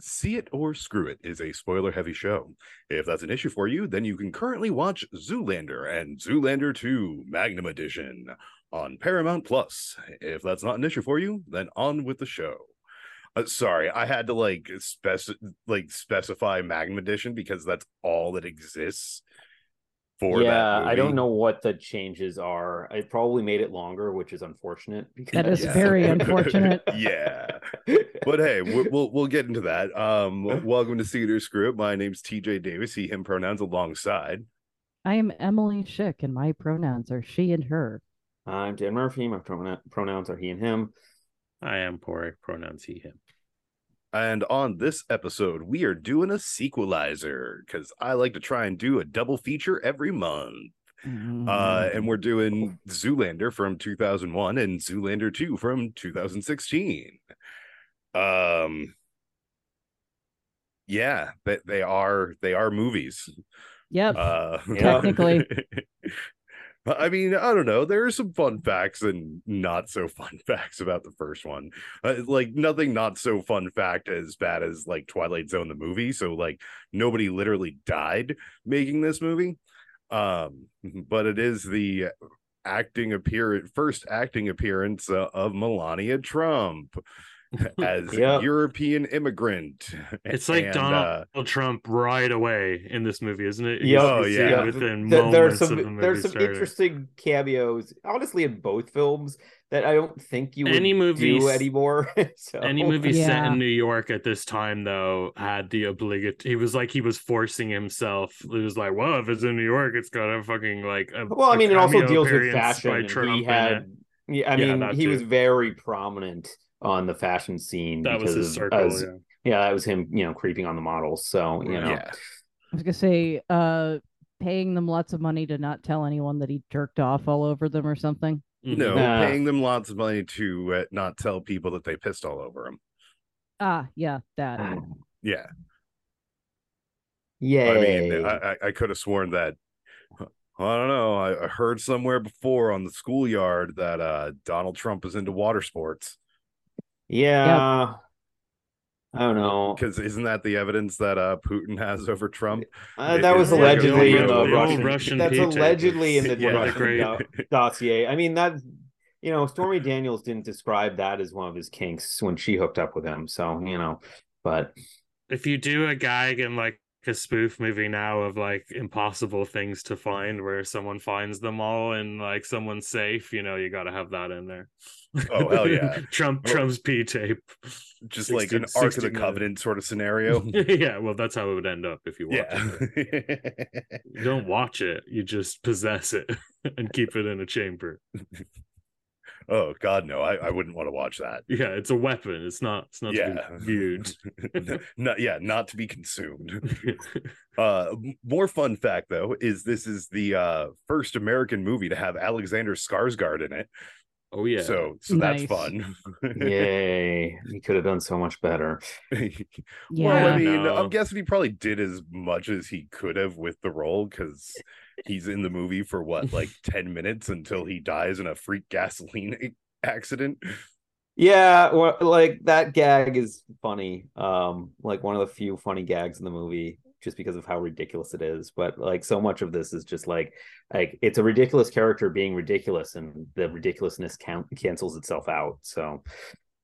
See It or Screw It is a spoiler heavy show. If that's an issue for you, then you can currently watch Zoolander and Zoolander 2 Magnum Edition on Paramount Plus. If that's not an issue for you, then on with the show. Uh, sorry, I had to like spec like specify Magnum Edition because that's all that exists for yeah, that. I don't know what the changes are. It probably made it longer, which is unfortunate. Because That is Yeah. very unfortunate. yeah. But hey, we'll, we'll we'll get into that. Um, welcome to See It or Screw My name's TJ Davis. He him pronouns alongside. I am Emily Schick, and my pronouns are she and her. I'm Dan Murphy. My pronoun- pronouns are he and him. I am Porrick, pronouns he, him. And on this episode, we are doing a sequelizer because I like to try and do a double feature every month. Uh, and we're doing Zoolander from 2001 and Zoolander 2 from 2016. Um, yeah, they, they are they are movies. Yep. Uh, Technically. I mean, I don't know. There are some fun facts and not so fun facts about the first one. Uh, like nothing not so fun fact as bad as like Twilight Zone the movie. So like nobody literally died making this movie. Um, but it is the acting appearance first acting appearance uh, of Melania Trump as Yep. European immigrant. It's like And, Donald uh, Trump right away in this movie, isn't it? Yeah, Oh, You see yeah. Within Th- moments there's of some the movie there's some starting. interesting cameos, honestly, in both films that I don't think you would Any movies- do anymore. so, Any movie set in New York at this time, though, had the obligatory. He was like he was forcing himself. It was like, well, if it's in New York, it's got a fucking like. A, Well, I mean, it also deals with fashion. by Trump he had, yeah, I Yeah, mean, that he was very prominent on the fashion scene. That was because his circle. as- yeah. yeah, that was him, you know, creeping on the models. So you know, yeah. I was gonna say, uh, paying them lots of money to not tell anyone that he jerked off all over them or something. Mhm. No, Nah. paying them lots of money to uh, not tell people that they pissed all over them. Ah, yeah, that. Yeah, yeah. I mean, I, I, I could have sworn that. I don't know. I, I heard somewhere before on the schoolyard that uh, Donald Trump is into water sports. Yeah. I don't know. Because isn't that the evidence that uh, Putin has over Trump? Uh, that was Yeah, the allegedly in the the Russian. Russian that's P tape. allegedly in the Yeah. Russian do- dossier. I mean, that you know, Stormy Daniels didn't describe that as one of his kinks when she hooked up with him. So you know, but if you do a gag in like a spoof movie now of like impossible things to find where someone finds them all and like someone's safe, you know, you got to have that in there. Oh, hell yeah. Trump Oh. Trump's P tape. Just like an Ark of the Covenant sort of scenario. yeah, well that's how it would end up if you watch yeah. it. You don't watch it, you just possess it and keep it in a chamber. Oh God, no! I, I wouldn't want to watch that. Yeah, it's a weapon. It's not it's not Yeah. to be viewed. not yeah, not to be consumed. Uh, more fun fact though is this is the uh first American movie to have Alexander Skarsgård in it. oh yeah. So so Nice. that's fun. yay, he could have done so much better. Yeah. Well, I mean, No. I'm guessing he probably did as much as he could have with the role because he's in the movie for what, like 10 minutes until he dies in a freak gasoline accident. Yeah, well, like that gag is funny. Um, like one of the few funny gags in the movie, just because of how ridiculous it is. But like so much of this is just like, like it's a ridiculous character being ridiculous, and the ridiculousness count cancels itself out. So,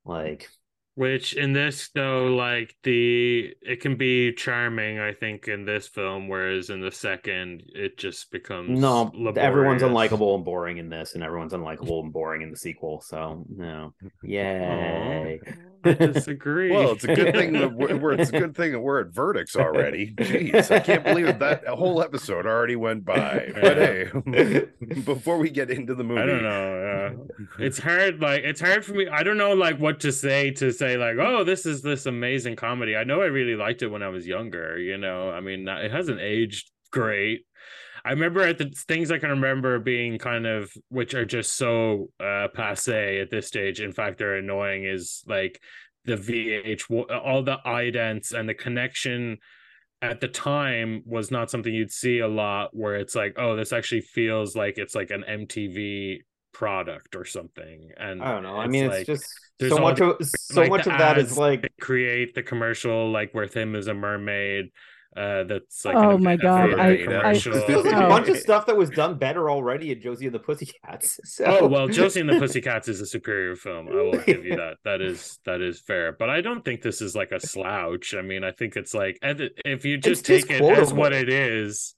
like, Which in this though, like the it can be charming, I think, in this film, whereas in the second it just becomes no, everyone's unlikable and boring in this, and everyone's unlikable and boring in the sequel. So, no, yay. I disagree. Well, it's a good thing that we're, we're- it's a good thing that we're at verdicts already. Jeez, I can't believe that, that whole episode already went by. But hey, before we get into the movie, I don't know. It's hard. Like it's hard for me. I don't know like what to say to say like, oh, this is this amazing comedy. I know I really liked it when I was younger. You know, I mean, it hasn't aged great. I remember at the things I can remember being kind of which are just so uh passe at this stage. In fact, they're annoying. Is like the VH, all the idents and the connection at the time was not something you'd see a lot where it's like oh this actually feels like it's like an mtv product or something. And I don't know. I mean, it's like, just there's so much the- of so like, much of that is like create the commercial like with him as a mermaid. Uh, that's like Oh my God, for I- the I- commercial. there's like a Oh. bunch of stuff that was done better already in Josie and the Pussycats. So Oh well, Josie and the Pussycats is a superior film. I will give you that. That is that is fair. But I don't think this is like a slouch. I mean, I think it's like if you just It's take it as what it is,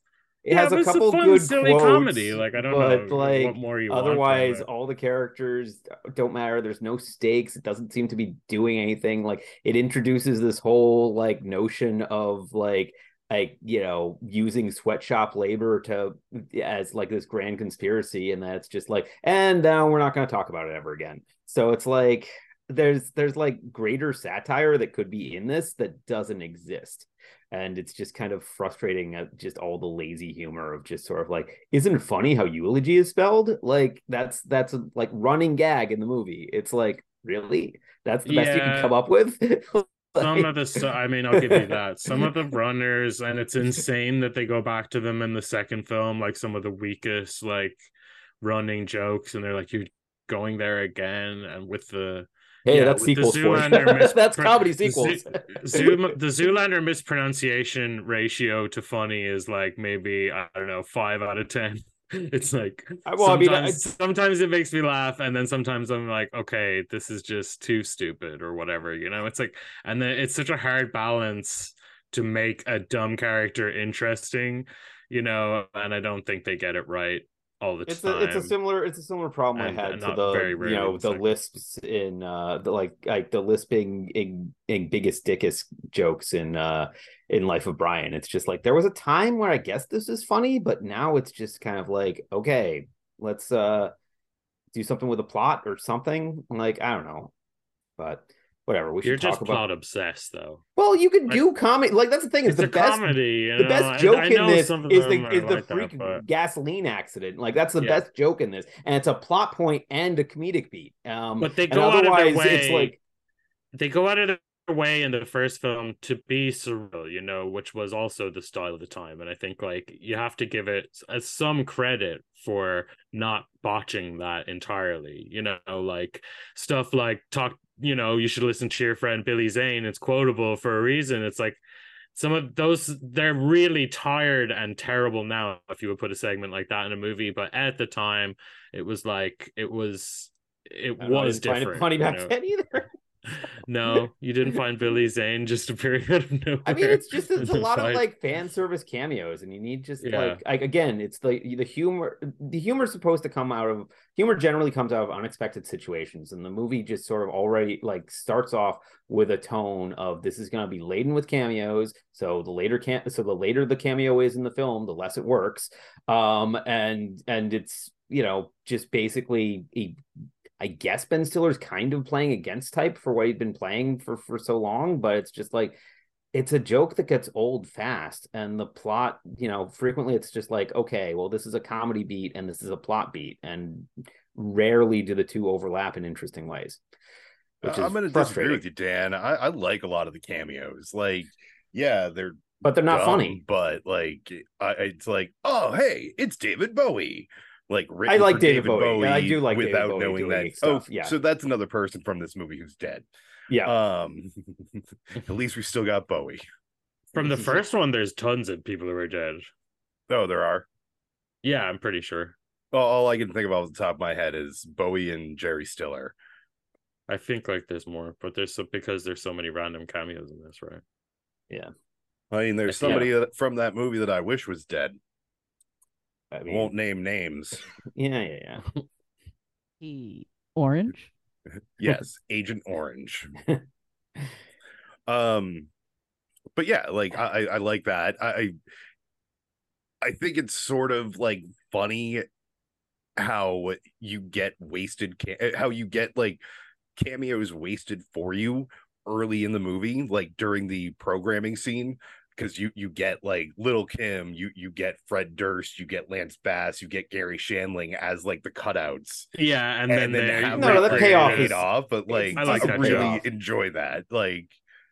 it yeah, has a couple fun, good silly quotes, comedy. Like I don't but know like what more you otherwise all the characters don't matter. There's no stakes. It doesn't seem to be doing anything. Like it introduces this whole like notion of like like you know using sweatshop labor to as like this grand conspiracy and that's just like and now we're not going to talk about it ever again. So it's like there's there's like greater satire that could be in this that doesn't exist and it's just kind of frustrating at just all the lazy humor of just sort of like isn't it funny how eulogy is spelled? Like that's that's a like running gag in the movie. It's like really? That's the best you can come up with? Some of the I mean, I'll give you that. Some of the runners, and it's insane that they go back to them in the second film, like some of the weakest like running jokes, and they're like, "You're going there again," and with the hey Yeah, that's the sequels for you. Zoolander mis- that's comedy the sequels Zoo, the Zoolander mispronunciation ratio to funny is like maybe I don't know five out of ten. It's like well, I mean, sometimes, sometimes it makes me laugh, and then sometimes I'm like, okay, this is just too stupid or whatever. You know, it's like, and then it's such a hard balance to make a dumb character interesting. You know, and I don't think they get it right all the it's time. a it's a similar it's a similar problem And- I had to the you know the the second. lisps in uh the like like the lisping in, in biggest dickest jokes in uh in Life of Brian. It's just like there was a time where I guess this is funny, but now it's just kind of like okay, let's uh do something with a plot or something. Like I don't know, but whatever. We should You're just about. plot obsessed, though. Well, you can do comedy. Like that's the thing is It's the best comedy. The know? best joke I in this is the is the like that, freak but- gasoline accident. Like that's the Yeah. best joke in this, and it's a plot point and a comedic beat. Um, But they go out of their way. it's like they go out of their way in the first film to be surreal, you know, which was also the style of the time. And I think like you have to give it s- some credit for not botching that entirely. You know, like stuff like talk. You know, you should listen to your friend Billy Zane. It's quotable for a reason. It's like some of those they're really tired and terrible now if you would put a segment like that in a movie but at the time it was like it was it know, was didn't find it different funny back then either. No, you didn't find Billy Zane just appearing out of nowhere. I mean, it's just it's a lot of like fan service cameos, and you need just Yeah. like like again, it's the the humor. The humor is supposed to come out of humor. Generally comes out of unexpected situations, and the movie just sort of already like starts off with a tone of this is going to be laden with cameos. So the later can so the later the cameo is in the film, the less it works. Um, and and it's you know just basically a I guess Ben Stiller's kind of playing against type for what he'd been playing for for so long, but it's just like it's a joke that gets old fast and the plot, you know, frequently it's just like, okay, well, this is a comedy beat and this is a plot beat, and rarely do the two overlap in interesting ways. I'm going to disagree with you, Dan. I, I like a lot of the cameos. Like, yeah, they're But they're not dumb, funny. but like, I, it's like, oh, hey, it's David Bowie. Like, written like for David Bowie. Yeah, I do like David without Bowie knowing doing that. stuff, Oh, yeah. so that's another person from this movie who's dead. Yeah. Um, at least we still got Bowie. From the first one, there's tons of people who are dead. Oh, there are. Yeah, I'm pretty sure. All, all I can think about off the top of my head is Bowie and Jerry Stiller. I think like there's more, but there's so because there's so many random cameos in this, right? Yeah. I mean, there's somebody that- from that movie that I wish was dead. I mean, Won't name names. yeah, yeah, yeah. He orange. Yes, Agent Orange. um, but yeah, like I, I I like that. I, I I think it's sort of like funny how you get wasted, ca- how you get like cameos wasted for you early in the movie, like during the programming scene. Because you you get like Lil' Kim, you you get Fred Durst, you get Lance Bass, you get Garry Shandling as like the cutouts Yeah, and, then, they have No, no, that that payoff paid is- off, but like I I, like that really payoff. enjoy that. Like,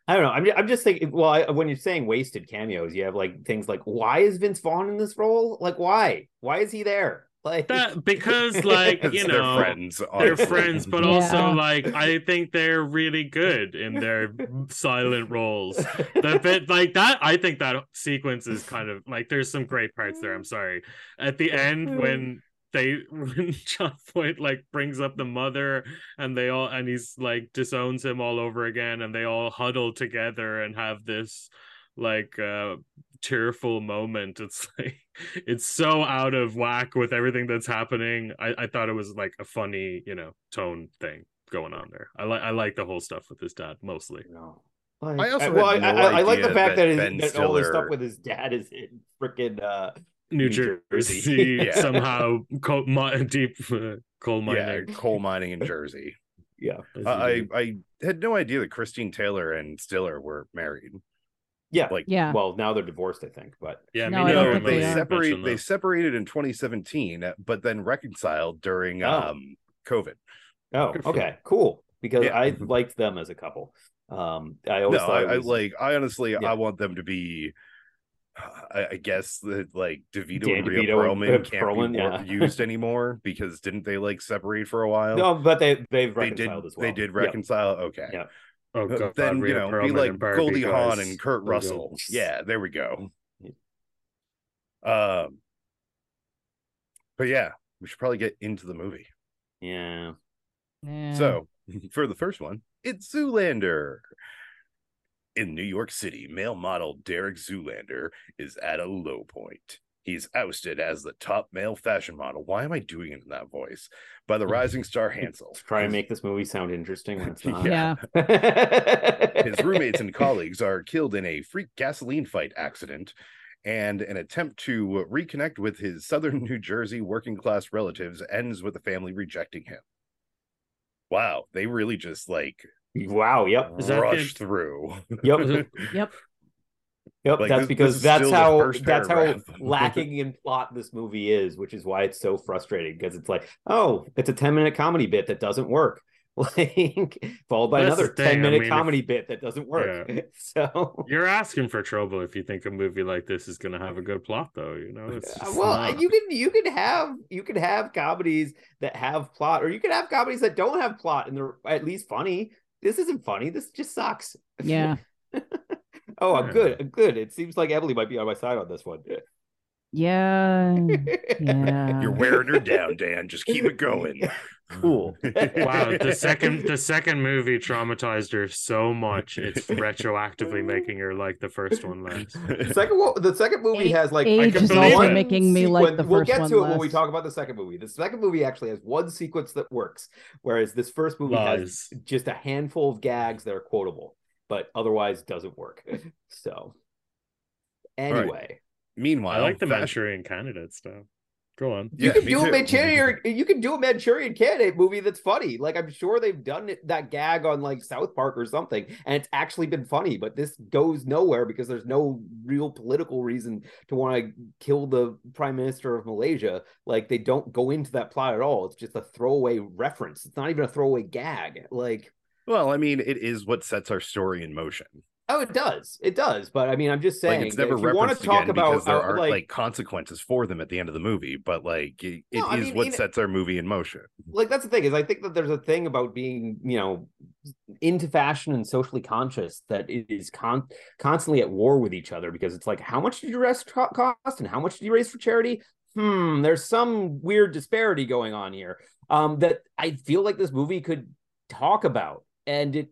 I don't know. I'm just, I'm just thinking. Well, I, when you're saying wasted cameos, you have like things like, why is Vince Vaughn in this role? Like, why? Why is he there? Like that because like you They're know friends. they're honestly. friends, but Yeah. also like I think they're really good in their silent roles. The bit like that, I think that sequence is kind of like there's some great parts there. I'm sorry. At the end when they when Jon Voight like brings up the mother and they all and he's like disowns him all over again and they all huddle together and have this like uh tearful moment it's like it's so out of whack with everything that's happening i i thought it was like a funny you know tone thing going on there i like i like the whole stuff with his dad mostly No. Like, I also well, had no I, I, I like the fact that that, his, Ben that all this stuff with his dad is in freaking uh new, New jersey, Jersey. Yeah. somehow coal, mi- deep uh, coal yeah, mining coal mining in Jersey. yeah as I you I do. I had no idea that Christine Taylor and Stiller were married. Yeah Like Yeah. well now they're divorced I think but yeah No, I don't neither. think they they are. separate they separated in 2017, but then reconciled during Oh. um COVID. oh okay cool because Yeah. I liked them as a couple um I always No, thought I, it I like I honestly Yeah. I want them to be I, I guess that like DeVito Dan and Rhea DeVito and, Perlman uh, can't Perlman, be yeah. used anymore because didn't they like separate for a while? no but they they've they did. reconciled as well They did Yep. reconcile. Okay. Yeah. Oh Uh, god then you Rhea know, be like and Barbie, Goldie Hawn and Kurt God. Russell. Yeah, there we go. Yeah. Um, but yeah, we should probably get into the movie. yeah Yeah. So, for the first one, it's Zoolander. In New York City, male model Derek Zoolander is at a low point. He's ousted as the top male fashion model. Why am I doing it in that voice? By the rising star Hansel. try and make this movie sound interesting when it's not yeah. His roommates and colleagues are killed in a freak gasoline fight accident, and an attempt to reconnect with his southern New Jersey working class relatives ends with the family rejecting him. Wow, they really just like wow yep Is rush through. yep Yep. Yep, Like, that's this- because this that's how that's how lacking in plot this movie is, which is why it's so frustrating because it's like, oh, it's a 10 minute comedy bit that doesn't work. Like followed by That's another thing, 10 I minute mean, if- comedy bit that doesn't work. So You're asking for trouble if you think a movie like this is going to have a good plot, though. You know, it's Uh, just well, not. you can you can have you can have comedies that have plot, or you can have comedies that don't have plot and they're at least funny. This isn't funny. This just sucks. Yeah. Oh, I'm good. I'm good. It seems like Emily might be on my side on this one. Yeah. Yeah. You're wearing her down, Dan. Just keep it going. cool. wow, the second the second movie traumatized her so much it's retroactively making her like the first one less. The second one, the second movie A- has like age is also making me like sequence- the We'll first get one to it when we talk about the second movie. The second movie actually has one sequence that works, whereas this first movie has just a handful of gags that are quotable, but otherwise doesn't work. So, anyway, Meanwhile, I like the Manchurian candidate stuff. Go on. you Yeah, can me do a. Manchurian. You can do a Manchurian Candidate movie that's funny. Like I'm sure they've done it, that gag on like South Park or something, and it's actually been funny. But this goes nowhere because there's no real political reason to want to kill the Prime Minister of Malaysia. Like they don't go into that plot at all. It's just a throwaway reference. It's not even a throwaway gag. Like Well, I mean, it is what sets our story in motion. oh, it does, it does. But I mean, I'm just saying. like it's never if you want to talk about because there uh, aren't like, like, consequences for them at the end of the movie. But like it, it is No, I mean, what sets our movie in motion. like that's the thing is I think that there's a thing about being you know into fashion and socially conscious that it is con- constantly at war with each other because it's like how much did your dress cost and how much did you raise for charity hmm there's some weird disparity going on here um that I feel like this movie could talk about and it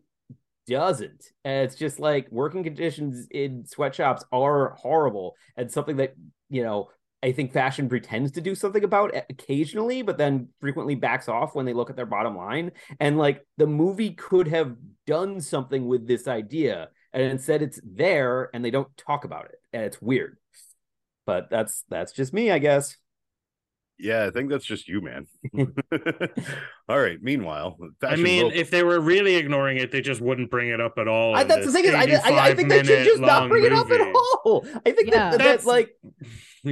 doesn't and it's just like working conditions in sweatshops are horrible and something that you know I think fashion pretends to do something about occasionally, but then frequently backs off when they look at their bottom line. And like the movie could have done something with this idea, and instead it's there and they don't talk about it, and it's weird. But that's that's just me, I guess. Yeah, I think that's just you, man. All right. Meanwhile, I mean, vocal- if they were really ignoring it, they just wouldn't bring it up at all. I, that's the thing is, I, I, I think they should just not minute-long bring it up at all. I think Yeah. that, that, That's- like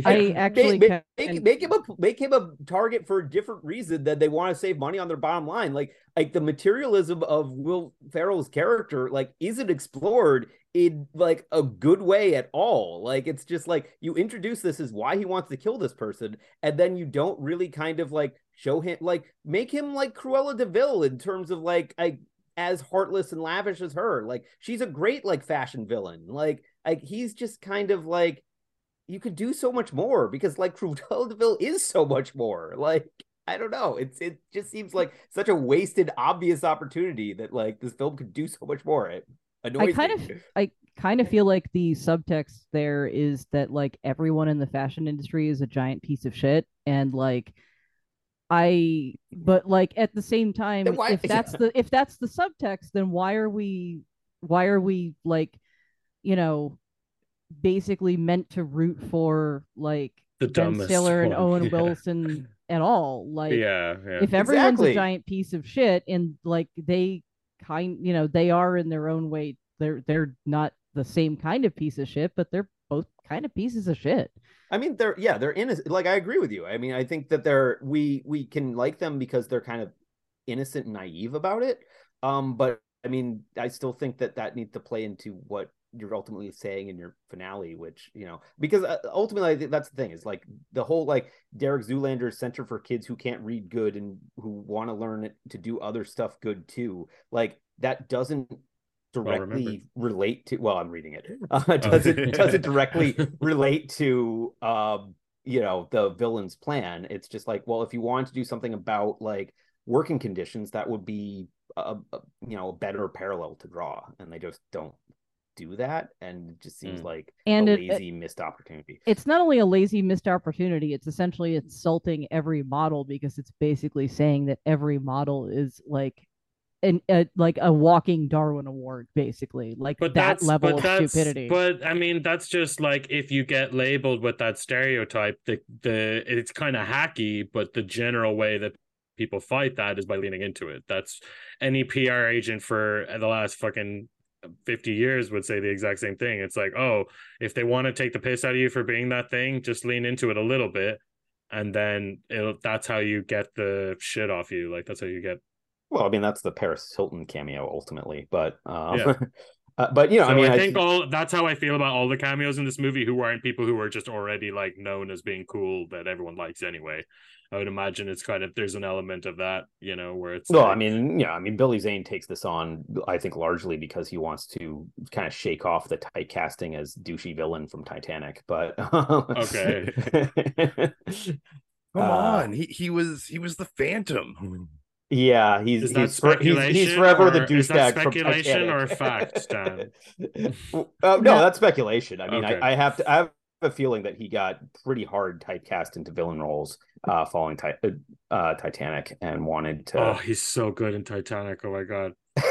I actually make, can- make, make him a make him a target for a different reason that they want to save money on their bottom line. Like like the materialism of Will Ferrell's character like isn't explored in like a good way at all. Like it's just like you introduce this as why he wants to kill this person, and then you don't really kind of like show him like make him like Cruella de Vil in terms of like I as heartless and lavish as her. Like she's a great like fashion villain. Like like he's just kind of like you could do so much more because like Cruella de Vil is so much more. Like I don't know. It's it just seems like such a wasted, obvious opportunity that like this film could do so much more. It annoys I kind me. of I kind of feel like the subtext there is that like everyone in the fashion industry is a giant piece of shit and like I but like at the same time why- if that's the if that's the subtext then why are we why are we like you know basically meant to root for like The Ben dumbest Stiller and. Owen Yeah. Wilson at all like yeah, yeah. if everyone's Exactly. a giant piece of shit and like they kind you know they are in their own way they're they're not the same kind of piece of shit but they're both kind of pieces of shit I mean, they're yeah, they're innocent. Like I agree with you. I mean, I think that they're we we can like them because they're kind of innocent and naive about it. Um, but I mean, I still think that that needs to play into what you're ultimately saying in your finale, which you know, because uh, ultimately I think that's the thing is like the whole like Derek Zoolander's Center for Kids who can't read good and who want to learn it to do other stuff good too. Like that doesn't directly relate to. Well, I'm reading it. Uh, does it does it directly relate to um you know the villain's plan it's just like well if you want to do something about like working conditions that would be a, a you know a better parallel to draw and they just don't do that and it just seems Mm. like And a it- lazy missed opportunity. It's not only a lazy missed opportunity it's essentially insulting every model because it's basically saying that every model is like an a, like a walking darwin award basically like but that that's level but of that's stupidity. but i mean that's just like if you get labeled with that stereotype the the it's kind of hacky but the general way that people fight that is by leaning into it. That's any pr agent for the last fucking 50 years would say the exact same thing it's like oh if they want to take the piss out of you for being that thing just lean into it a little bit and then it'll that's how you get the shit off you like that's how you get well i mean that's the paris hilton cameo ultimately but um Yeah. uh, but you know so i mean I I think thi- all that's how I feel about all the cameos in this movie who aren't people who are just already like known as being cool that everyone likes anyway. I would imagine it's kind of there's an element of that, you know, where it's Well, I mean, yeah, I mean, Billy Zane takes this on, I think, largely because he wants to kind of shake off the typecasting as douchey villain from Titanic. But Okay. Come Uh, on, he he was he was the Phantom. yeah, he's Is that he's, for- he's, he's forever the or- is that douchebag from speculation or Titanic. fact, Dan? no, No. that's speculation. I mean, Okay. I, I have to. I have a feeling that he got pretty hard typecast into villain roles uh, following ti- uh, uh, Titanic and wanted to. Oh, he's so good in Titanic. Oh my god.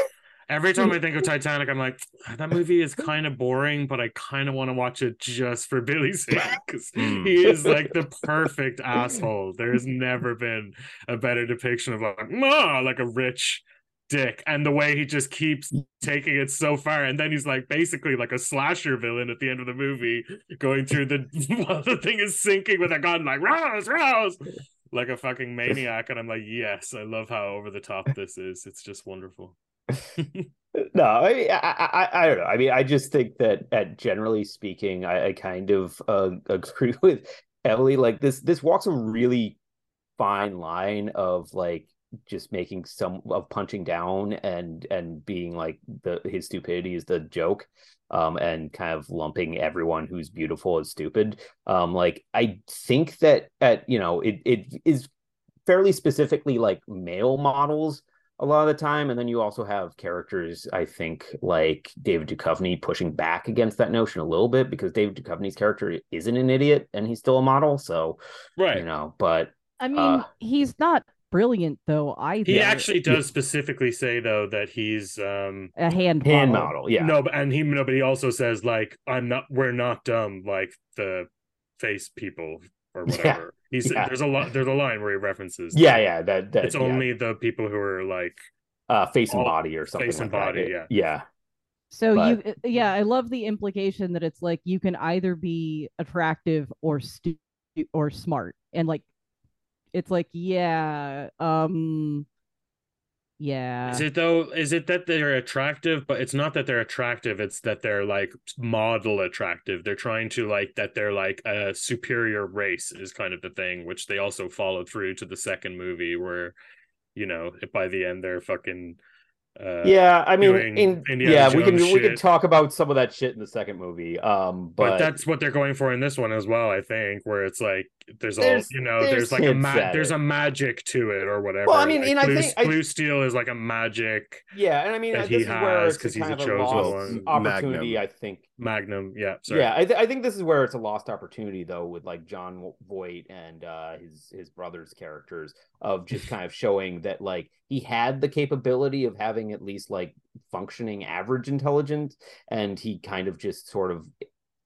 Every time I think of Titanic, I'm like, that movie is kind of boring, but I kind of want to watch it just for Billy's sake because Mm. he is like the perfect asshole. There has never been a better depiction of like, ma, like a rich dick, and the way he just keeps taking it so far, and then he's like basically like a slasher villain at the end of the movie, going through the while the thing is sinking with a gun, like rouse, rouse, like a fucking maniac, and I'm like, yes, I love how over the top this is. It's just wonderful. No, I, I, I, I don't know. I mean, I just think that, at generally speaking, I, I kind of uh, agree with Emily. Like this, this walks a really fine line of like just making some of punching down and and being like the his stupidity is the joke, um, and kind of lumping everyone who's beautiful as stupid. Um, like I think that at you know it it is fairly specifically like male models a lot of the time. And then you also have characters, I think, like David Duchovny pushing back against that notion a little bit because David Duchovny's character isn't an idiot and he's still a model. So, Right. you know, but i mean Uh, he's not brilliant though either He actually does specifically say though that he's um a hand hand model. model, yeah. no, and he no, but he also says like I'm not we're not dumb like the face people or Yeah, whatever. He's yeah. there's a lot there's a line where he references Yeah, yeah. That, that it's yeah. only the people who are like uh face and body or something face and like that. body, It- yeah. Yeah. So But- you, yeah, I love the implication that it's like you can either be attractive or stu- or smart, and like, it's like, yeah, um, Yeah. Is it though? Is it that they're attractive? But it's not that they're attractive. It's that they're like model attractive. They're trying to like that they're like a superior race is kind of the thing, which they also follow through to the second movie where, you know, by the end they're fucking. Uh, yeah, I mean, in, Indiana yeah, we can Jones we can talk about some of that shit in the second movie. Um, but, but, that's what they're going for in this one as well. I think where it's like there's, all you know there's there's, like a hints ma- there's a magic to it or whatever. Well, I mean, like and I blue, think- I- blue steel is like a magic yeah, and I mean, that he is has it's 'cause a he's a of a chosen lost one. opportunity. Magnum. I think magnum. Yeah, sorry. Yeah, I, th- I think this is where it's a lost opportunity though, with like Jon Voight and uh, his his brother's characters of just kind of showing that like he had the capability of having at least like functioning average intelligence, and he kind of just sort of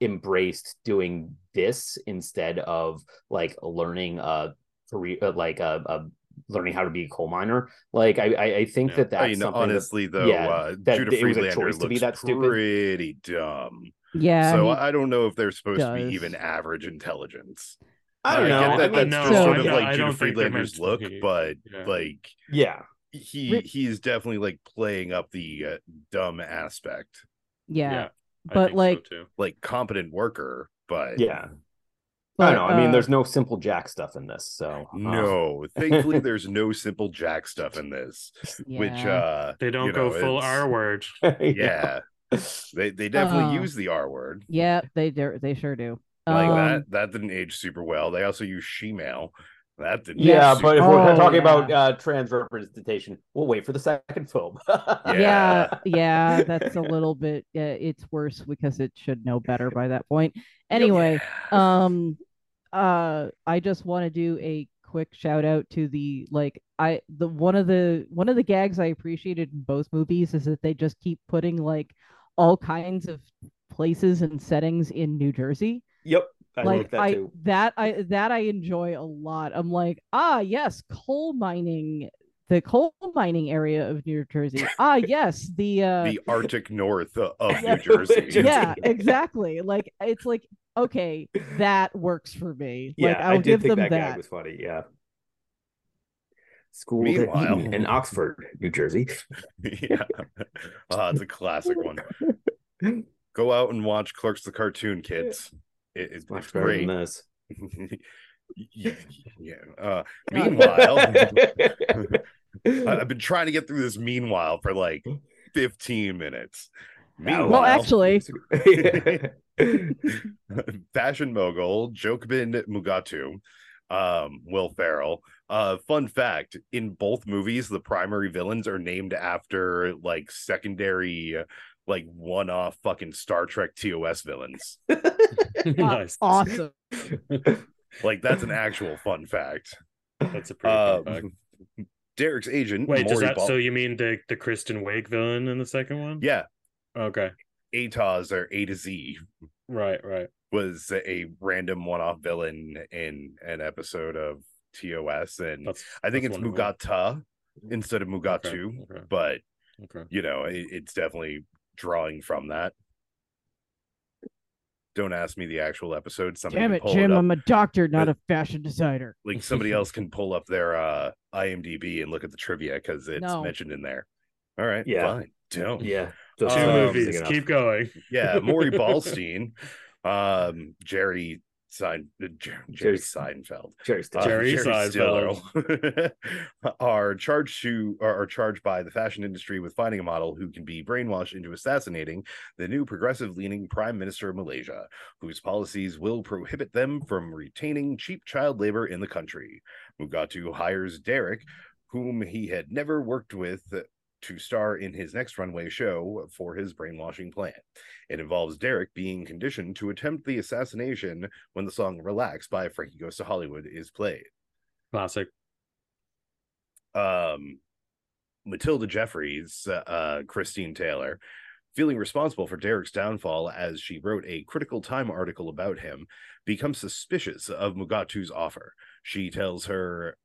embraced doing this instead of like learning a career, uh, like a, a learning how to be a coal miner. Like I I, I think Yeah. that that's I mean, something that- honestly, though, yeah, uh, that Judah it was a choice to be looks that stupid. pretty dumb. yeah. so I don't know if they're supposed to be even average intelligence. I don't I know. get I that mean, that's no, just so- sort of like don't Judah think Friedlander's look, be. but Yeah. like yeah. he he's definitely like playing up the uh, dumb aspect, yeah. Yeah, I But, think so, like, too. like competent worker, but Yeah. I don't know. I mean, uh, there's no simple Jack stuff in this, so uh, no, thankfully there's no simple Jack stuff in this, which uh they don't you go know, full R word. yeah, they they definitely Uh, use the R word. Yeah, they do. They sure do. Like Um, that that didn't age super well. They also use she-male. That didn't yeah, age but if we're Oh, talking yeah. about uh, trans representation, we'll wait for the second film. Yeah. yeah, yeah, that's a little bit. Uh, it's worse because it should know better by that point. Anyway, um, uh, I just want to do a quick shout out to the like I the one of the one of the gags I appreciated in both movies is that they just keep putting like all kinds of places and settings in New Jersey. yep, I like like that I too. that I that I enjoy a lot. I'm like, ah, yes, coal mining, the coal mining area of New Jersey. Ah, yes, the uh, the Arctic North of New Jersey. yeah, exactly. Like it's like okay, that works for me. Yeah, like I I'll did give think them that, that. gag was funny. Yeah. School Meanwhile- in Oxford, New Jersey. yeah. Ah, it's a classic one. Go out and watch Clerks the cartoon, kids. It, it's, Much it's better great. than this. yeah. yeah. Uh, meanwhile, I- I've been trying to get through this meanwhile for like 15 minutes. Meanwhile, Well, actually- fashion mogul Jacobim Mugatu, um, Will Ferrell. Uh, fun fact: in both movies, the primary villains are named after like secondary, like one-off fucking Star Trek TOS villains. nice. Awesome. Like that's an actual fun fact. That's a pretty fun Um, fact. Derek's agent. Wait, does that Bal- so you mean the the Kristen Wiig villain in the second one? Yeah, Okay. Atoz or A to Z Right, right. was a random one-off villain in an episode of TOS, and That's I think it's wonderful. Mugato instead of Mugatu, Okay, okay, but okay. you know, it, it's definitely drawing from that. Don't ask me the actual episode. Somebody Damn it, Jim! up. I'm a doctor, not a fashion designer. Like somebody else can pull up their uh IMDb and look at the trivia because it's No. mentioned in there. All right, Yeah. fine. Don't. yeah. Two Um, movies. Keep going. Yeah, Maury Ballstein, um, Jerry Sein, uh, Jer- Jerry Seinfeld, Jerry uh, Jerry Seinfeld are charged to are, are charged by the fashion industry with finding a model who can be brainwashed into assassinating the new progressive leaning prime minister of Malaysia, whose policies will prohibit them from retaining cheap child labor in the country. Mugatu hires Derek, whom he had never worked with. To star in his next runway show for his brainwashing plan. It involves Derek being conditioned to attempt the assassination when the song Relax by Frankie Goes to Hollywood is played Classic. um Matilda Jeffries, uh, uh, Christine Taylor, feeling responsible for Derek's downfall as she wrote a critical time article about him, becomes suspicious of Mugatu's offer. She tells her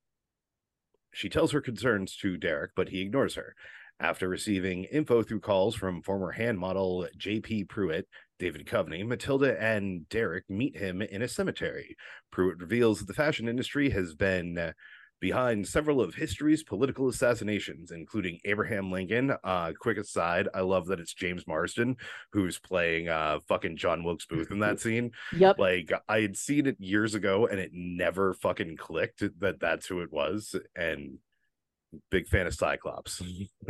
she tells her concerns to Derek, but he ignores her. After receiving info through calls from former hand model J.P. Pruitt, David Duchovny, Matilda and Derek meet him in a cemetery. Pruitt reveals that the fashion industry has been behind several of history's political assassinations, including Abraham Lincoln. Uh, quick aside, I love that it's James Marsden who's playing uh fucking John Wilkes Booth in that scene. Yep. Like I had seen it years ago and it never fucking clicked that that's who it was. And big fan of Cyclops.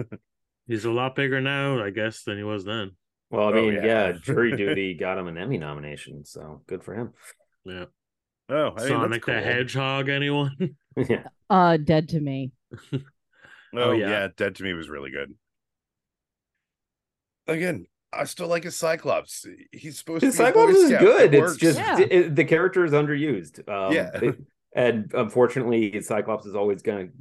He's a lot bigger now, I guess, than he was then. Well, I Oh, mean, yeah. yeah. jury duty got him an Emmy nomination, so good for him. Yeah. Oh, I mean, that's Sonic the. Hedgehog, anyone? yeah. Uh, dead to me. Oh, Oh, yeah. yeah. Dead to Me was really good. Again, I still like his Cyclops. He's supposed to be Cyclops is good. It It's just Yeah. it- the character is underused. Um, Yeah. it- and unfortunately, Cyclops is always going to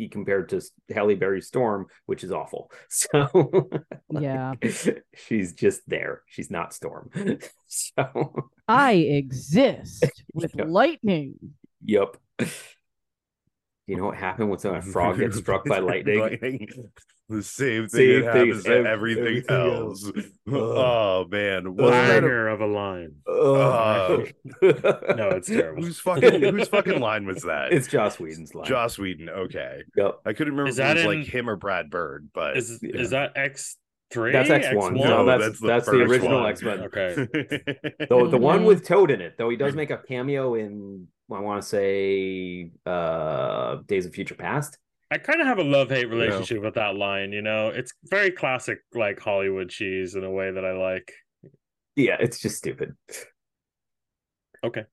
be compared to Halle Berry Storm, which is awful. So Yeah. she's just there. She's not Storm. So I exist with Yeah. lightning. yep. You know what happened when a frog gets struck by lightning? The same thing Same that thing happens as to everything, everything else. else. oh man, wasn't that a- Banger of a line. Oh. No, it's terrible. whose fucking whose fucking line was that? It's Joss Whedon's line. Joss Whedon. Okay, Yep. I couldn't remember Is if it that was like him or Brad Bird, but Is Yeah. is that X three? That's X1. No, that's that's the, first original. X-Men. Okay. The, the one with Toad in it, though he does make a cameo in I want to say uh Days of Future Past. I kind of have a love hate relationship with that line. You know, it's very classic, like Hollywood cheese in a way that I like. Yeah, it's just stupid. Okay.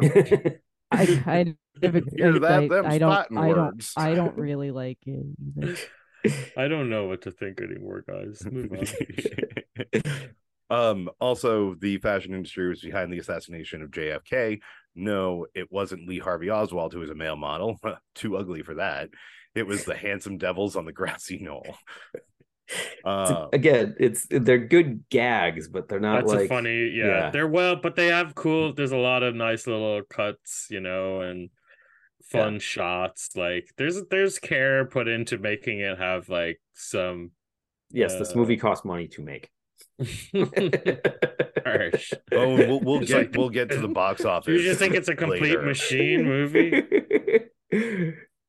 I kind of agree. Hear that? I, I don't. fighting I don't. words. I don't really like it either. I don't know what to think anymore, guys. Move on. um also the fashion industry was behind the assassination of jfk no it wasn't lee harvey oswald who was a male model too ugly for that it was the handsome devils on the grassy knoll uh, Again, it's they're good gags, but they're not That's like a funny, yeah, yeah. They're well, but they have cool. There's a lot of nice little cuts, you know, and fun shots. Like there's there's care put into making it have like some yes, this uh, movie cost money to make. harsh. oh we'll, we'll get like- we'll get to the box office you just think it's a complete later. machine movie?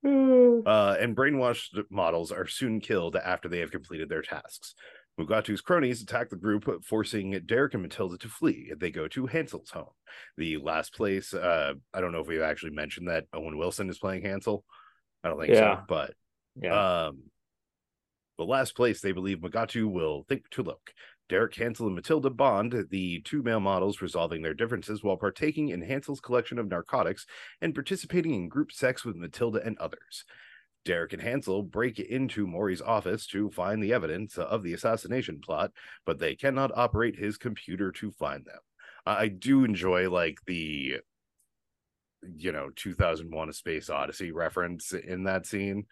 Uh, and brainwashed models are soon killed after they have completed their tasks. Mugatu's cronies attack the group, forcing Derek and Matilda to flee. They go to Hansel's home. The last place, uh, I don't know if we've actually mentioned that Owen Wilson is playing Hansel. I don't think Yeah. so, but yeah. um, the last place they believe Mugatu will think to look. Derek, Hansel, and Matilda bond, the two male models resolving their differences while partaking in Hansel's collection of narcotics and participating in group sex with Matilda and others. Derek and Hansel break into Maury's office to find the evidence of the assassination plot, but they cannot operate his computer to find them. I do enjoy like the you know 2001 a space odyssey reference in that scene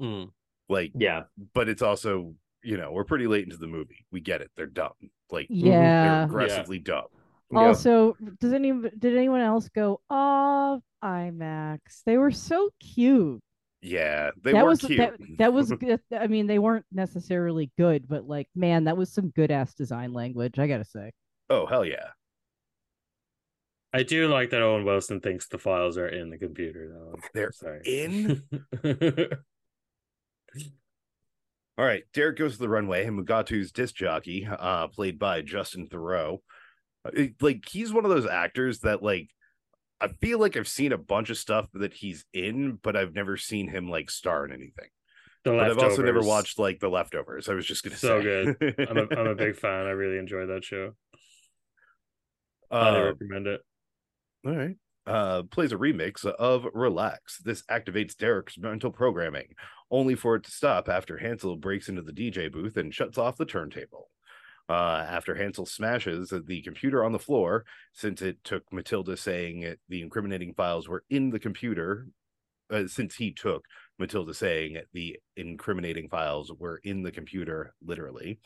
Mm. like yeah. but it's also you know we're pretty late into the movie we get it they're dumb like they're Yeah. aggressively dumb Yep. Also, does any did anyone else go? Oh, IMAX. They were so cute. yeah they that were was cute that, that was good. I mean, they weren't necessarily good, but like, man, that was some good ass design language. I gotta say. oh hell yeah I do like that Owen Wilson thinks the files are in the computer though. They're Sorry. in? all right derek goes to the runway and mugatu's disc jockey uh played by justin theroux uh, it- like he's one of those actors that like i feel like i've seen a bunch of stuff that he's in but i've never seen him like star in anything the but i've also never watched like the leftovers i was just gonna So say good. I'm a I'm a big fan. I really enjoy that show. Highly uh, recommend it. All right. Uh, plays a remix of Relax. This activates Derek's mental programming, only for it to stop after Hansel breaks into the DJ booth and shuts off the turntable. Uh, after Hansel smashes the computer on the floor, since it took Matilda saying the incriminating files were in the computer, uh, since he took Matilda saying the incriminating files were in the computer, literally.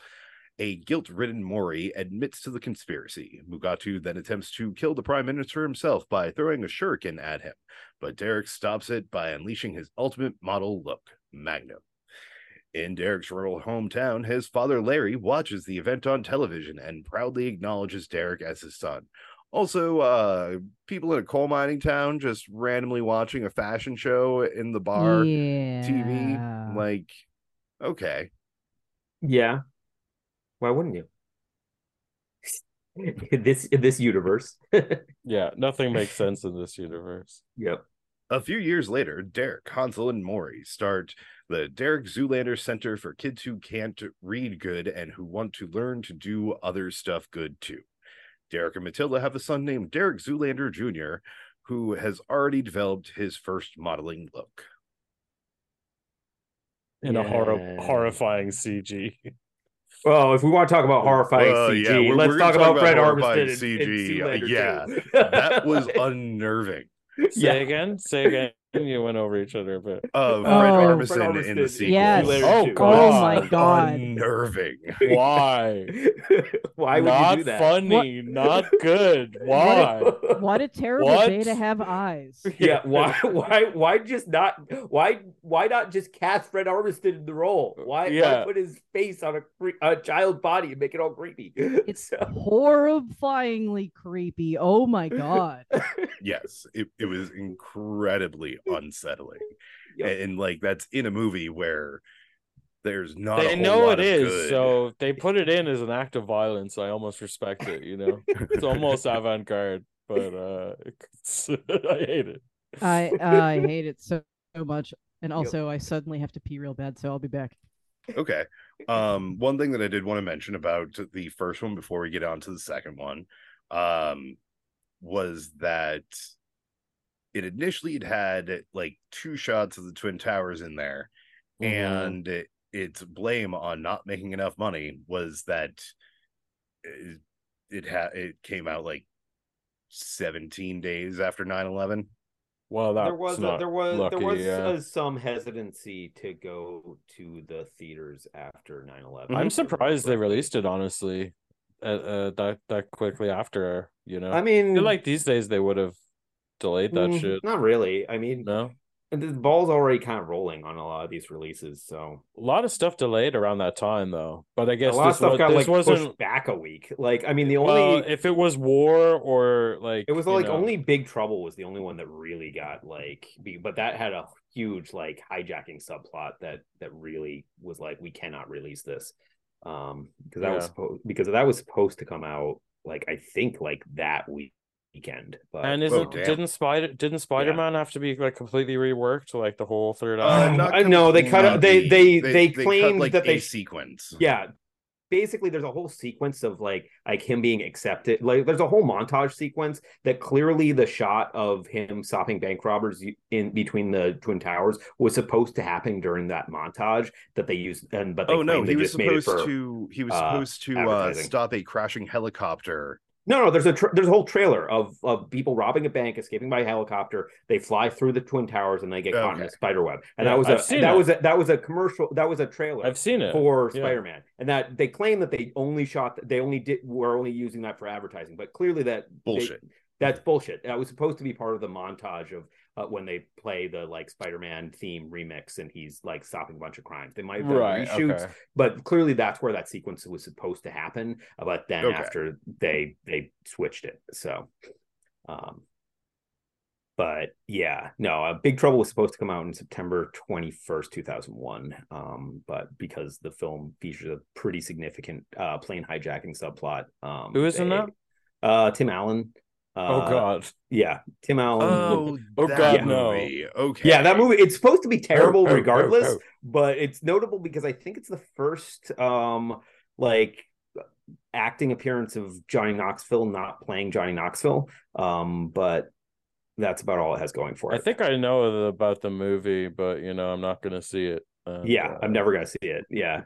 A guilt ridden Maury admits to the conspiracy. Mugatu then attempts to kill the Prime Minister himself by throwing a shuriken at him, but Derek stops it by unleashing his ultimate model look, Magnum. In Derek's rural hometown, his father Larry watches the event on television and proudly acknowledges Derek as his son. Also, uh, people in a coal mining town just randomly watching a fashion show in the bar yeah. TV. Like, okay. Yeah. Why wouldn't you? In this in this universe. Yeah, nothing makes sense in this universe. yep. A few years later, Derek, Hansel, and Maury start the Derek Zoolander Center for kids who can't read good and who want to learn to do other stuff good too. Derek and Matilda have a son named Derek Zoolander Jr., who has already developed his first modeling look. In a horror Yeah. horrifying CG. Well, if we want to talk about horrifying Well, CG, yeah, we're- let's we're talk gonna about talk Fred about Armisen and, CG. and Zoolander Yeah. That was unnerving. Say Yeah. again. Say again. You went over each other a bit. Uh, Fred Oh. Armisen Fred in the sequel. Yes. Zoolander Oh, too. God. Oh my god. Unnerving. Why? Why would not you do that? funny. Not good. Why? What a terrible What? day to have eyes. yeah, why why why just not why why not just cast Fred Armisen in the role? Why, Yeah. why put his face on a cre- a child's body and make it all creepy? It's So- horrifyingly creepy. Oh my god. Yes, it, it was incredibly unsettling. Yep. And, and, like that's in a movie where there's not a They whole know lot it of is, good. so if they put it in as an act of violence. I almost respect it. You know, it's almost avant-garde, but uh, I hate it. I I hate it so, so much. And also I suddenly have to pee real bad, so I'll be back. Okay. Um, one thing that I did want to mention about the first one before we get on to the second one, um, was that it initially had had like two shots of the Twin Towers in there, Mhm. and it, its blame on not making enough money was that it, it had it came out like 17 days after 9-11 well, that's there was a, there was lucky, there was yeah. uh, some hesitancy to go to the theaters after 9-11 I'm surprised they released it honestly, uh, uh, that that quickly after. You know, I I mean, feel like these days they would have delayed that mm, shit. Not really. I mean, No, And the ball's already kind of rolling on a lot of these releases, so a lot of stuff delayed around that time though. But I guess a lot of stuff was, got like wasn't. pushed back a week. Like, I mean, the only if it was war or like it was like know, only Big Trouble was the only one that really got like, but that had a huge like hijacking subplot that that really was like, we cannot release this, um, because that was supposed because that was supposed to come out like I think like that week weekend, but And isn't Oh, didn't Spider didn't Spider Man have to be like completely reworked like the whole third Uh, act? I know, they cut out- they- completely. they- they cut, claimed like that they a sequence. yeah. Basically there's a whole sequence of like like him being accepted like there's a whole montage sequence that clearly the shot of him stopping bank robbers in between the twin towers was supposed to happen during that montage that they used and but they oh no claimed he they was made supposed for to he was uh, supposed to uh stop a crashing helicopter no no there's a tra- there's a whole trailer of of people robbing a bank escaping by helicopter they fly through the twin towers and they get caught in a spider web and Yeah, that was a that it. was a that was a commercial that was a trailer I've seen it. for Yeah. Spider-Man, and that they claim that they only shot, they only did, were only using that for advertising, but clearly that they- bullshit that's bullshit. That was supposed to be part of the montage of uh, when they play the like Spider-Man theme remix, and he's like stopping a bunch of crimes. They might have done right. reshoots, Okay. but clearly that's where that sequence was supposed to happen. uh, But then Okay. after they they switched it, so. Um, but yeah, no, uh, Big Trouble was supposed to come out in September 21st, 2001. Um, but because the film features a pretty significant uh, plane hijacking subplot, um, Who is in that? Uh, Tim Allen. Uh, oh God. Yeah, Tim Allen. oh Oh, that God, no. okay Yeah, that movie. It's supposed to be terrible oh, oh, regardless, oh. but it's notable because I think it's the first um like acting appearance of Johnny Knoxville not playing Johnny Knoxville. Um, but that's about all it has going for it. I think I know about the movie, but you know I'm not gonna see it. And, yeah, uh, I'm never gonna see it. Yeah.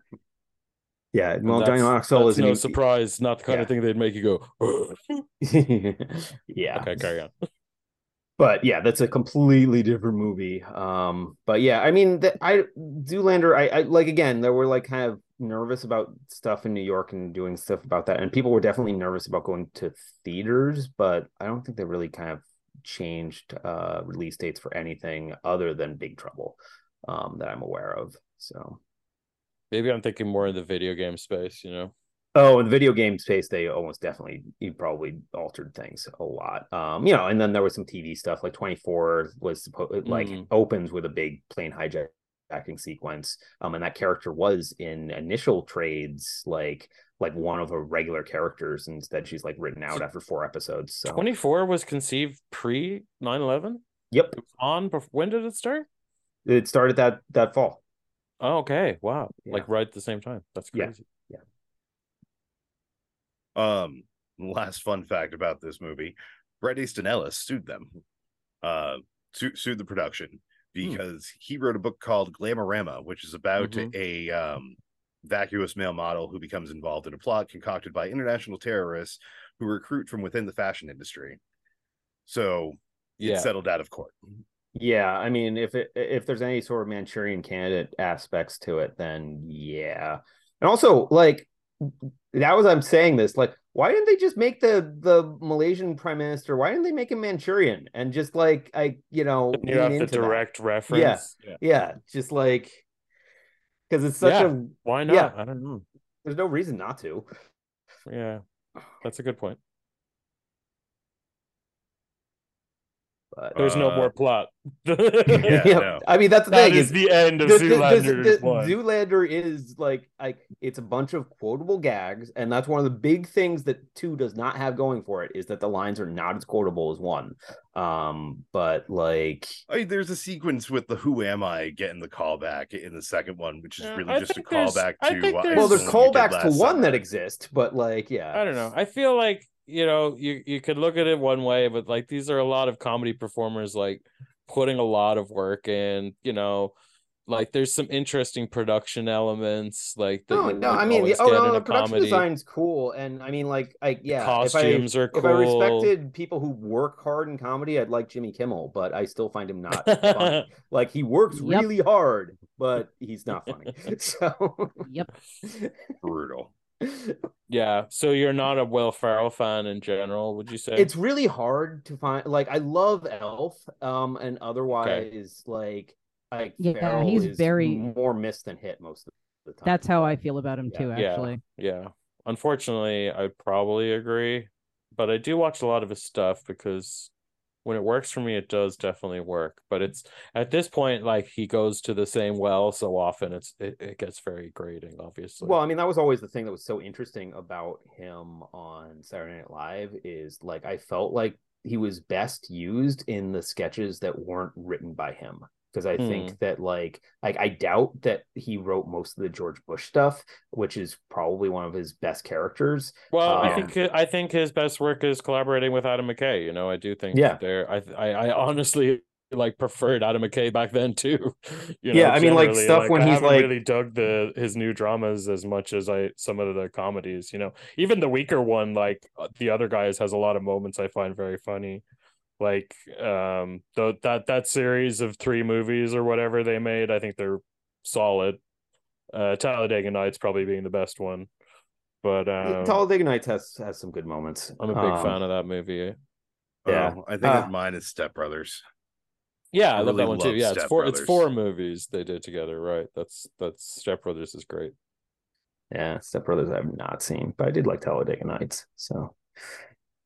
Yeah, well, Johnny that's- Knoxville is no surprise. Not the kind Yeah. of thing they'd make you go. yeah. Okay, carry on. but yeah, that's a completely different movie. Um, but yeah, I mean, the, I Zoolander, I, I like again, there were like kind of nervous about stuff in New York and doing stuff about that, and people were definitely nervous about going to theaters, but I don't think they really kind of changed uh release dates for anything other than Big Trouble, um, that I'm aware of. So Maybe I'm thinking more in the video game space. You know. Oh, in the video game space, they almost definitely you probably altered things a lot. Um, you know, and then there was some TV stuff like 24 was supposed like Mm. opens with a big plane hijacking sequence. Um, and that character was in initial trades like like one of the regular characters. Instead, she's like written out after four episodes. So 24 was conceived pre 9 11? yep, on when did it start? it started that that fall. Oh, okay. Wow. Yeah. Like right at the same time. That's crazy. Yeah. crazy. Um, last fun fact about this movie: Bret Easton Ellis sued them, uh, su- sued the production because he wrote a book called Glamorama, which is about Mhm. a um vacuous male model who becomes involved in a plot concocted by international terrorists who recruit from within the fashion industry. So it Yeah. settled out of court. Yeah, I mean, if it if there's any sort of Manchurian candidate aspects to it, then yeah. And also, like that was I'm saying this, like, why didn't they just make the the Malaysian prime minister? Why didn't they make him Manchurian and just like I, you know, you have the into that? direct reference. Yeah. Yeah, just like because it's such Yeah. a Why Yeah. not? I don't know. there's no reason not to. Yeah. That's a good point. But There's no Uh, more plot. Yeah, Yeah, no. I mean that's the That thing is is the end of the, the- the- Zoolander. the- one. Zoolander is like like it's a bunch of quotable gags, and that's one of the big things that two does not have going for it is that the lines are not as quotable as one. Um, but like I mean, there's a sequence with the "Who am I?" getting the callback in the second one, which is Yeah, really I just a think there's- callback to. uh, there's- well, there's Iceland you callbacks to last one that exist, but like yeah, I don't know. I feel like you know you you could look at it one way, but like these are a lot of comedy performers like putting a lot of work in. You know, like there's some interesting production elements. Like that oh, No, no, I mean, always oh get no, the production comedy. design's cool, and I mean, like, I yeah, Costumes are if I, If I respected people who work hard in comedy, I'd like Jimmy Kimmel, but I still find him not funny. Like he works Yep. really hard, but he's not funny. so Yep. brutal. Yeah. So you're not a Will Ferrell fan in general, would you say? it's really hard to find. Like I love Elf, um, and otherwise, like, like Yeah, Ferrell he's very- more missed than hit most of the time. That's how I feel about him Yeah. too, Yeah. actually. Yeah. Unfortunately, I'd probably agree, but I do watch a lot of his stuff because when it works for me, it does definitely work. But it's at this point, like he goes to the same well so often, it's it, it gets very grating, obviously. Well, I mean, that was always the thing that was so interesting about him on Saturday Night Live is like I felt like he was best used in the sketches that weren't written by him. Because I Hmm. think that like like I doubt that he wrote most of the George Bush stuff, which is probably one of his best characters. Well, I Um, think I think his best work is collaborating with Adam McKay. You know, I do think Yeah. there. I I, I honestly like preferred Adam McKay back then too. You know, Yeah, I mean, like, stuff when I he's, like- really dug the his new dramas as much as I some of the comedies. You know, even the weaker one, like uh, the other guys, has a lot of moments I find very funny. Like um the that that series of three movies or whatever they made, I think they're solid. Uh Talladega Nights probably being the best one. But um, Talladega Nights has has some good moments. I'm a big Um, fan of that movie. Yeah. Oh, I think Uh, mine is Step Brothers. Yeah, I, I love that really one too. love Yeah, it's Step four. It's four movies they did together, right? That's that's Step Brothers is great. Yeah, Step Brothers I have not seen, but I did like Talladega Nights. So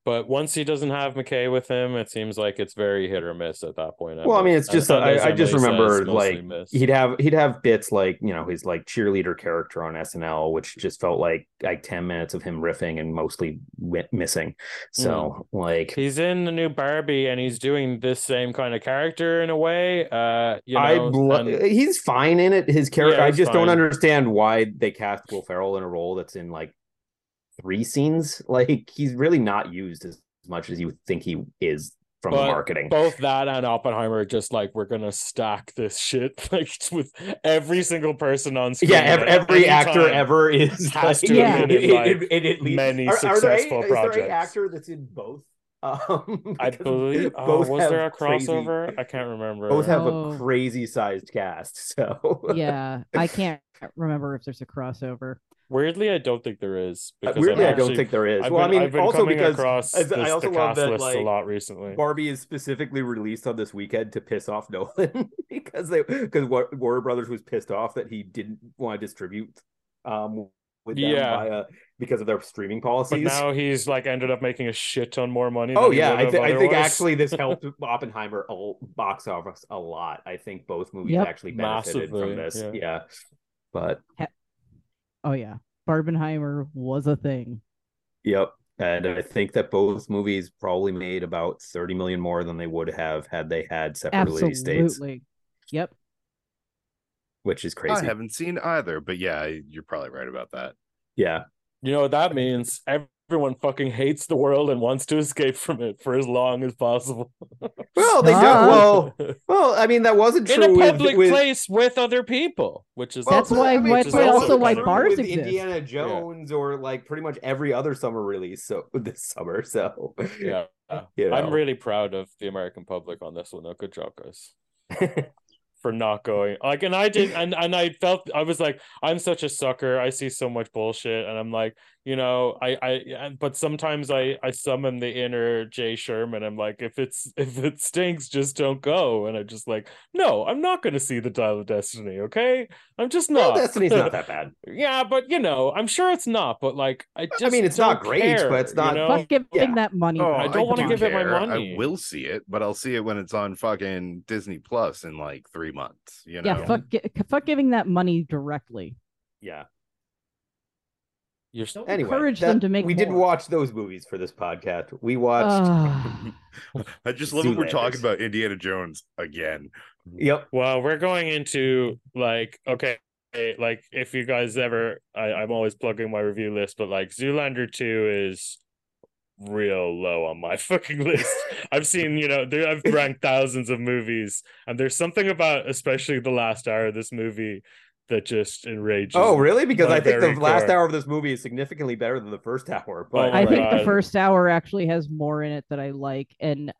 But once he doesn't have McKay with him, it seems like it's very hit or miss at that point. Well, I mean, it's just Sundays, I, I just remember like he'd have he'd have bits like you know his like cheerleader character on SNL, which just felt like like ten minutes of him riffing and mostly missing. So like He's in the new Barbie, and he's doing this same kind of character in a way. Uh, you know, I and- he's fine in it. His character, Yeah, I just don't understand why they cast Will Ferrell in a role that's in like three scenes. Like he's really not used as much as you would think he is from the But marketing. both that and Oppenheimer, just like we're gonna stack this shit like with every single person on screen. Yeah, ev- every actor ever is has like, to have in- been in, in- like, in- in at many are, are there any- successful Is there any actor that's in both? Um, I because believe. Oh, both was there a have crazy- crossover? I can't remember. Both have Oh. a crazy sized cast. So Yeah, I can't remember if there's a crossover. Weirdly, I don't think there is. Uh, Because weirdly, I've I don't think there is. I've well, been, I mean, I've been also because across as- this, I also the love cast that, list a like, lot recently. Barbie is specifically released on this weekend to piss off Nolan because they because Warner Brothers was pissed off that he didn't want to distribute um with them Yeah. via because of their streaming But policies. now he's like ended up making a shit ton more money. Oh than yeah, I, th- I think actually this helped Oppenheimer a l- box office a lot. I think both movies Yep. actually benefited Massively, from this. yeah. Yeah. but Oh yeah, Barbenheimer was a thing. yep, and I think that both movies probably made about thirty million more than they would have had they had separate release dates, Absolutely. Yep. which is crazy. I haven't seen either, but yeah, you're probably right about that. Yeah, You know what that means? Everyone fucking hates the world and wants to escape from it for as long as possible. well, they do. Stop. Well, well, I mean that wasn't true in true a public with, place with other people, which is Well, That's but, why- I mean, why- it's why also why true bars with exist. Indiana Jones or like pretty much every other summer release. So this summer, so yeah. you know. I'm really proud of the American public on this one. Though. Good job, guys. for not going like and i did and and i felt i was like i'm such a sucker i see so much bullshit and i'm like you know i i but sometimes i i summon the inner jay sherman i'm like if it's if it stinks just don't go and i'm just like no i'm not going to see the dial of destiny okay i'm just well, not Destiny's not that bad. yeah but you know i'm sure it's not but like i just i mean, it's not great, care, but it's not- you know? Fuck giving yeah. that money. Oh, I don't wanna do give it my money. I will see it, but I'll see it when it's on fucking Disney Plus in like three months. You know? Yeah, fuck, fuck giving that money directly. Yeah. You're so Anyway, Encourage that- them to make We didn't watch those movies for this podcast. We watched. Ugh. I just love that we're talking about Indiana Jones again. Yep. Well, we're going into like okay, like if you guys ever, I, I'm always plugging my review list, but like Zoolander two is real low on my fucking list. I've seen, you know, there I've ranked thousands of movies, and there's something about especially the last hour of this movie that just enrages. Oh, really? Because I think the very last hour of this movie is significantly better than the first hour. But Oh I my think the first hour actually has more in it that I like, and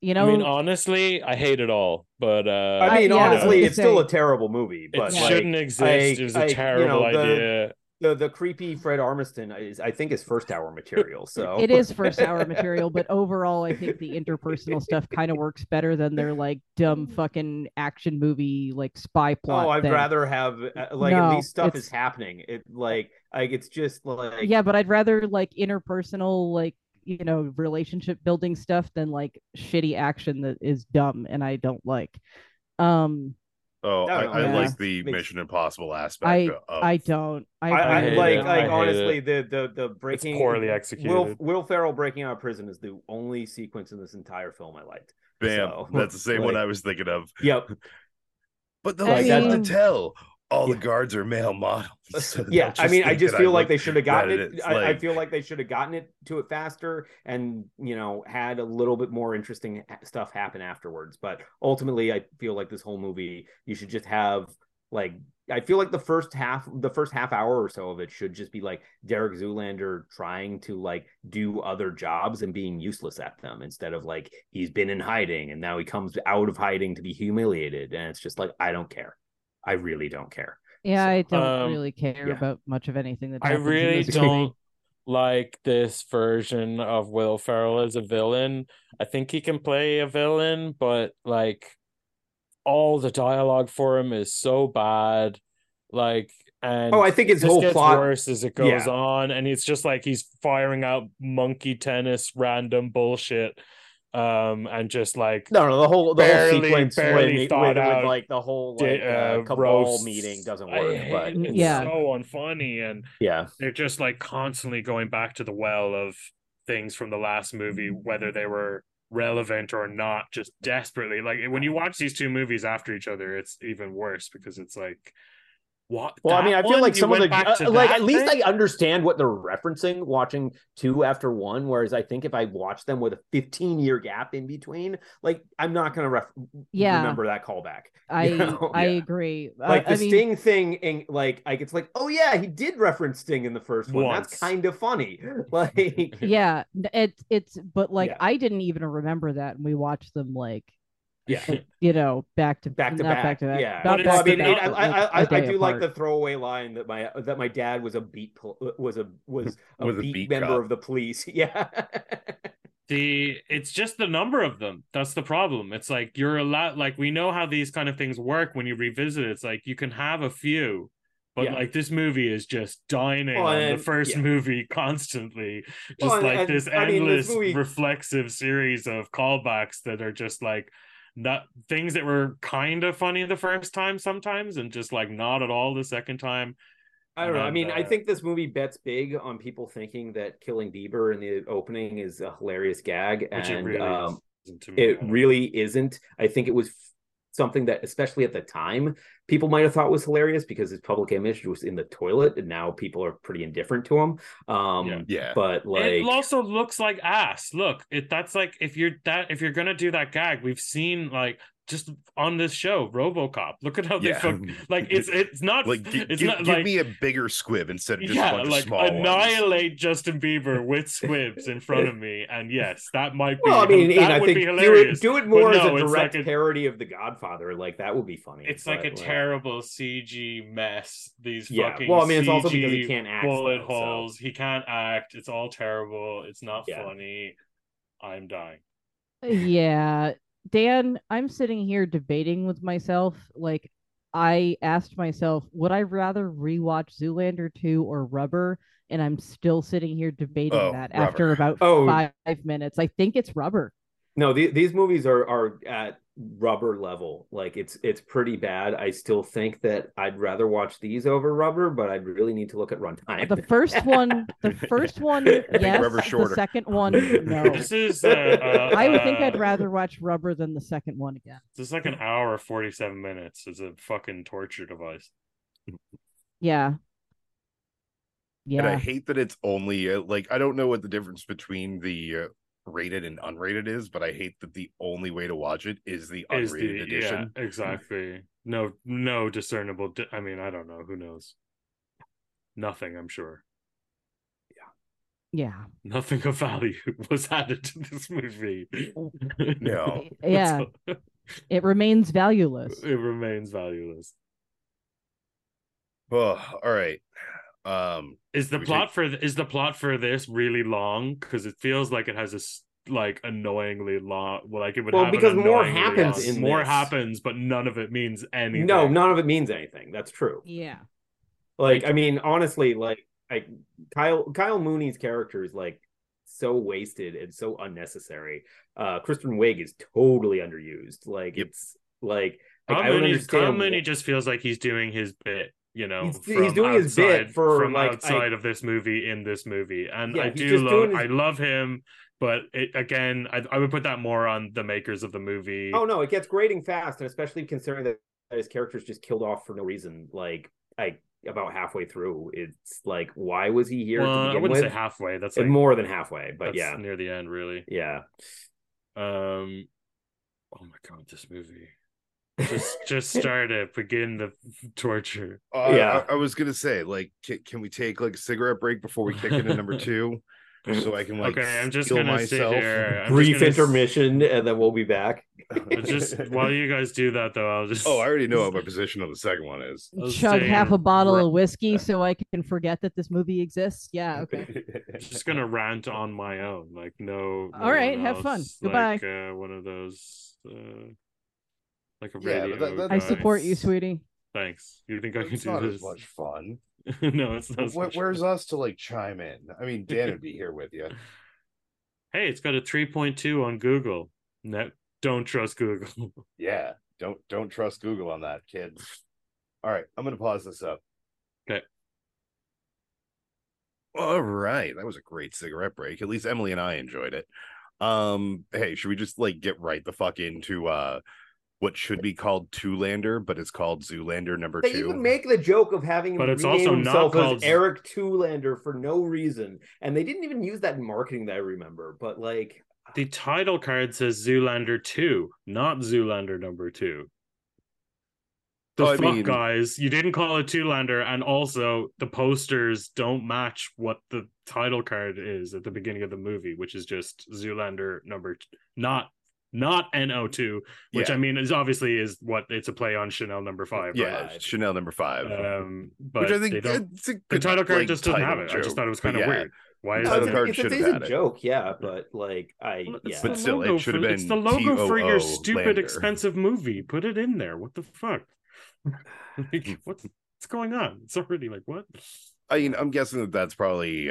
you know, I mean, honestly, I hate it all, but uh, I mean, I- yeah, honestly, I was it's still a terrible movie. it But like, shouldn't exist. I- it was I- a you terrible know, the- idea. the the the creepy Fred Armisen is, I think, is first hour material. So it is first hour material, but overall, I think the interpersonal stuff kind of works better than their like dumb fucking action movie like spy plot. Oh, I'd thing. rather have uh, like No, at least stuff is happening. It like like it's just like yeah, but I'd rather like interpersonal like you know relationship building stuff than like shitty action that is dumb and I don't like. Um, Oh, I I, I, know, like the makes- Mission Impossible aspect. I of, I don't. I, I, I, I like it. like I hate honestly the the the breaking poorly Will executed. Will Will Ferrell breaking out of prison is the only sequence in this entire film I liked. Bam. So, That's the same one I was thinking of. Yep. But they'll I be able mean- to tell all Yeah. the guards are male models. so yeah, I mean, I just feel like they should have gotten it. it's I, I feel like they should have gotten it to it faster, and you know, had a little bit more interesting stuff happen afterwards. But ultimately, I feel like this whole movie, you should just have like. I feel like the first half, the first half hour or so of it should just be like Derek Zoolander trying to like do other jobs and being useless at them instead of like he's been in hiding and now he comes out of hiding to be humiliated, and it's just like I don't care. I really don't care. yeah, I don't Um, really care yeah. about much of anything that I really don't like this version of Will Ferrell as a villain. I think he can play a villain, but like all the dialogue for him is so bad. Like and Oh, I think his this whole gets plot worse as it goes Yeah. on, and it's just like he's firing out monkey tennis random bullshit. Um and just like No, no, the whole the Barely- whole sequence barely with, thought with, with, out like the whole like uh, uh, cabal roasts. meeting doesn't work. hate But it. It's Yeah. so unfunny and yeah, they're just like constantly going back to the well of things from the last movie, whether they were relevant or not, just desperately. Like when you watch these two movies after each other, it's even worse because it's like, what? well, I mean, I feel one? like some of the uh, like at least thing? I understand what they're referencing watching two after one. Whereas I think if I watch them with a 15 year gap in between, like I'm not gonna ref- Yeah. remember that callback. I you know? I Yeah. agree. Like I, the I mean, Sting thing, and like like it's like, oh yeah, he did reference Sting in the first one. Once. That's kind of funny. Like yeah, it's it's but like Yeah. I didn't even remember that, and we watched them like yeah. you know back to back to back, back to back. Yeah, not But Well, I back to mean, back, it, I, but, I, like, I, a I day do like the throwaway line that my that my dad was a beat was a was a Was a beat, beat member cop. of the police. Yeah, the it's just the number of them that's the problem it's like you're a lot like we know how these kind of things work when you revisit it. it's like you can have a few But Yeah. like this movie is just dining Well, on and- the first yeah. movie constantly. Just Well, like and, this I mean, this endless movie- reflexive series of callbacks that are just like not things that were kind of funny the first time sometimes and just like not at all the second time. I don't know. I mean, I uh, think this movie bets big on people thinking that killing Bieber in the opening is a hilarious gag, and it really um, isn't to me. it really isn't. I think it was something that, especially at the time, people might have thought was hilarious because his public image was in the toilet, and now people are pretty indifferent to him. Um, Yeah. Yeah. but like, it also looks like ass. Look, it that's like if you're that if you're gonna do that gag, we've seen like just on this show, RoboCop. Look at how they Yeah. fuck like it's it's not like gi- it's give, not give like me a bigger squib instead of just a yeah, bunch like of small ones. annihilate Justin Bieber with squibs in front of me, and yes, that might be. well, I mean, that Ian, I would think be do it, do it but more as a direct like a- parody of The Godfather. Like that would be funny. It's like a but, terrible CG mess. These Yeah, fucking well, I mean, it's CG also because he can't act, bullet though, so- holes. He can't act. It's all terrible. It's not Yeah. funny. I'm dying. yeah dan i'm sitting here debating with myself like i asked myself would i rather rewatch zoolander 2 or rubber and i'm still sitting here debating Oh, that Rubber. after about Oh. five minutes i think it's rubber No, the, these movies are are at rubber level. Like it's it's pretty bad. I still think that I'd rather watch these over rubber, but I'd really need to look at runtime. the first one the first one think yes Rubber's the second one no This is. Uh, uh, i would think uh, i'd rather watch rubber than the second one again This is like an hour forty seven minutes. It's a fucking torture device. yeah Yeah. And I hate that it's only uh, like I don't know what the difference between the uh, rated and unrated is, but I hate that the only way to watch it is the Is unrated the edition. yeah exactly no no discernible. Di- I mean I don't know who knows. Nothing. I'm sure. yeah Yeah. Nothing of value was added to this movie. No. yeah it remains valueless it remains valueless. Oh, all right. Um, Is the We plot for th- is the plot for this really long? Because it feels like it has a s- like annoyingly long. Well, like it would Well, have because more happens long- in more this. happens, but none of it means anything. no, none of it means anything. That's true. yeah Like, Like- I mean, honestly, like, I Kyle Kyle Mooney's character is like so wasted and so unnecessary. Uh, Kristen Wiig is totally underused. Like, Yep. it's like, like Kyle I Mooney. Kyle Mooney just feels like he's doing his bit. You know, He's- he's doing his bit for, from like, outside I- of this movie in this movie, and Yeah, I do love. his- I love him, but it, again, I, I would put that more on the makers of the movie. Oh no, it gets grating fast, and especially considering that his character's just killed off for no reason. Like, I about halfway through, it's like, why was he here well, I wouldn't with? say halfway. That's like more than halfway, but that's yeah, near the end, really. yeah. Um, oh my god, this movie just just start it. Begin the torture. uh, Yeah. I, I was gonna say, like, can, can we take like a cigarette break before we kick into number two, so I can like okay, I'm just gonna myself? sit here. I'm Brief gonna s- intermission, and then we'll be back. Just while you guys do that, though, I'll just Oh, I already know what my position on the second one is. I was chug half a bottle of whiskey so I can forget that this movie exists. Yeah, okay. just gonna rant on my own. Like no. no All right, one have fun. Goodbye. Like uh, one of those, uh, like a Yeah, radio. that- that- I support you, sweetie. Thanks. You think I can It's do not this? as much fun. no, it's not. as Wh- much where's fun. us to like chime in? I mean, Dan would be here with you. Hey, it's got a 3.2 on Google. No, don't trust Google. Yeah, don't don't trust Google on that, kids. All right, I'm gonna pause this up. Okay. All right, that was a great cigarette break. At least Emily and I enjoyed it. Um, hey, should we just like get right the fuck into uh what should be called Two-Lander, but it's called Zoolander number They two? even make the joke of having him But it's rename also not himself called- as Eric Two-Lander for no reason, and they didn't even use that in marketing that I remember. But like, uh, the title card says Zoolander 2, not Zoolander number 2. The Oh, I fuck, mean- guys? You didn't call it Two-Lander, and also the posters don't match what the title card is at the beginning of the movie, which is just Zoolander number, t- not not NO2, which Yeah. I mean is obviously is what it's a play on Chanel number five. yeah, right? Chanel number five. Um, but which I think it's a The title card like, just doesn't have title it. I just thought it was but kind of yeah. weird. Why is no, title it's, it? a, card it's a should have decent had it. joke, yeah. But like, I Well, yeah, But still, it should have for- It's the been logo for your stupid, Lander. expensive movie. Put it in there. What the fuck? like, what? what's going on? It's already like what? I mean, I'm guessing that that's probably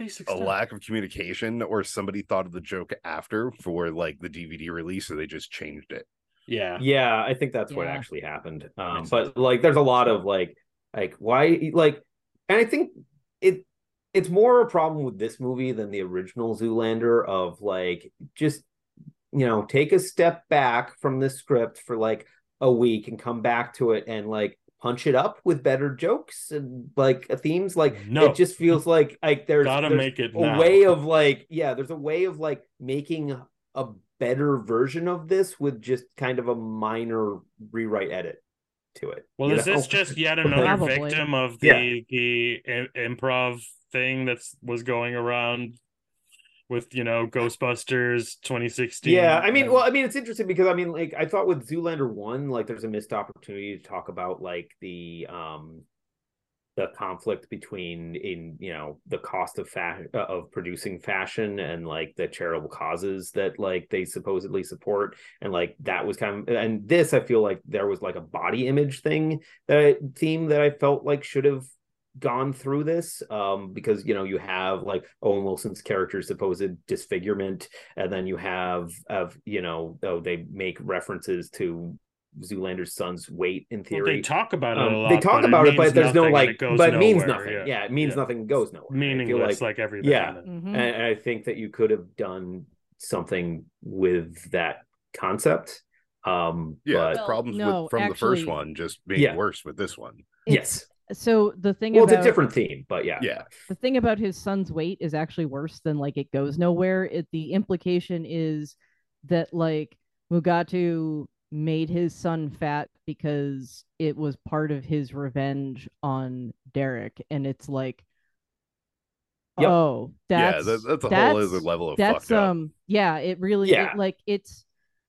a stuff. lack of communication, or somebody thought of the joke after for like the DVD release, so they just changed it. Yeah. Yeah, I think that's what actually happened. Um, but like, there's a lot of like, like why, like, and I think it it's more a problem with this movie than the original Zoolander. Of like, just you know, take a step back from the script for like a week and come back to it and like punch it up with better jokes and like uh, themes. Like, No. it just feels like like there's Gotta there's make it a now. way of like yeah there's a way of like making a better version of this with just kind of a minor rewrite edit to it Well, you is this just yet another Probably. victim of the Yeah. the improv thing that's was going around with you know Ghostbusters 2016? yeah i mean well i mean it's interesting because i mean like i thought with zoolander 1 like there's a missed opportunity to talk about like the um the conflict between in you know the cost of fa- uh, of producing fashion and like the charitable causes that like they supposedly support and like that was kind of and this i feel like there was like a body image thing that theme that i felt like should have gone through this um because you know you have like owen wilson's character's supposed disfigurement and then you have of you know oh they make references to zoolander's son's weight in Well, theory they talk about it um, a lot. they talk but about it, means but there's no like, it goes but it means nowhere, nothing. Yeah, it means Yeah. nothing goes nowhere. I feel meaningless, like, like, everything. yeah. in it. Mhm. and, and I think that you could have done something with that concept. Um, Yeah, but problems no, with from the first one just being Yeah. worse with this one. It's- yes, So the thing well, about it's a different theme, but yeah, Yeah, the thing about his son's weight is actually worse than like it goes nowhere. It the implication is that like Mugatu made his son fat because it was part of his revenge on Derek, and it's like, Yep. oh, yeah, that's that, that's a that's, whole other level of that's fucked up. um yeah it really Yeah. it, like it's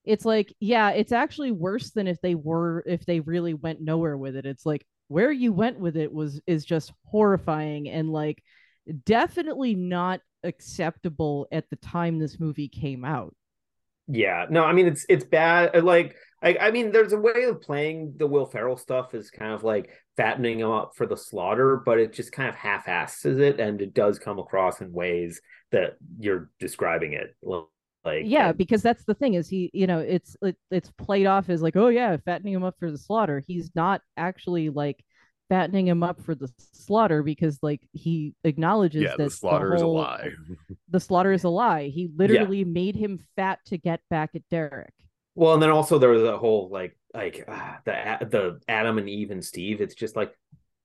it's like yeah it's actually worse than if they were if they really went nowhere with it it's like where you went with it was is just horrifying and like definitely not acceptable at the time this movie came out yeah. No, I mean it's it's bad. uh, Like I, I mean, there's a way of playing the Will Ferrell stuff is kind of like fattening him up for the slaughter, but it just kind of half-asses it, and it does come across in ways that you're describing it. Like yeah and- because that's the thing is he you know it's it, it's played off as like oh yeah fattening him up for the slaughter he's not actually like fattening him up for the slaughter because like he acknowledges Yeah, that the slaughter is a lie. the slaughter is a lie he literally made him fat to get back at derek Well, and then also there was a whole like like ah, the the Adam and Eve and Steve. It's just like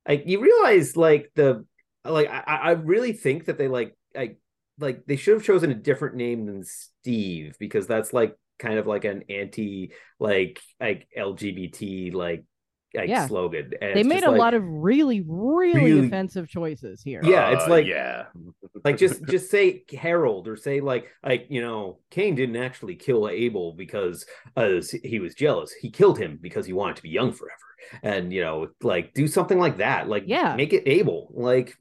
like you realize like the like I, I really think that they like like like they should have chosen a different name than Steve because that's like kind of like an anti like like LGBT like like Yeah. slogan. And they made a like- lot of really really, really- offensive choices here Yeah, it's Uh, like- yeah, like just just say Harold or say like like you know Cain didn't actually kill Abel because uh, he was jealous. He killed him because he wanted to be young forever. And you know like do something like that. Like Yeah. make it Abel. Like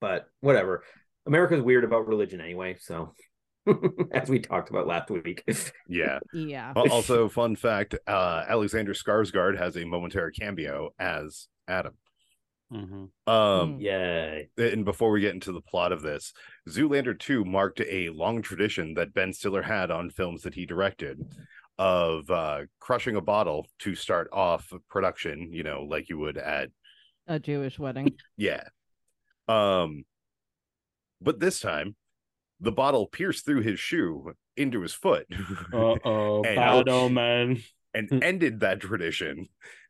but whatever. America's weird about religion anyway, so as we talked about last week. yeah. yeah Also, fun fact: uh, Alexander Skarsgård has a momentary cameo as Adam. Mhm. Um, Mm. yeah. and before we get into the plot of this, Zoolander 2 marked a long tradition that Ben Stiller had on films that he directed of uh, crushing a bottle to start off production, you know, like you would at a jewish wedding yeah. Um but this time the bottle pierced through his shoe into his foot Uh-oh, And- bad omen. and ended that tradition.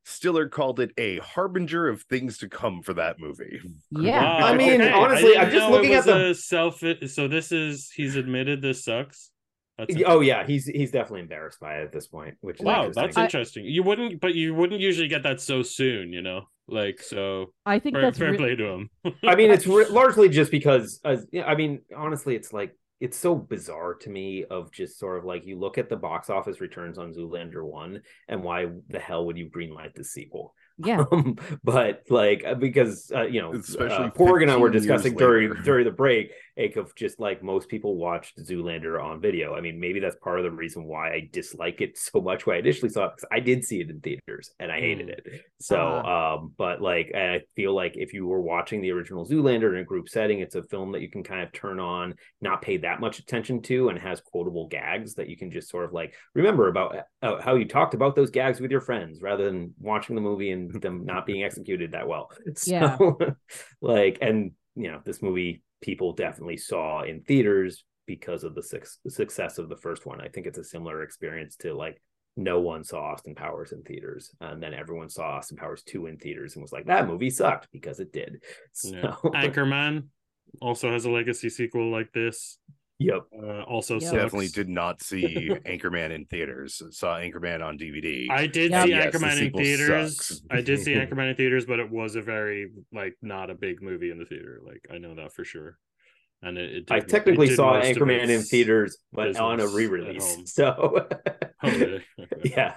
Stiller called it a harbinger of things to come for that movie. yeah Wow, I mean, okay. honestly, didn't I'm just looking at the- self. So this is he's admitted this sucks. That's Oh yeah, he's he's definitely embarrassed by it at this point, which is wow, interesting. that's I- interesting. You wouldn't, but you wouldn't usually get that so soon, you know. Like so, i think fair, that's fair re- play to him. I mean, it's re- largely just because, uh, I mean, honestly, it's like it's so bizarre to me of just sort of like you look at the box office returns on Zoolander one, and why the hell would you greenlight the sequel? yeah Um, but like uh, because uh, you know, Especially uh, Porg and I were discussing during during the break ache of just like most people watched Zoolander on video. I mean, maybe that's part of the reason why I dislike it so much. When I initially saw it, because I did see it in theaters and I hated it. So, Ah. um, but like, I feel like if you were watching the original Zoolander in a group setting, it's a film that you can kind of turn on, not pay that much attention to, and has quotable gags that you can just sort of like remember about uh, how you talked about those gags with your friends rather than watching the movie and them not being executed that well. So, Yeah. like, and you know, this movie people definitely saw in theaters because of the six, success of the first one. I think it's a similar experience to like no one saw Austin Powers in theaters, um, and then everyone saw Austin Powers two in theaters and was like, that movie sucked because it did. So, Yeah. Anchorman also has a legacy sequel like this. Yep. Uh, also Yep. sucks. Definitely did not see Anchorman in theaters. Saw Anchorman on DVD. I did Yeah. see Yes, the Anchorman in theaters. I did see Anchorman in theaters, but it was a very like not a big movie in the theater. Like I know that for sure. And it, it I technically it did saw most of Anchorman in theaters, but on a re-release. So, Oh. Okay. yeah,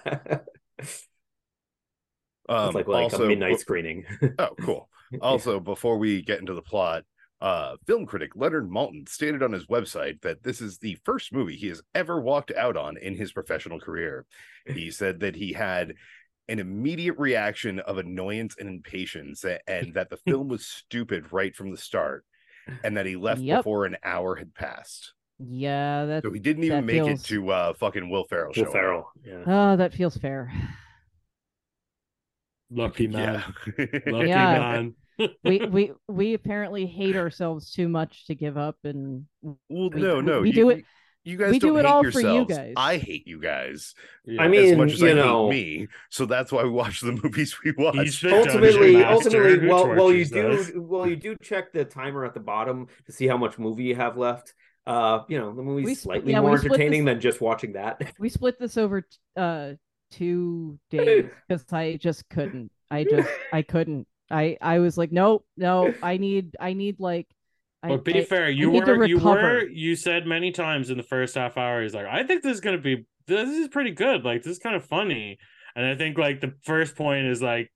um, it's like like also, a midnight screening. Oh, cool. Also, before we get into the plot, uh, film critic Leonard Maltin stated on his website that this is the first movie he has ever walked out on in his professional career. He said that he had an immediate reaction of annoyance and impatience, and that the film was stupid right from the start, and that he left Yep. before an hour had passed. Yeah, that So he didn't even make feels- it to uh, fucking Will Ferrell show. Will Ferrell. Yeah. oh, that feels fair. Lucky man. Yeah. Lucky Yeah. man. We we we apparently hate ourselves too much to give up and well, We- no, no. we you, do it- You guys we do don't it hate all for you guys. I hate you guys. Yeah. I mean, as much as you I know- hate me. So that's why we watch the movies we watch. He's the ultimately, ultimately, who well, well, you tortures do, us. well, you do check the timer at the bottom to see how much movie you have left. Uh, you know, the movie's We sp- slightly yeah, more entertaining this- than just watching that. we split this over t- uh two days because I just couldn't. I just I couldn't. I I was like, nope, no. I need I need like. I, But be I- fair, you were you were you said many times in the first half hour, he's like, I think this is gonna be this is pretty good. Like this is kind of funny. And I think like the first point is like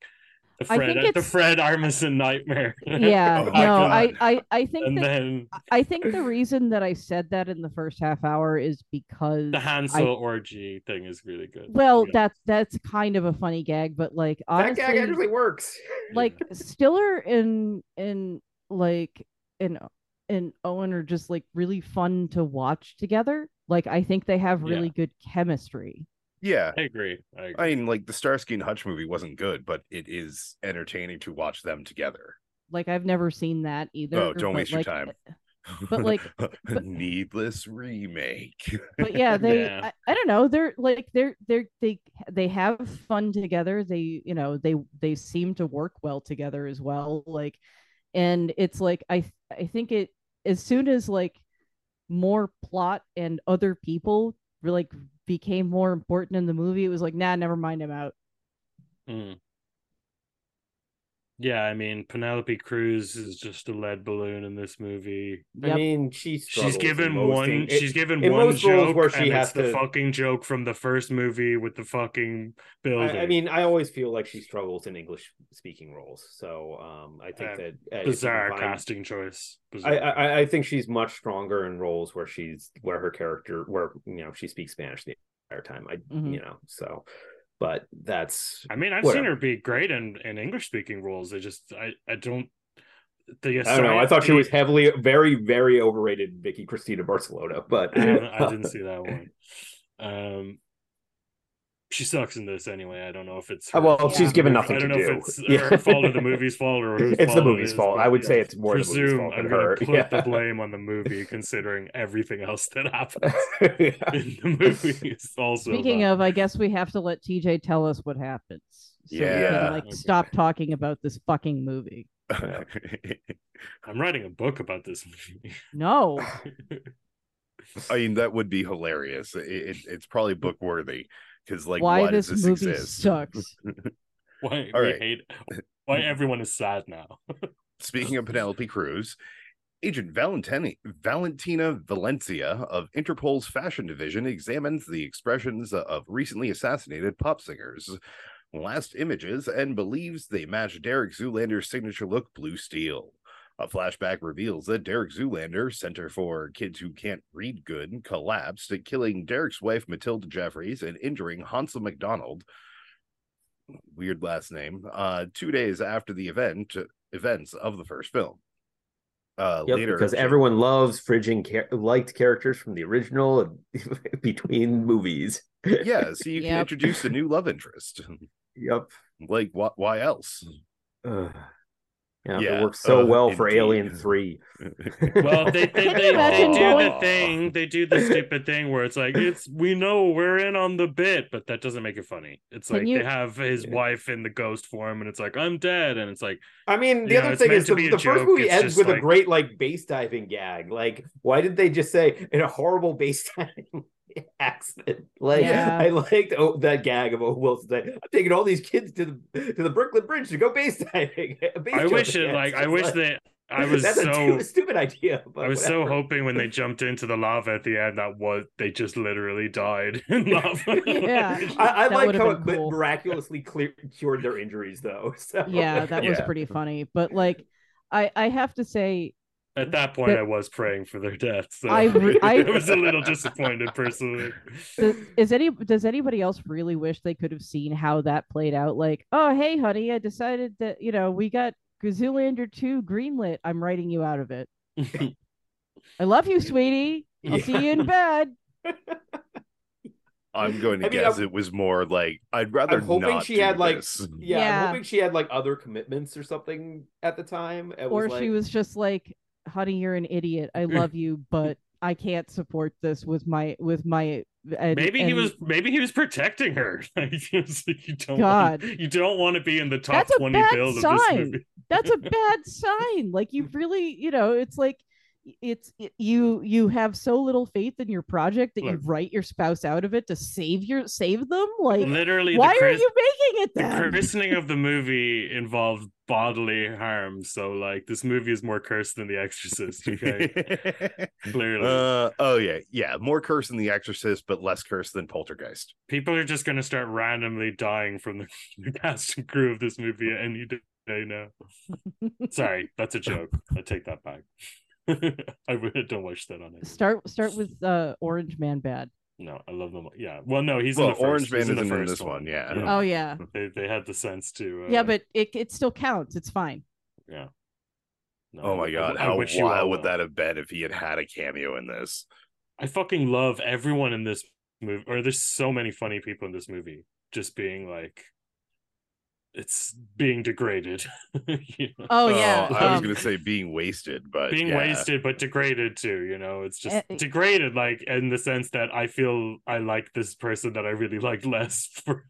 the I Fred think the Fred Armisen nightmare. Yeah, Oh no, I, I I think and that then I think the reason that I said that in the first half hour is because the Hansel orgy thing is really good. well, Yeah. that's that's kind of a funny gag, but like that gag actually works. like Stiller and and like and and Owen are just like really fun to watch together. Like I think they have really good chemistry. Yeah. I agree. I agree. I mean, like the Starsky and Hutch movie wasn't good, but it is entertaining to watch them together. Like I've never seen that either. Oh, don't but, waste your time. But, like, but- needless remake. but yeah they Yeah. I, I don't know they're like they're they're they they have fun together they you know they they seem to work well together as well like and it's like i i think it as soon as like more plot and other people were like became more important in the movie it was like nah never mind i'm out Mm. Yeah, I mean Penelope Cruz is just a lead balloon in this movie. I mean, she She's given one. things. It- she's given one most joke where she and has it's the fucking joke from the first movie with the fucking building. I, I mean, I always feel like she struggles in English speaking roles. So um, I think Uh, that uh, if you can bizarre find- casting choice. I, Bizarre. I I think she's much stronger in roles where she's where her character where you know she speaks Spanish the entire time. I Mhm. you know so, but that's I mean, I've seen her be great in, in English speaking roles. I just I, I don't the I don't know. I thought she was heavily very very overrated, Vicky Cristina Barcelona. But I, I didn't see that one. Um, she sucks in this anyway. I don't know if it's Uh, well, fault she's or given the- nothing I don't to know do. if it's Yeah. her fault or the movie's fault or whose It's the fault it movie's is, fault. I would yeah. say it's more the movie's fault I'm than gonna her. put Yeah. the blame on the movie, considering everything else that happens Yeah. in the movie is also. speaking bad. of i guess we have to let tj tell us what happens so we Yeah. can like Okay. stop talking about this fucking movie I'm writing a book about this movie. no I mean, that would be hilarious. It, it, it's probably book worthy because, like, why, why, this, does this movie exist? sucks why All we hate? Why everyone is sad now? Speaking of Penelope Cruz, Agent Valentini, Valentina Valencia of Interpol's fashion division examines the expressions of recently assassinated pop singers' last images and believes they match Derek Zoolander's signature look, Blue Steel. A flashback reveals that Derek Zoolander, Center for Kids Who Can't Read Good, collapsed, killing Derek's wife Matilda Jeffries and injuring Hansel McDonald. Weird last name. Uh, two days after the event events of the first film. Uh, Yep, later, because everyone loves fridging char- liked characters from the original between movies. yeah, so you can introduce a new love interest. Yep. like, wh- why else? Ugh. yeah, Yeah, it works so uh, well for. Alien Three. Well, they they, they, they do going- the thing. They do the stupid thing where it's like it's we know we're in on the bit, but that doesn't make it funny. It's Can like you- they have his Yeah. wife in the ghost form, and it's like I'm dead, and it's like I mean, the other it's thing is the, the first movie it's ends just with a great like base diving gag. Like, why did they just say in a horrible base diving accident? Like, Yeah. I liked oh, that gag of O. Wilson saying, "I'm taking all these kids to the to the Brooklyn Bridge to go base diving." Base I wish it like I wish like- that I was that's so stu- stupid idea. But I was so hoping when they jumped into the lava at the end that was they just literally died in lava. Yeah. I, I like how it mi- cool. miraculously clear, cured their injuries, though. So yeah, that was pretty funny. But like, I I have to say, At that point, But- I was praying for their death. So I I- I was a little disappointed personally. does, is any does anybody else really wish they could have seen how that played out? Like, oh hey honey, I decided that you know we got Zoolander two greenlit. I'm writing you out of it. I love you, sweetie. I'll see you in bed. I'm going to I mean, guess I'm- it was more like I'd rather I'm hoping not she do had, like. Yeah, Yeah. I'm hoping she had like other commitments or something at the time. It or was she was just like, honey, you're an idiot. I love you, but I can't support this with my with my. And, maybe he was maybe he was protecting her. Like, it's like you don't God. want, you don't want to be in the top twenty build of this movie. that's a bad sign like you really you know it's like it's it- you you have so little faith in your project that you write your spouse out of it to save your save them like Literally, why the, are Chris- you making it the christening of the movie involved bodily harm. So like this movie is more cursed than The Exorcist. Okay, clearly. uh, oh yeah, yeah. More cursed than The Exorcist, but less cursed than Poltergeist. people are just going to start randomly dying from the, the cast and crew of this movie at any day now. Sorry, that's a joke. I take that back. I really don't wish that on it. start start with uh orange man bad No, I love them. Yeah. Well, no, he's well, in the first. Orange he's Man in the isn't in first this one. Yeah. oh yeah They they had the sense to. Uh, yeah but it, it still counts it's fine yeah. No, Oh my god, I how wish you wild would well. that have been if he had had a cameo in this? I fucking love everyone in this movie. Or there's so many funny people in this movie, just being like, it's being degraded. you know? oh yeah I was um, gonna say being wasted, but being yeah. wasted but degraded too you know it's just Eh, degraded like in the sense that i feel i like this person that i really like less for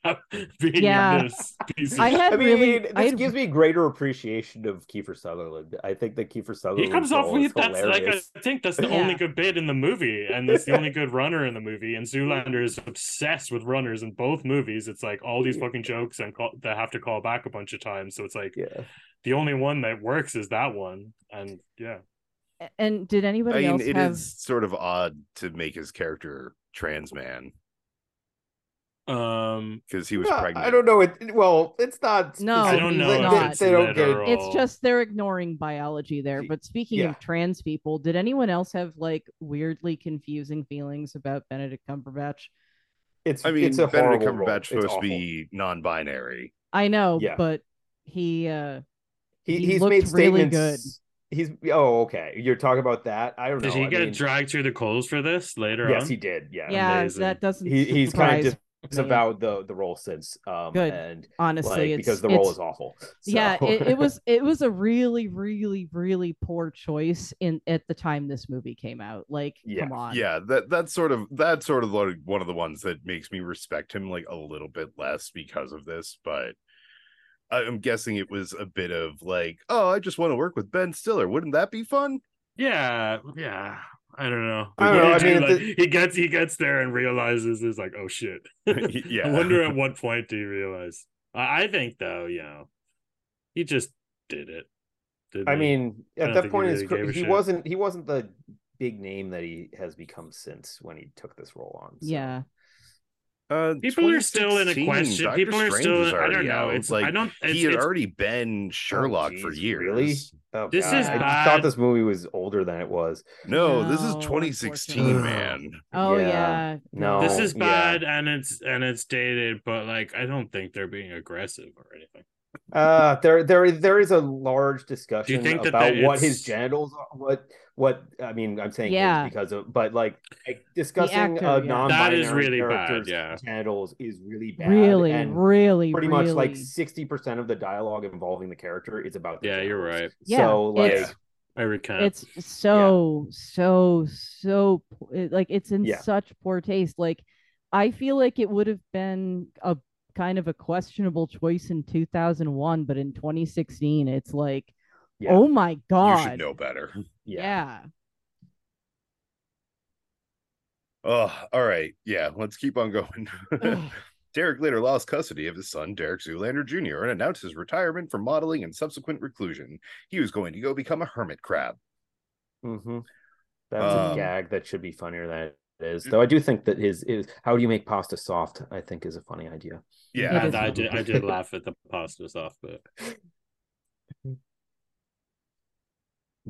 being Yeah. in this piece of I shit. had I mean, really this I had- gives me greater appreciation of Kiefer Sutherland. I think that Kiefer Sutherland he comes off with that's like i think that's the Yeah. only good bit in the movie and that's the only good runner in the movie and zoolander is obsessed with runners in both movies it's like all these fucking jokes and call, that have to call back a bunch of times so it's like yeah. the only one that works is that one and yeah and did anybody I anybody mean, else it is have sort of odd to make his character trans man um because he was No, pregnant. I don't know. It well, it's not. No, i don't know it's if not. it's They don't get- it's just they're ignoring biology there but speaking yeah. of trans people did anyone else have like weirdly confusing feelings about benedict cumberbatch It's. I mean, it's a Benedict horrible role. Cumberbatch supposed to be non-binary. I know Yeah. but he uh He, he he's looked made really statements. He's. Oh, okay. You're talking about that. I don't know. did he I get mean, dragged through the coals for this later on? Yes, on he did. Yeah. yeah amazing. that doesn't He, he's kind surprise of me. about the the role since. Um, Good. And honestly like it's, because the role it's- is awful. yeah it, it was it was a really really really poor choice in at the time this movie came out like Yeah. come on Yeah, that that's sort of that's sort of like one of the ones that makes me respect him like a little bit less because of this, but I'm guessing it was a bit of like, oh, I just want to work with Ben Stiller. Wouldn't that be fun? Yeah, yeah. I don't know. I don't What know, do you I do? mean, Like, he gets he gets there and realizes is like, oh shit. Yeah. I wonder at what point do you realize? I, I think though, you know, he just did it. didn't I he? mean, at don't that think he point, really his he wasn't he wasn't the big name that he has become since when he took this role on. so. yeah Uh, People are still in a question. Doctor People are Strange still. was I don't know. out. It's like I don't. It's, he had it's- already been Sherlock for geez, years. really? Oh, This God. is I bad. thought this movie was older than it was. No, this is 2016, man. Oh Yeah. yeah. No. this is yeah. bad and it's and it's dated, but like I don't think they're being aggressive or anything. Uh, there, there, there is a large discussion think that about there- what his genitals are. What, what? I mean, I'm saying his Yeah. because of, but like, like discussing actor, a yeah. non-binary That is really bad, character's yeah. genitals is really bad. Really, and really, pretty really. much like sixty percent of the dialogue involving the character is about. the Yeah, you're genitals. right. Yeah, so like, it's- I recant. it's so so so like it's in Yeah. such poor taste like i feel like it would have been a kind of a questionable choice in 2001 but in 2016 it's like Yeah. oh my god, You should know better. Yeah, yeah Oh, all right. Yeah, let's keep on going. Derek later lost custody of his son, Derek Zoolander Jr., and announced his retirement from modeling and subsequent reclusion. He was going to go become a hermit crab. hmm That's a Um, gag that should be funnier than it is. Though I do think that his is how do you make pasta soft? I think is a funny idea. Yeah, I, is I did. I did laugh at the pasta soft but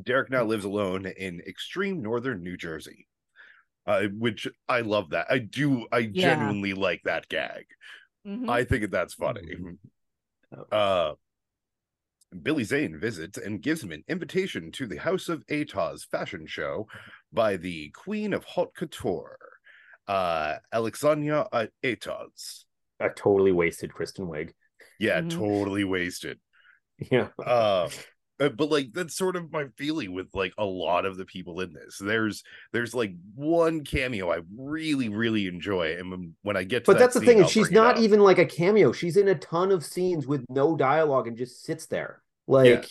Derek now lives alone in extreme northern New Jersey, uh, which I love that. I do. I Yeah. genuinely like that gag. Mhm. I think that's funny. Uh, Billy Zane visits and gives him an invitation to the House of Atoz fashion show by the Queen of Haute Couture, uh, Alexandria uh, Atoz. A totally wasted Kristen Wiig. Yeah, Mhm. totally wasted. Yeah. Uh, Uh, but like that's sort of my feeling with like a lot of the people in this. There's there's like one cameo I really really enjoy, and when, when I get to But that that's the scene, thing is I'll she's not even like a cameo. She's in a ton of scenes with no dialogue and just sits there. Like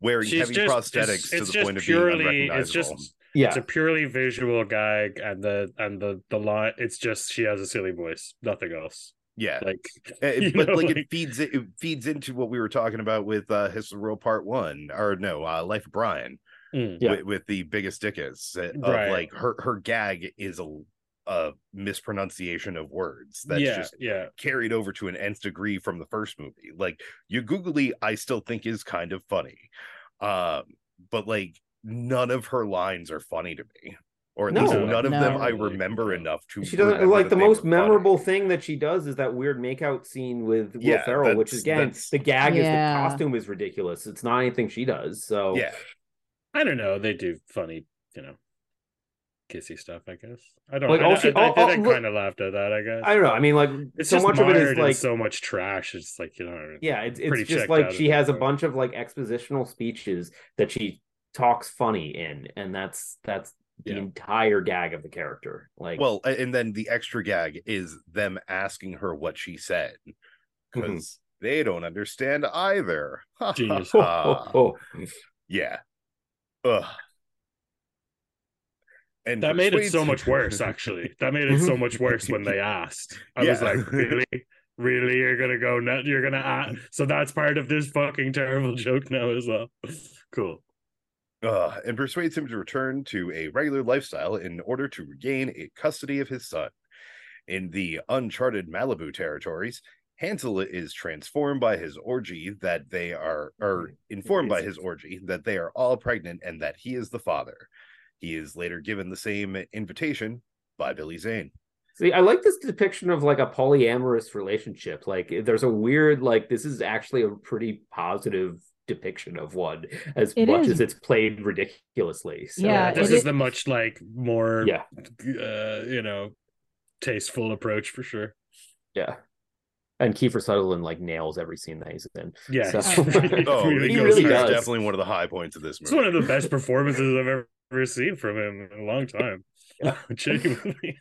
wearing she's heavy just prosthetics it's, to it's the just point of purely. being It's unrecognizable. just. yeah. It's a purely visual gag, and the and the the line. It's just she has a silly voice, nothing else. Yeah. Like, Uh, you but know, like, like- it feeds it, it feeds into what we were talking about with uh History World Part One, or no, uh Life of Brian, mm, Yeah. with, with the Biggus Dickus uh, of Right. like her her gag is a a mispronunciation of words that's yeah, just yeah. carried over to an nth degree from the first movie. Like you googly, I still think is kind of funny. Um, but like none of her lines are funny to me. Or at least No. none of them No. I remember enough to She doesn't like the most were funny. memorable thing that she does is that weird makeout scene with Will Yeah, Ferrell, which that's- again that's- the gag is the costume is ridiculous. It's not anything she does. So Yeah. I don't know. They do funny, you know, kissy stuff. I guess. I don't. Like, I, all I, she- I, all- all- I kind of laughed at that. I guess. I don't know. I mean, like It's so much of it is like so much trash. It's like you know. yeah, it's it's pretty just like she has that a point. bunch of like expositional speeches that she talks funny in, and that's that's the Yeah. entire gag of the character. Like, Well, and then the extra gag is them asking her what she said. Mm-hmm. Because they don't understand either. Ha, ha, Genius. ha. oh, Yeah. Ugh. And That made it so much worse. Actually, that made it so mm-hmm. much worse when they asked. I was like, really, really, you're gonna go nut? You're gonna ask? So that's part of this fucking terrible joke now as well. Cool. Uh, and persuades him to return to a regular lifestyle in order to regain a custody of his son. In the uncharted Malibu territories, Hansel is transformed by his orgy that they are, or informed by his orgy that they are all pregnant and that he is the father. He is later given the same invitation by Billy Zane. See, I like this depiction of like a polyamorous relationship. Like, there's a weird, like, this is actually a pretty positive depiction of one, as It much is. as it's played ridiculously. So, Yeah, this it is is- the much like more, yeah, uh, you know, tasteful approach for sure. yeah. And Kiefer Sutherland like nails every scene that he's in. Yeah, So- Oh, really he he goes really really does. definitely one of the high points of this movie. It's one of the best performances I've ever, ever seen from him in a long time. Yeah. Genuinely.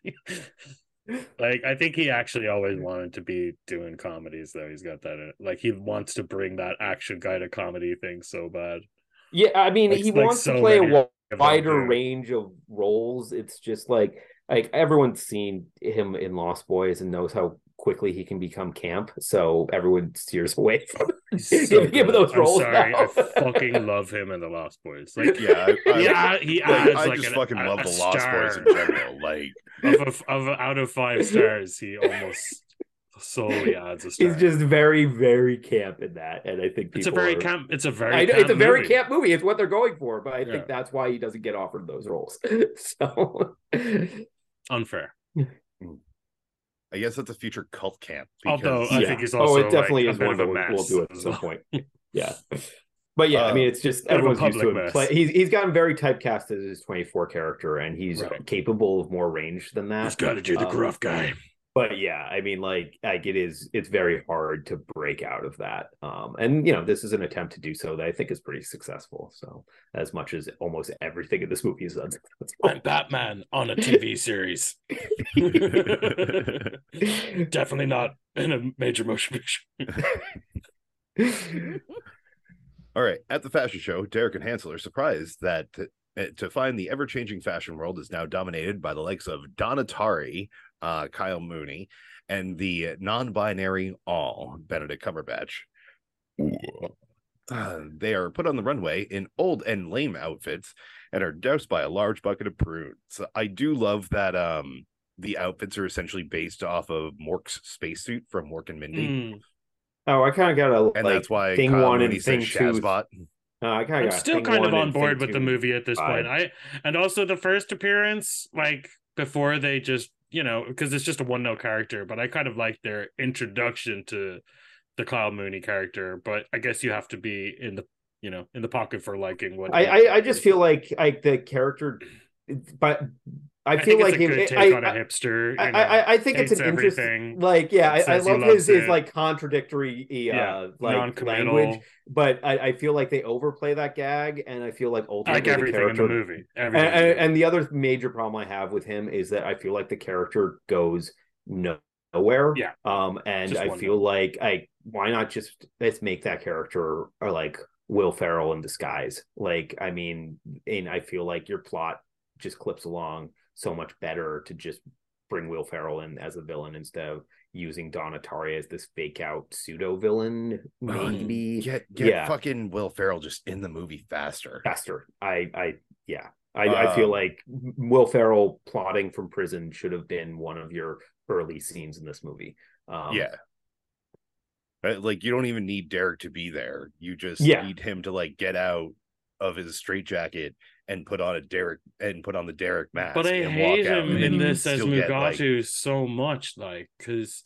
Like I think he actually always wanted to be doing comedies though. He's got that. Uh, like he wants to bring that action guy to comedy thing so bad. Yeah, I mean, Like- he like wants so to play a many wi- of them wider range of roles. It's just like like everyone's seen him in Lost Boys and knows how quickly he can become camp. So everyone steers away from He's giving him good. those I'm roles. sorry, now. I fucking love him in the Lost Boys. Like, yeah, I, I, yeah, he like, adds I like just an- fucking a- love a the Lost Boys in general. Like, of, a, of a, out of five stars, he almost solely adds a star. He's just very, very camp in that, and I think people it's a very are- camp. It's a very. I know, it's a very movie. camp movie. It's what they're going for, but I think that's why he doesn't get offered those roles. so unfair. I guess that's a future cult camp. Although because- I Yeah. think he's also oh, it definitely like, is one of a that we'll, we'll do it at some well. point. Yeah. But yeah, I Uh, mean, it's just bit of a everyone's used to public him. mess. Play, he's he's gotten very typecast as his 24 character, and he's Right. capable of more range than that. He's got to do the Um, gruff guy. But yeah i mean like like it is it's very hard to break out of that um and you know this is an attempt to do so that i think is pretty successful so as much as almost everything in this movie is unsuccessful I'm Batman on a TV series. Definitely not in a major motion picture. All right. At the fashion show, Derek and Hansel are surprised that to, uh, to find the ever changing fashion world is now dominated by the likes of Don Atari, uh, Kyle Mooney, and the non binary All, Benedict Cumberbatch. Uh, they are put on the runway in old and lame outfits and are doused by a large bucket of prunes. I do love that um, the outfits are essentially based off of Mork's spacesuit from Mork and Mindy. Mm. oh i kind of got a And like, that's why thing Kyle one Mooney and thing two Shazbot. uh, i kind I'm of still kind of on board thing with the movie at this point. I and also the first appearance, like before they just you know because it's just a one note character, but I kind of like their introduction to the Kyle Mooney character. But I guess you have to be in the you know in the pocket for liking what I, I i just feel like like the character but i, I, feel like it's a take I, on a I, hipster. You I, know, I, I think it's an interesting like yeah I, I love his his like contradictory uh Yeah, like language but I, I feel like they overplay that gag and i feel like ultimately like the everything in character the movie. and, the and, and the other major problem i have with him is that i feel like the character goes nowhere Yeah. um and i feel like i why not just let's make that character or like will ferrell in disguise like i mean and i feel like your plot just clips along so much better to just bring will ferrell in as a villain instead of using don atari as this fake out pseudo villain maybe Get get Yeah. fucking Will Ferrell just in the movie faster. faster. I, I, yeah, I, I feel Um, like Will Ferrell plotting from prison should have been one of your early scenes in this movie. Um, yeah. Uh, Like you don't even need Derek to be there. You just Yeah. need him to like get out of his straitjacket and put on a Derek and put on the Derek mask. But I and hate him and in this as still get, like- Mugatu so much, like because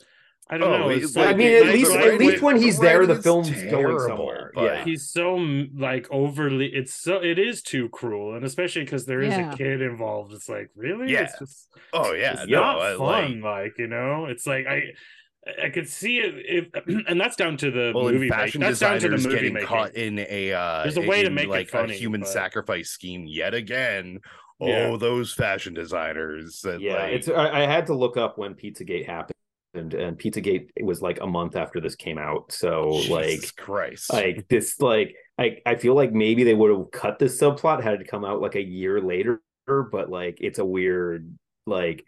I don't Oh, know. it- It's like, I mean, at least like, at least with- when he's the there, the writing is film's going terrible, somewhere. but- yeah, he's so like overly. It's so it is too cruel, and especially because there is Yeah. a kid involved. It's like really, Yeah. it's just Oh yeah, it's no, not I, fun. like Like, you know, it's like I. I could see it, if, and that's down to the well, movie. and Make, fashion that's down to the designers movie getting making. caught in a uh There's a way to in, make it like funny, a human but- sacrifice scheme yet again. Yeah. Oh, those fashion designers. that, yeah. like, It's I, I had to look up when Pizzagate happened, and, and Pizzagate was like a month after this came out. So like, Christ. like this, like I I feel like maybe they would have cut this subplot had it come out like a year later, but like it's a weird like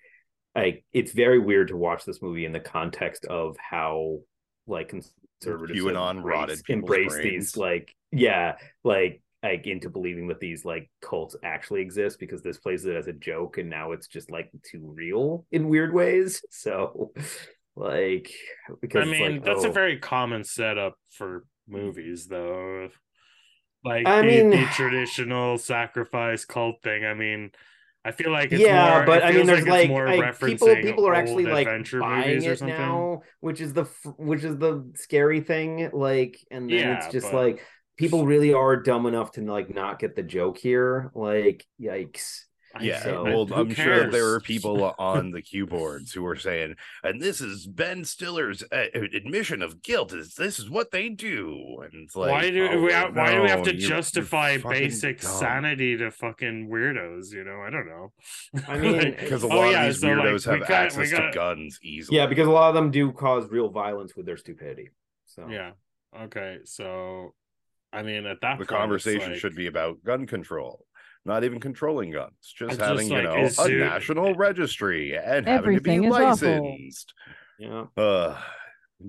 like it's very weird to watch this movie in the context of how like conservatives have QAnon rotted embrace brains. these like yeah like like into believing that these like cults actually exist because this plays it as a joke and now it's just like too real in weird ways so like because I mean, like, that's oh. a very common setup for movies, though. Like I the, mean- the traditional sacrifice cult thing. I mean, I feel like it's yeah, more, but I mean, there's like, more like, people people are actually like buying it now, which is the which is the scary thing. Like, and then Yeah, it's just but- like people really are dumb enough to like not get the joke here. Like, yikes! I- Yeah, So- well, I'm sure there cares? are people on the keyboards who are saying, and this is Ben Stiller's uh, admission of guilt. Is this is what they do? And it's like, why do oh, we have, why do we have to you're- you're justify basic dumb. sanity to fucking weirdos? You know, I don't know. I mean, Like, Because a oh, lot yeah, of these so, like, weirdos we have got- we access got- to guns easily. Yeah, because a lot of them do cause real violence with their stupidity. So yeah. Okay, so I mean, at that the point, conversation like- should be about gun control. Not even controlling guns, just It's having just you know a it- national registry and having to be is awful. licensed. Yeah. Uh,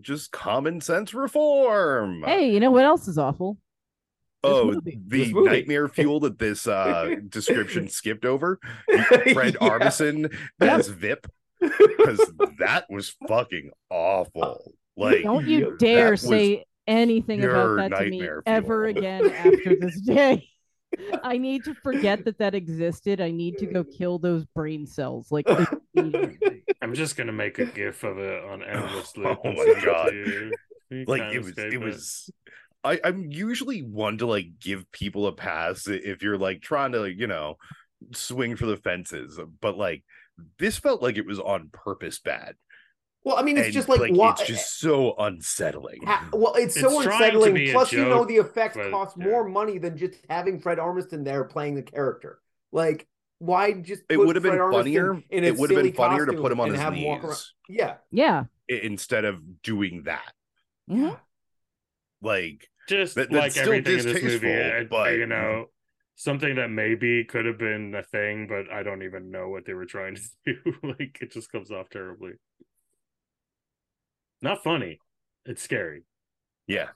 just common sense reform. Hey, you know what else is awful? This oh, movie. the nightmare fuel that this uh description skipped over. Fred Yeah. Armisen as Vip, because that was fucking awful. Like, Don't you dare say anything about that to me nightmare ever again after this day. I need to forget that that existed. I need to go kill those brain cells. Like. I'm just gonna make a gif of it on oh endless loop. Oh my send God. to you. You like it was escape it was I, I'm usually one to like give people a pass if you're like trying to you know swing for the fences, but like this felt like it was on purpose bad. Well, I mean, it's And, just like, why, it's just so unsettling. Ha- well, it's so It's trying to unsettling. be a Plus, you know, the effects but, cost yeah. more money than just having Fred Armisen there playing the character. Like, why just? It put would have been Fred Armisen funnier. In It would have been funnier to put him on and his have walk around- knees Yeah, yeah. instead of doing that. Mhm. Like just That- like everything in this movie, distasteful, but- you know, something that maybe could have been a thing, but I don't even know what they were trying to do. like it just comes off terribly. Not funny. It's scary. yeah.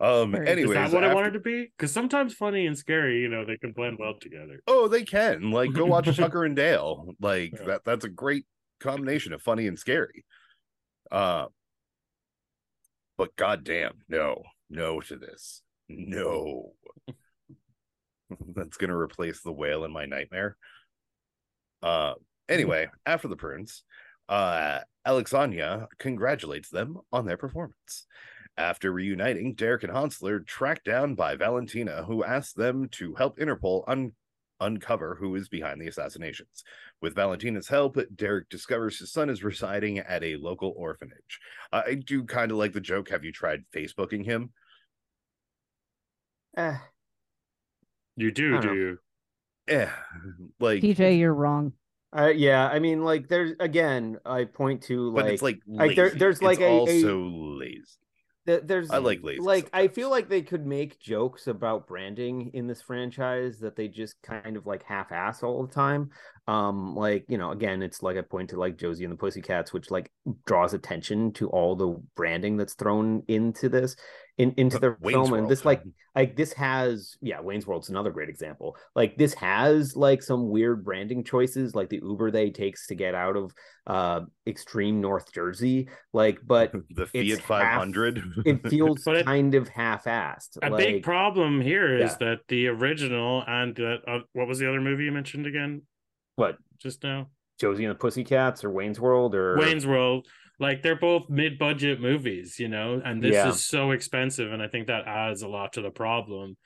Um. Very- Anyways, Is that what I wanted to be? Because sometimes funny and scary, you know, they can blend well together. Oh, they can. Like, go watch Tucker and Dale. Like Yeah. that. That's a great combination of funny and scary. Uh, but goddamn, no, no to this. No. That's gonna replace the whale in my nightmare. Uh, anyway, after the prunes, uh, Alexanya congratulates them on their performance. After reuniting, Derek and Hansler tracked down by Valentina, who asked them to help Interpol un- uncover who is behind the assassinations. With Valentina's help, Derek discovers his son is residing at a local orphanage. I do kind of like the joke. Have you tried Facebooking him? Eh, You do, don't know. you? Yeah, like, TJ, you're wrong. Uh, yeah. I mean, like, there's again, I point to like, but it's like like, there- there's, like, it's a- a- also lazy. th- there's I like lazy like I feel like they could make jokes about branding in this franchise that they just kind of like half-ass all the time. Um, like you know, again, it's like I point to like Josie and the Pussycats, which like draws attention to all the branding that's thrown into this in into the Wayne's film, and this like like this has yeah wayne's world's another great example like this has like some weird branding choices like the uber they takes to get out of uh extreme north jersey like but the it's Fiat 500. it feels it- kind of half-assed A like big problem here is Yeah. that the original and uh, uh, what was the other movie you mentioned again what just now? josie and the pussycats or wayne's world or Wayne's World. Like they're both mid-budget movies, you know, and this Yeah. is so expensive, and I think that adds a lot to the problem.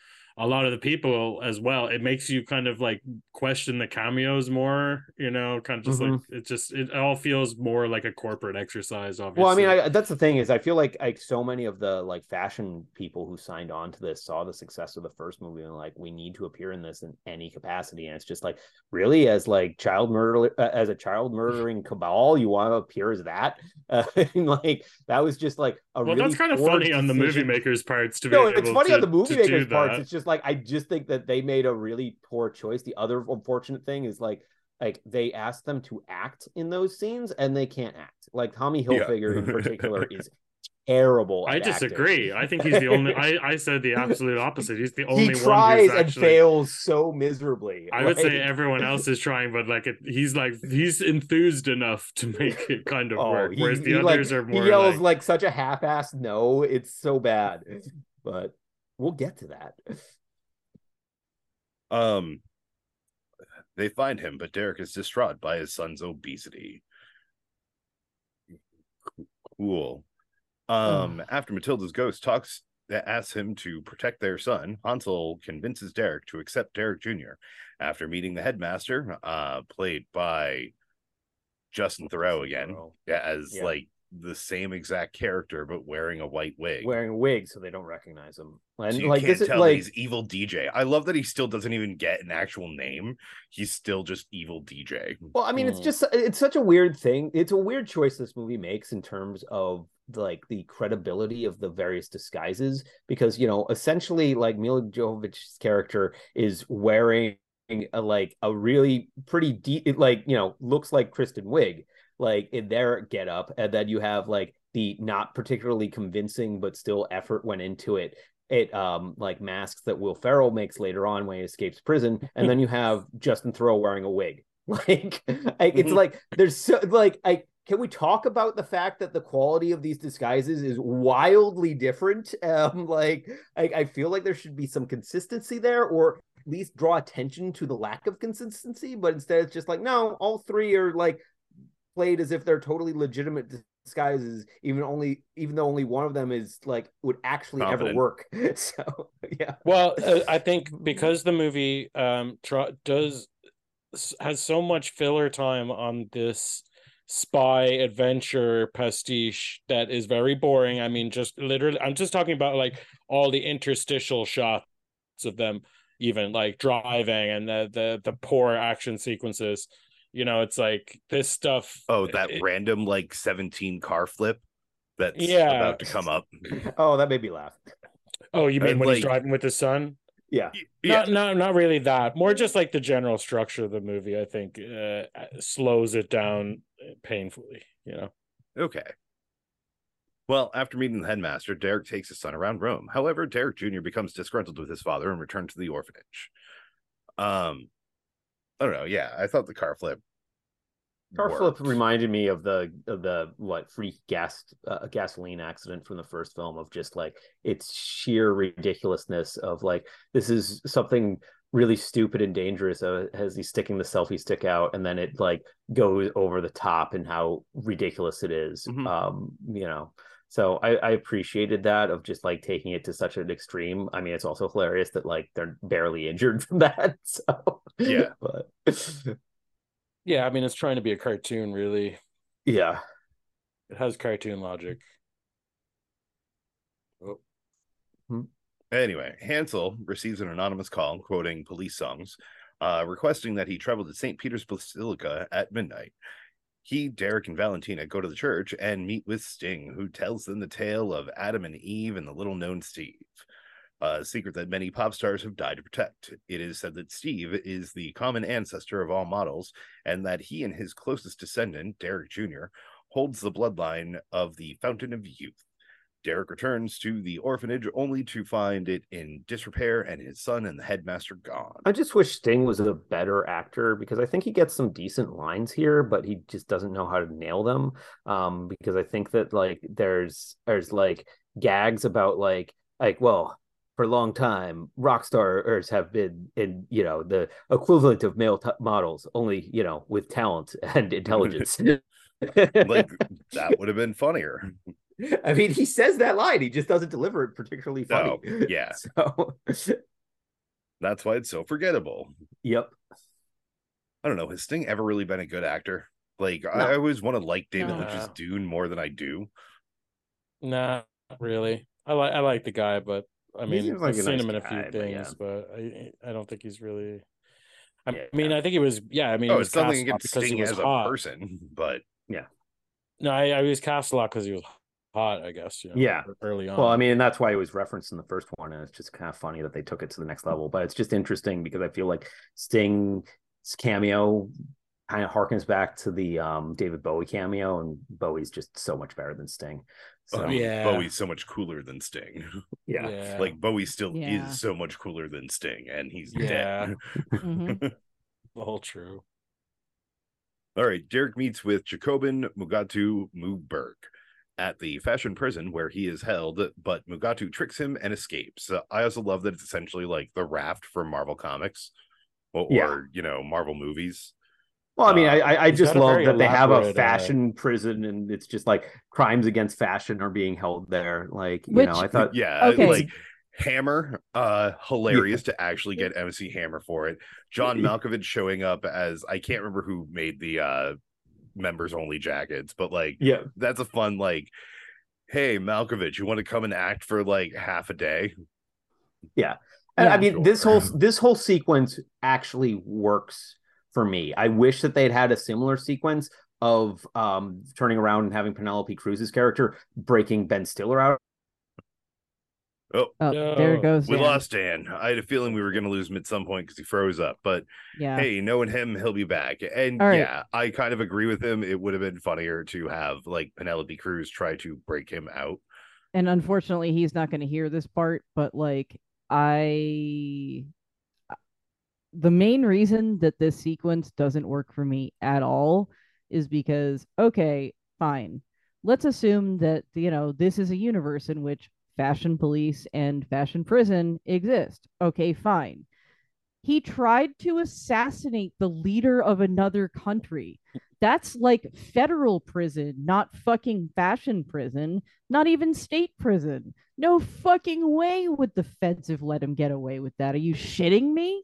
A lot of the people as well. It makes you kind of like question the cameos more, you know, kind of just like it just it all feels more like a corporate exercise. Obviously, Well, I mean, I, that's the thing is, I feel like like so many of the like fashion people who signed on to this saw the success of the first movie and like we need to appear in this in any capacity, and it's just like really as like child murder uh, as a child murdering cabal, you want to appear as that? Uh, and, like that was just like a well, really that's kind of funny on the movie makers' parts to be No, it's funny to, on the movie makers' parts. that. It's just like I just think that they made a really poor choice. The other unfortunate thing is like like they asked them to act in those scenes and they can't act. Like Tommy Yeah. Hilfiger in particular is terrible. I disagree. I think he's the only. I, I said the absolute opposite. He's the only he one tries who's and actually. fails so miserably. I would say everyone else is trying, but like it, he's like he's enthused enough to make it kind of oh, work, he, whereas the he, like, others are more he yells like, like... such a half-assed no. It's so bad, but we'll get to that. Um, they find him, but Derek is distraught by his son's obesity. Cool. Um, after Matilda's ghost talks, asks him to protect their son, Hansel convinces Derek to accept Derek Jr. After meeting the headmaster, uh, played by Justin Theroux again, Theroux. yeah, as Yeah. like the same exact character but wearing a white wig. Wearing a wig so they don't recognize him. And So you like can't this is tell like he's evil DJ. I love that he still doesn't even get an actual name. He's still just evil DJ. Well, I mean, it's Mm. just it's such a weird thing. It's a weird choice this movie makes in terms of like the credibility of the various disguises because you know essentially like Milla Jovovich's character is wearing a, like a really pretty deep like you know looks like Kristen Wiig like in their get up, and then you have like the not particularly convincing but still effort went into it it um like masks that Will Ferrell makes later on when he escapes prison, and then you have Justin Theroux wearing a wig. Like, like it's Mhm. like there's so like I can we talk about the fact that the quality of these disguises is wildly different? Um, like I, I feel like there should be some consistency there, or at least draw attention to the lack of consistency. But instead, it's just like no, all three are like played as if they're totally legitimate disguises, even only even though only one of them is like would actually ever work. So yeah, Well, uh, I think because the movie um tr- does has so much filler time on this spy adventure pastiche that is very boring. I mean, just literally, I'm just talking about like all the interstitial shots of them, even like driving and the the the poor action sequences. You know, it's like this stuff. Oh, that it- random like 17 car flip that's Yeah. about to come up. oh that made me laugh. oh, you mean and, when like- he's driving with his son? Yeah, Yeah. Not, not, not really that. More just like the general structure of the movie. I think uh, slows it down painfully. You know. Okay. Well, after meeting the headmaster, Derek takes his son around Rome. However, Derek Jr. becomes disgruntled with his father and returns to the orphanage. Um, I don't know. Yeah, I thought the car flip. car worked. flip reminded me of the of the what freak gas uh, gasoline accident from the first film of just like its sheer ridiculousness of like this is something really stupid and dangerous uh, as he's sticking the selfie stick out and then it like goes over the top and how ridiculous it is. Mhm. um you know so I, I appreciated that of just like taking it to such an extreme i mean it's also hilarious that like they're barely injured from that so Yeah. but Yeah, I mean, it's trying to be a cartoon. Really, yeah it has cartoon logic. Anyway, Hansel receives an anonymous call quoting police songs, uh, requesting that he travel to St. Peter's Basilica at midnight. He, Derek, and Valentina go to the church and meet with Sting, who tells them the tale of Adam and Eve and the little known Steve. A secret that many pop stars have died to protect. It is said that Steve is the common ancestor of all models, and that he and his closest descendant, Derek Jr., holds the bloodline of the Fountain of Youth. Derek returns to the orphanage only to find it in disrepair and his son and the headmaster gone. I just wish Sting was a better actor because I think he gets some decent lines here, but he just doesn't know how to nail them. Um, because I think that like there's there's like gags about like like well for a long time rock stars have been in you know the equivalent of male t- models only you know with talent and intelligence. Like that would have been funnier. I mean, he says that line. He just doesn't deliver it particularly funny. No, yeah. So, That's why it's so forgettable. yep. I don't know. Has Sting ever really been a good actor? Like No. I, I always want to like David No. Lynch's Dune more than I do. Nah, really. I like I like the guy, but I mean, like I've seen nice him in a guy, few but things, yeah. but I I don't think he's really. I Yeah. mean, I think he was. Yeah, I mean, he Oh, was it's nothing cast a lot against because he Sting was as a person, but yeah. No, I, I was cast a lot because he was hot. I guess. You know, Yeah. Early on. Well, I mean, and that's why it was referenced in the first one, and it's just kind of funny that they took it to the next level. But it's just interesting because I feel like Sting's cameo kind of harkens back to the um, David Bowie cameo, and Bowie's just so much better than Sting. So oh, yeah. Bowie's so much cooler than Sting. yeah, yeah. Like Bowie still Yeah. is so much cooler than Sting, and he's Yeah. dead. Mhm. all true. All right, Derek meets with Jacobim Mugatu Muberg at the fashion prison where he is held, but Mugatu tricks him and escapes. Uh, I also love that it's essentially like the raft from Marvel Comics or, Yeah. or, you know, Marvel movies. Well, I mean, Uh, I I, I just love that they have a elaborate, uh, fashion prison, and it's just like crimes against fashion are being held there. Like you Which- know, I thought yeah, Okay. like Hammer, uh, hilarious to actually get MC Hammer for it. John Malkovich showing up as I can't remember who made the uh members only jackets, but like yeah, that's a fun like hey Malkovich, you want to come and act for like half a day? Yeah, and Yeah, I mean, this whole this whole sequence actually works for me. I wish that they'd had a similar sequence of um turning around and having Penelope Cruz's character breaking Ben Stiller out Oh, Oh, No. there it goes. we Dan. lost Dan. I had a feeling we were going to lose him at some point because he froze up. But Yeah. hey, knowing him, he'll be back. And All right. yeah, I kind of agree with him. It would have been funnier to have like Penelope Cruz try to break him out. and unfortunately he's not going to hear this part but like i uh, the main reason that this sequence doesn't work for me at all is because okay fine let's assume that you know this is a universe in which fashion police and fashion prison exist okay fine he tried to assassinate the leader of another country that's like federal prison not fucking fashion prison not even state prison. No fucking way would the feds have let him get away with that. Are you shitting me?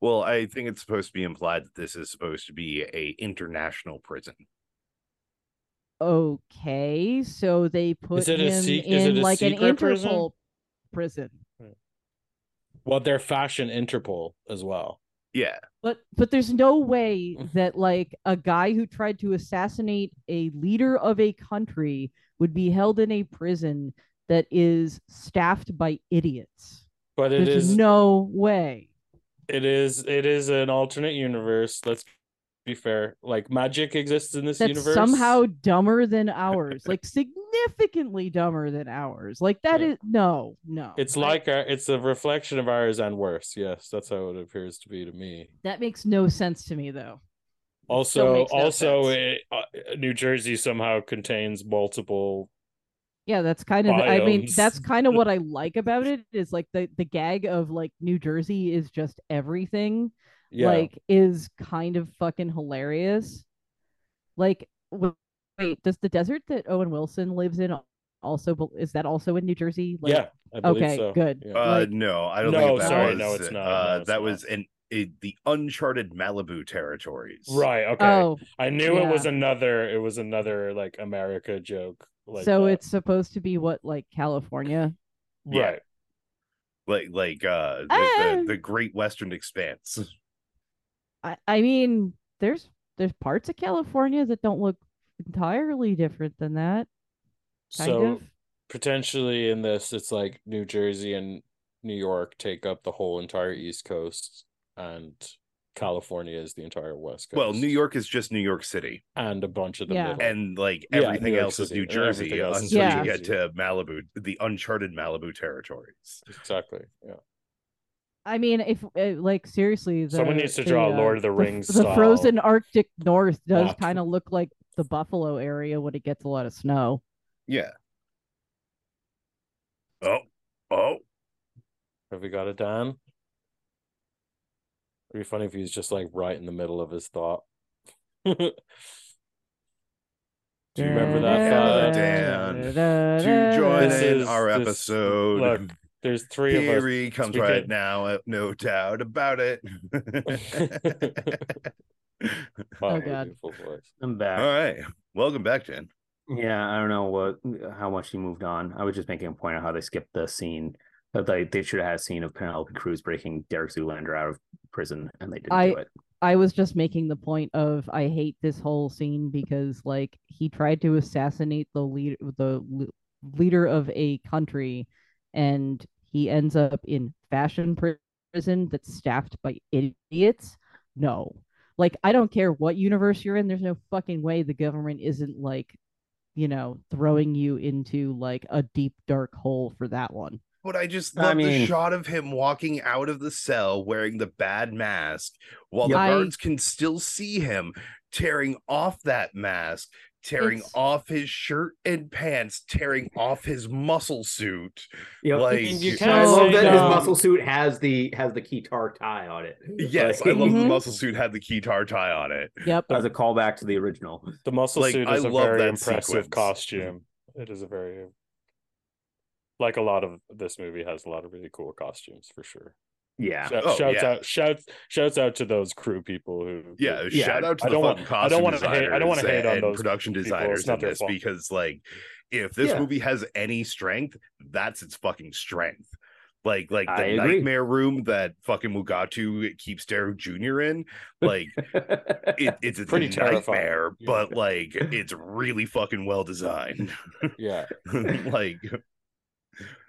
Well, I think it's supposed to be implied that this is supposed to be a international prison. Okay, so they put him se- in like an secret prison? Interpol prison. Hmm. Well, they're fashion Interpol as well. Yeah. But but there's no way mm-hmm. that like a guy who tried to assassinate a leader of a country would be held in a prison that is staffed by idiots. But it There's is no way. it is it is an alternate universe. Let's be fair. Like magic exists in this that's universe. somehow dumber than ours like significantly dumber than ours like that is Yeah. no no it's I- like our, it's a reflection of ours and worse. Yes, that's how it appears to be to me. that makes no sense to me though Also, no also, it, uh, New Jersey somehow contains multiple. yeah that's kind of i mean that's kind of what i like about it is like the the gag of like new jersey is just everything Yeah, like is kind of fucking hilarious like wait does the desert that owen wilson lives in also is that also in new jersey like, yeah, I okay so. good Yeah. Uh, Like- no, I don't No, think that sorry, was. no, it's not. Uh, No, it's that not. was in the uncharted Malibu territories. Right. Okay. oh I knew it was another. It was another like America joke. Like so that. it's supposed to be what like california Yeah. right. Like like uh the, Ah. the, the Great Western Expanse. I, I mean, there's there's parts of California that don't look entirely different than that. Kind so of. potentially in this, it's like New Jersey and New York take up the whole entire East Coast, and California is the entire West Coast. Well, New York is just New York City, and a bunch of the Yeah. middle. and like Yeah, everything New York else is New Jersey everything else is until New you get to Malibu, the uncharted Malibu territories. exactly. Yeah. I mean, if uh, like seriously, the, Someone needs to the, draw a uh, Lord of the the- Rings The, style frozen Arctic North does map. kind of look like the Buffalo area when it gets a lot of snow. Yeah. Oh, oh, Have we got it, Dan? It'd be funny if he's just like right in the middle of his thought. Do you remember that? Uh, Fad? Dan, to to join This in is- our this- episode. Look, there's three of us. he comes we right now, uh, no doubt about it. Wow, Oh, God. beautiful voice. I'm back. All right. welcome back, Jen. Yeah, I don't know what how much he moved on. I was just making a point of how they skipped the scene. That they, they should have had a scene of Penelope Cruz breaking Derek Zoolander out of prison, and they didn't I- do it. I was just making the point of I hate this whole scene because like he tried to assassinate the leader the leader of a country and he ends up in fashion prison that's staffed by idiots. No. Like I don't care what universe you're in there's no fucking way the government isn't like you know throwing you into like a deep dark hole for that one. But I just I love the shot of him walking out of the cell wearing the bad mask while the I- can still see him tearing off that mask, tearing It's- off his shirt and pants, tearing off his muscle suit. You know, Like, you I can't love say that his muscle suit has the has the keytar tie on it. Yes, Like, I love the Mhm. muscle suit had the keytar tie on it. Yep. as a callback to the original. The muscle Like, suit I is a love very that impressive sequence. costume. It is a very like a lot of this movie has a lot of really cool costumes for sure. Yeah, Shout- Oh, shouts yeah. out shouts shouts out to those crew people who Yeah, Yeah, shout out to I the don't want- fucking I don't wanna hate- I don't wanna designers hate on those production people. Designers not in their this fault. because like if this Yeah. movie has any strength, that's its fucking strength. Like like the nightmare room that fucking Mugatu keeps Derek Jr. in, like it, it's a Pretty terrifying. nightmare, Yeah. but like it's really fucking well designed. yeah. like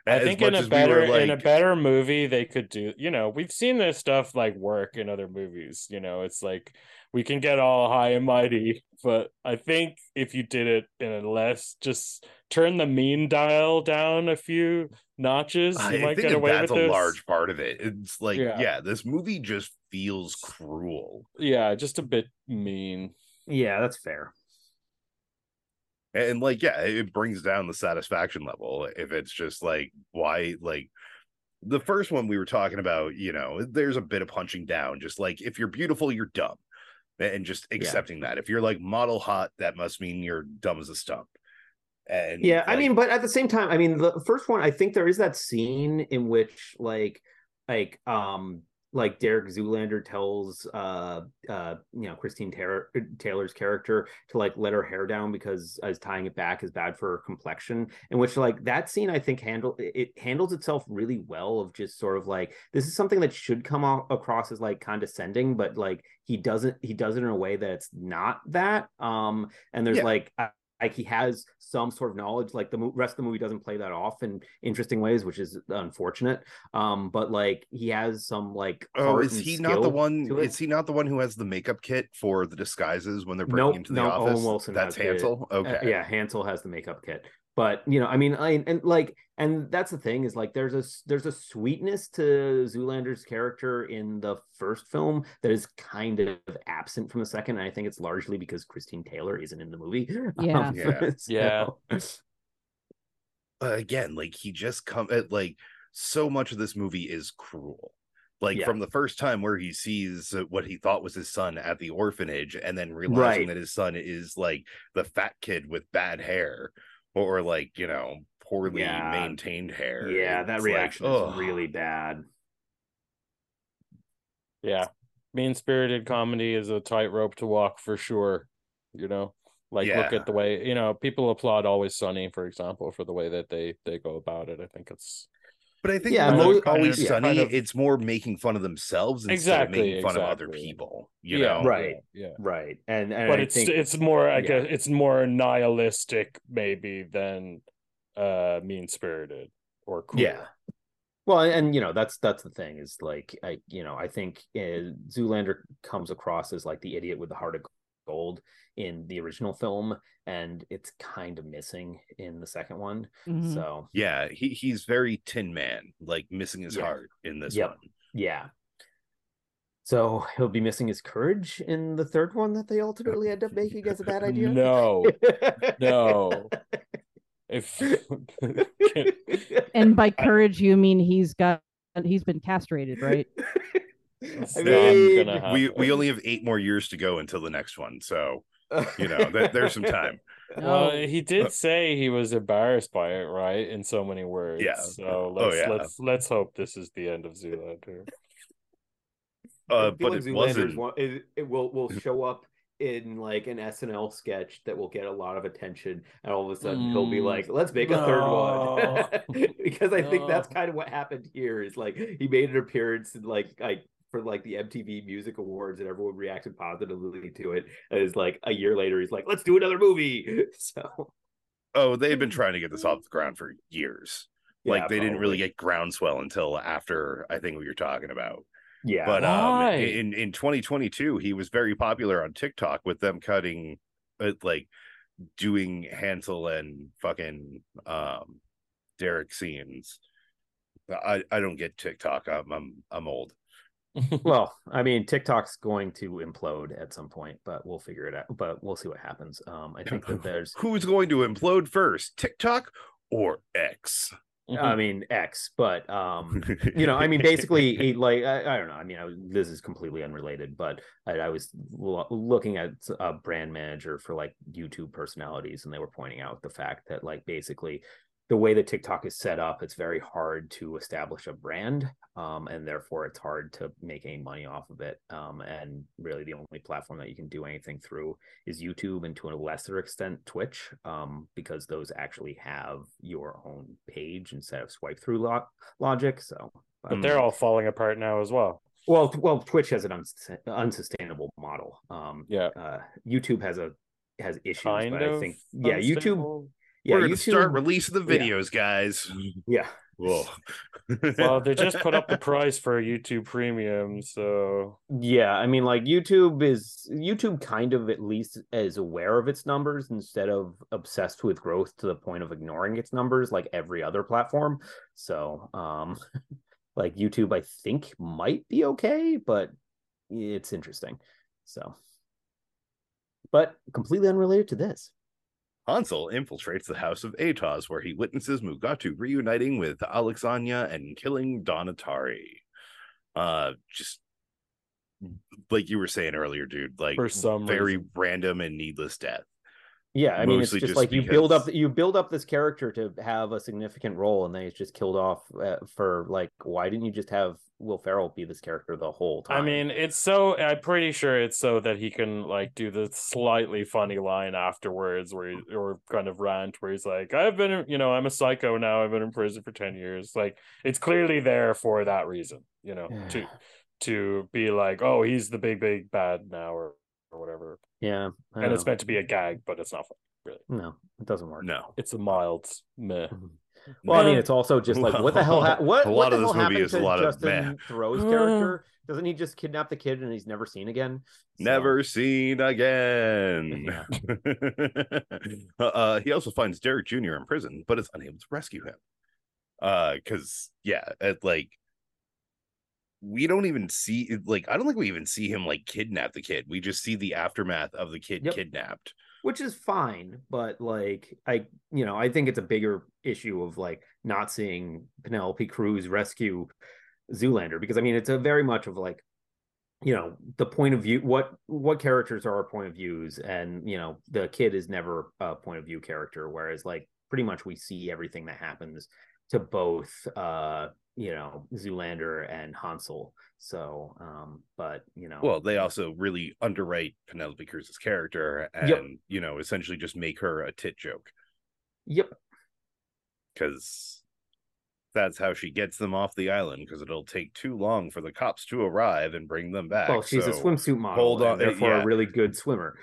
I think in a as we were, better in a better movie they could do you know we've seen this stuff like work in other movies you know it's like we can get all high and mighty but I think if you did it in a less just turn the mean dial down a few notches you I might think get that away that's with a this large part of it. It's like, Yeah. yeah. this movie just feels cruel. yeah just a bit mean Yeah, that's fair. And like, yeah, it brings down the satisfaction level if it's just like, why, like, the first one we were talking about, you know, there's a bit of punching down, just like if you're beautiful, you're dumb. And just accepting that. If you're like model hot, that must mean you're dumb as a stump. And Yeah, I mean, but at the same time, I mean, the first one, I think there is that scene in which, like, like, um, like Derek Zoolander tells, uh, uh, you know, Christine Taylor, Taylor's character to like let her hair down because as tying it back is bad for her complexion. In which, like, that scene, I think handle it handles itself really well. Of just sort of like this is something that should come out across as like condescending, but like he doesn't, he does it in a way that it's not that. Um, and there's Yeah. like like he has some sort of knowledge like the rest of the movie doesn't play that off in interesting ways which is unfortunate um but like he has some like Oh, is he not the one? Is he not the one who has the makeup kit for the disguises when they're breaking Nope, into the no, office? Owen Wilson That's Hansel. Uh, Okay, yeah hansel has the makeup kit but you know i mean I, and like and that's the thing is like there's a s- there's a sweetness to zoolander's character in the first film that is kind of absent from the second and i think it's largely because christine taylor isn't in the movie Yeah. Yeah. Yeah. so- But again, like he just come at like so much of this movie is cruel. Like Yeah. from the first time where he sees uh, what he thought was his son at the orphanage, and then realizing Right. that his son is like the fat kid with bad hair, or like you know poorly Yeah. maintained hair. yeah that It's like, reaction ugh. is really bad yeah mean spirited comedy is a tightrope to walk for sure you know like look at the way you know people applaud always sunny for example for the way that they they go about it i think it's But I think Yeah, yeah, always kind of- sunny. kind of- It's more making fun of themselves instead Exactly, of making fun of other people. You yeah know, Right. yeah, yeah. right and, and but I it's think, it's more i yeah. guess it's more nihilistic maybe than uh mean spirited or cool. Yeah. Well, and you know that's that's the thing is like I you know I think uh, Zoolander comes across as like the idiot with the heart of gold in the original film, and it's kind of missing in the second one. Mhm. So yeah, he he's very Tin Man, like missing his Yeah. heart in this Yep. one. yeah. So he'll be missing his courage in the third one that they ultimately end up making as a bad idea. no no if And by courage, you mean he's got he's been castrated, right? It's I not mean, gonna we we only have eight more years to go until the next one, so you know th- there's some time. Well, he did say he was embarrassed by it, right? In so many words. Yeah. So Oh, let's yeah. let's let's hope this is the end of Zoolander. Uh, I but like it Zoolander's wasn't. one- it, it will will show up in like an SNL sketch that will get a lot of attention, and all of a sudden he'll be Mm, like, "Let's make a third one," because I think that's kind of what happened here. Is like he made an appearance in like like for like the MTV Music Awards, and everyone reacted positively to it. And it's like a year later, he's like, "Let's do another movie." So Oh, they've been trying to get this off the ground for years. Like yeah, they didn't really get groundswell until after I think what you're talking about. yeah, But um, Why? in in 2022, he was very popular on TikTok with them cutting, uh, like doing Hansel and fucking um Derek scenes. I I don't get TikTok. I'm I'm I'm old. well, I mean, TikTok's going to implode at some point, but we'll figure it out. But we'll see what happens. Um, I think that there's, Who's going to implode first, TikTok or X? I mean, X, but um, you know, I mean, basically, like, I, I don't know. I mean, I, this is completely unrelated, but I, I was lo- looking at a brand manager for like YouTube personalities, and they were pointing out the fact that, like, basically, the way that TikTok is set up, it's very hard to establish a brand, um, and therefore it's hard to make any money off of it. Um, and really, the only platform that you can do anything through is YouTube, and to a lesser extent, Twitch, um, because those actually have your own page instead of swipe through lo- logic. So, but they're all falling apart now as well. well, well, Twitch has an uns- unsustainable model. Um, Yeah. uh, YouTube has a has issues, Kind but. I think yeah, YouTube. Yeah, We're gonna start releasing the yeah. videos, guys. Yeah, Whoa. well, they just put up the price for YouTube Premium, so yeah. I mean, like YouTube is YouTube kind of at least is aware of its numbers instead of obsessed with growth to the point of ignoring its numbers like every other platform. So, um, like YouTube, I think might be okay, but it's interesting. So, but completely unrelated to this. Hansel infiltrates the house of Atoz, where he witnesses Mugatu reuniting with Alexanya and killing Don Atari. Uh, just like you were saying earlier, dude. Like For some very reason. random and needless death. Yeah, I mean, it's just just like you build up you build up this character to have a significant role, and then he's just killed off uh, for like, why didn't you just have Will Ferrell be this character the whole time? I mean, it's so I'm pretty sure it's so that he can like do the slightly funny line afterwards where he or kind of rant where he's like, I've been you know, I'm a psycho now, I've been in prison for 10 years. Like it's clearly there for that reason, you know, to to be like, oh, he's the big, big bad now or or whatever. yeah, I And it's meant to be a gag, but it's not fun, really. no, it doesn't work. No. It's a mild meh. Well, I mean, it's also just like what the hell? Ha- what A lot the of this movie is a to lot of Justin meh. Thoreau's Uh. character? Doesn't he just kidnap the kid and he's never seen again? So- Never seen again. uh, he also finds Derek Jr. in prison, but is unable to rescue him. Uh, because yeah, it, like we don't even see like I don't think we even see him like kidnap the kid. We just see the aftermath of the kid Yep. kidnapped. which is fine but like i you know i think it's a bigger issue of like not seeing penelope cruz rescue zoolander because i mean it's a very much of like you know the point of view what what characters are our point of views and you know the kid is never a point of view character whereas like pretty much we see everything that happens to both uh you know zoolander and hansel so um but you know Well, they also really underwrite Penelope Cruz's character and Yep. you know essentially just make her a tit joke. yep because that's how she gets them off the island because it'll take too long for the cops to arrive and bring them back. well she's a swimsuit model hold on, uh, therefore yeah. a really good swimmer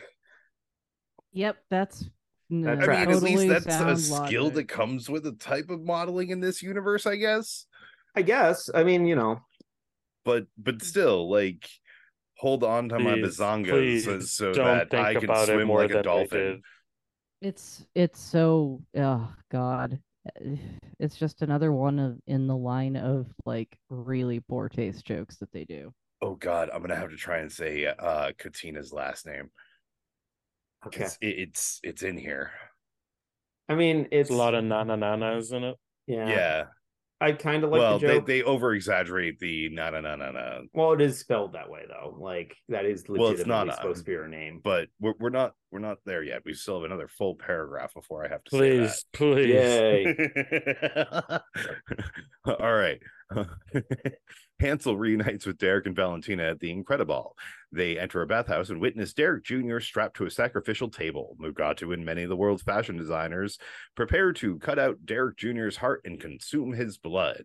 Yep, that's no, That I mean, at least that's a sound skill that comes with a type of modeling in this universe, I guess. I guess. I mean, you know, But but still, like, hold on to my Please, bazongas so, so that I can about it swim more like a than they dolphin. It's it's so oh god. It's just another one of in the line of like really poor taste jokes that they do. Oh God, I'm gonna have to try and say uh Katina's last name. okay. 'cause it- it's it's in here. I mean, it's There's a lot of nana nanas in it. yeah. Yeah. I kind of like well, the they joke. they over exaggerate the na na na na na, Well, it is spelled that way though. Like that is Well, it's legitimately not, supposed to be her name. but we're we're not we're not there yet. We still have another full paragraph before I have to say that. Please, please. Yay. All right. Hansel reunites with Derek and Valentina at the Incredible. They enter a bathhouse and witness Derek Jr. strapped to a sacrificial table. Mugatu and many of the world's fashion designers prepare to cut out Derek Jr.'s heart and consume his blood.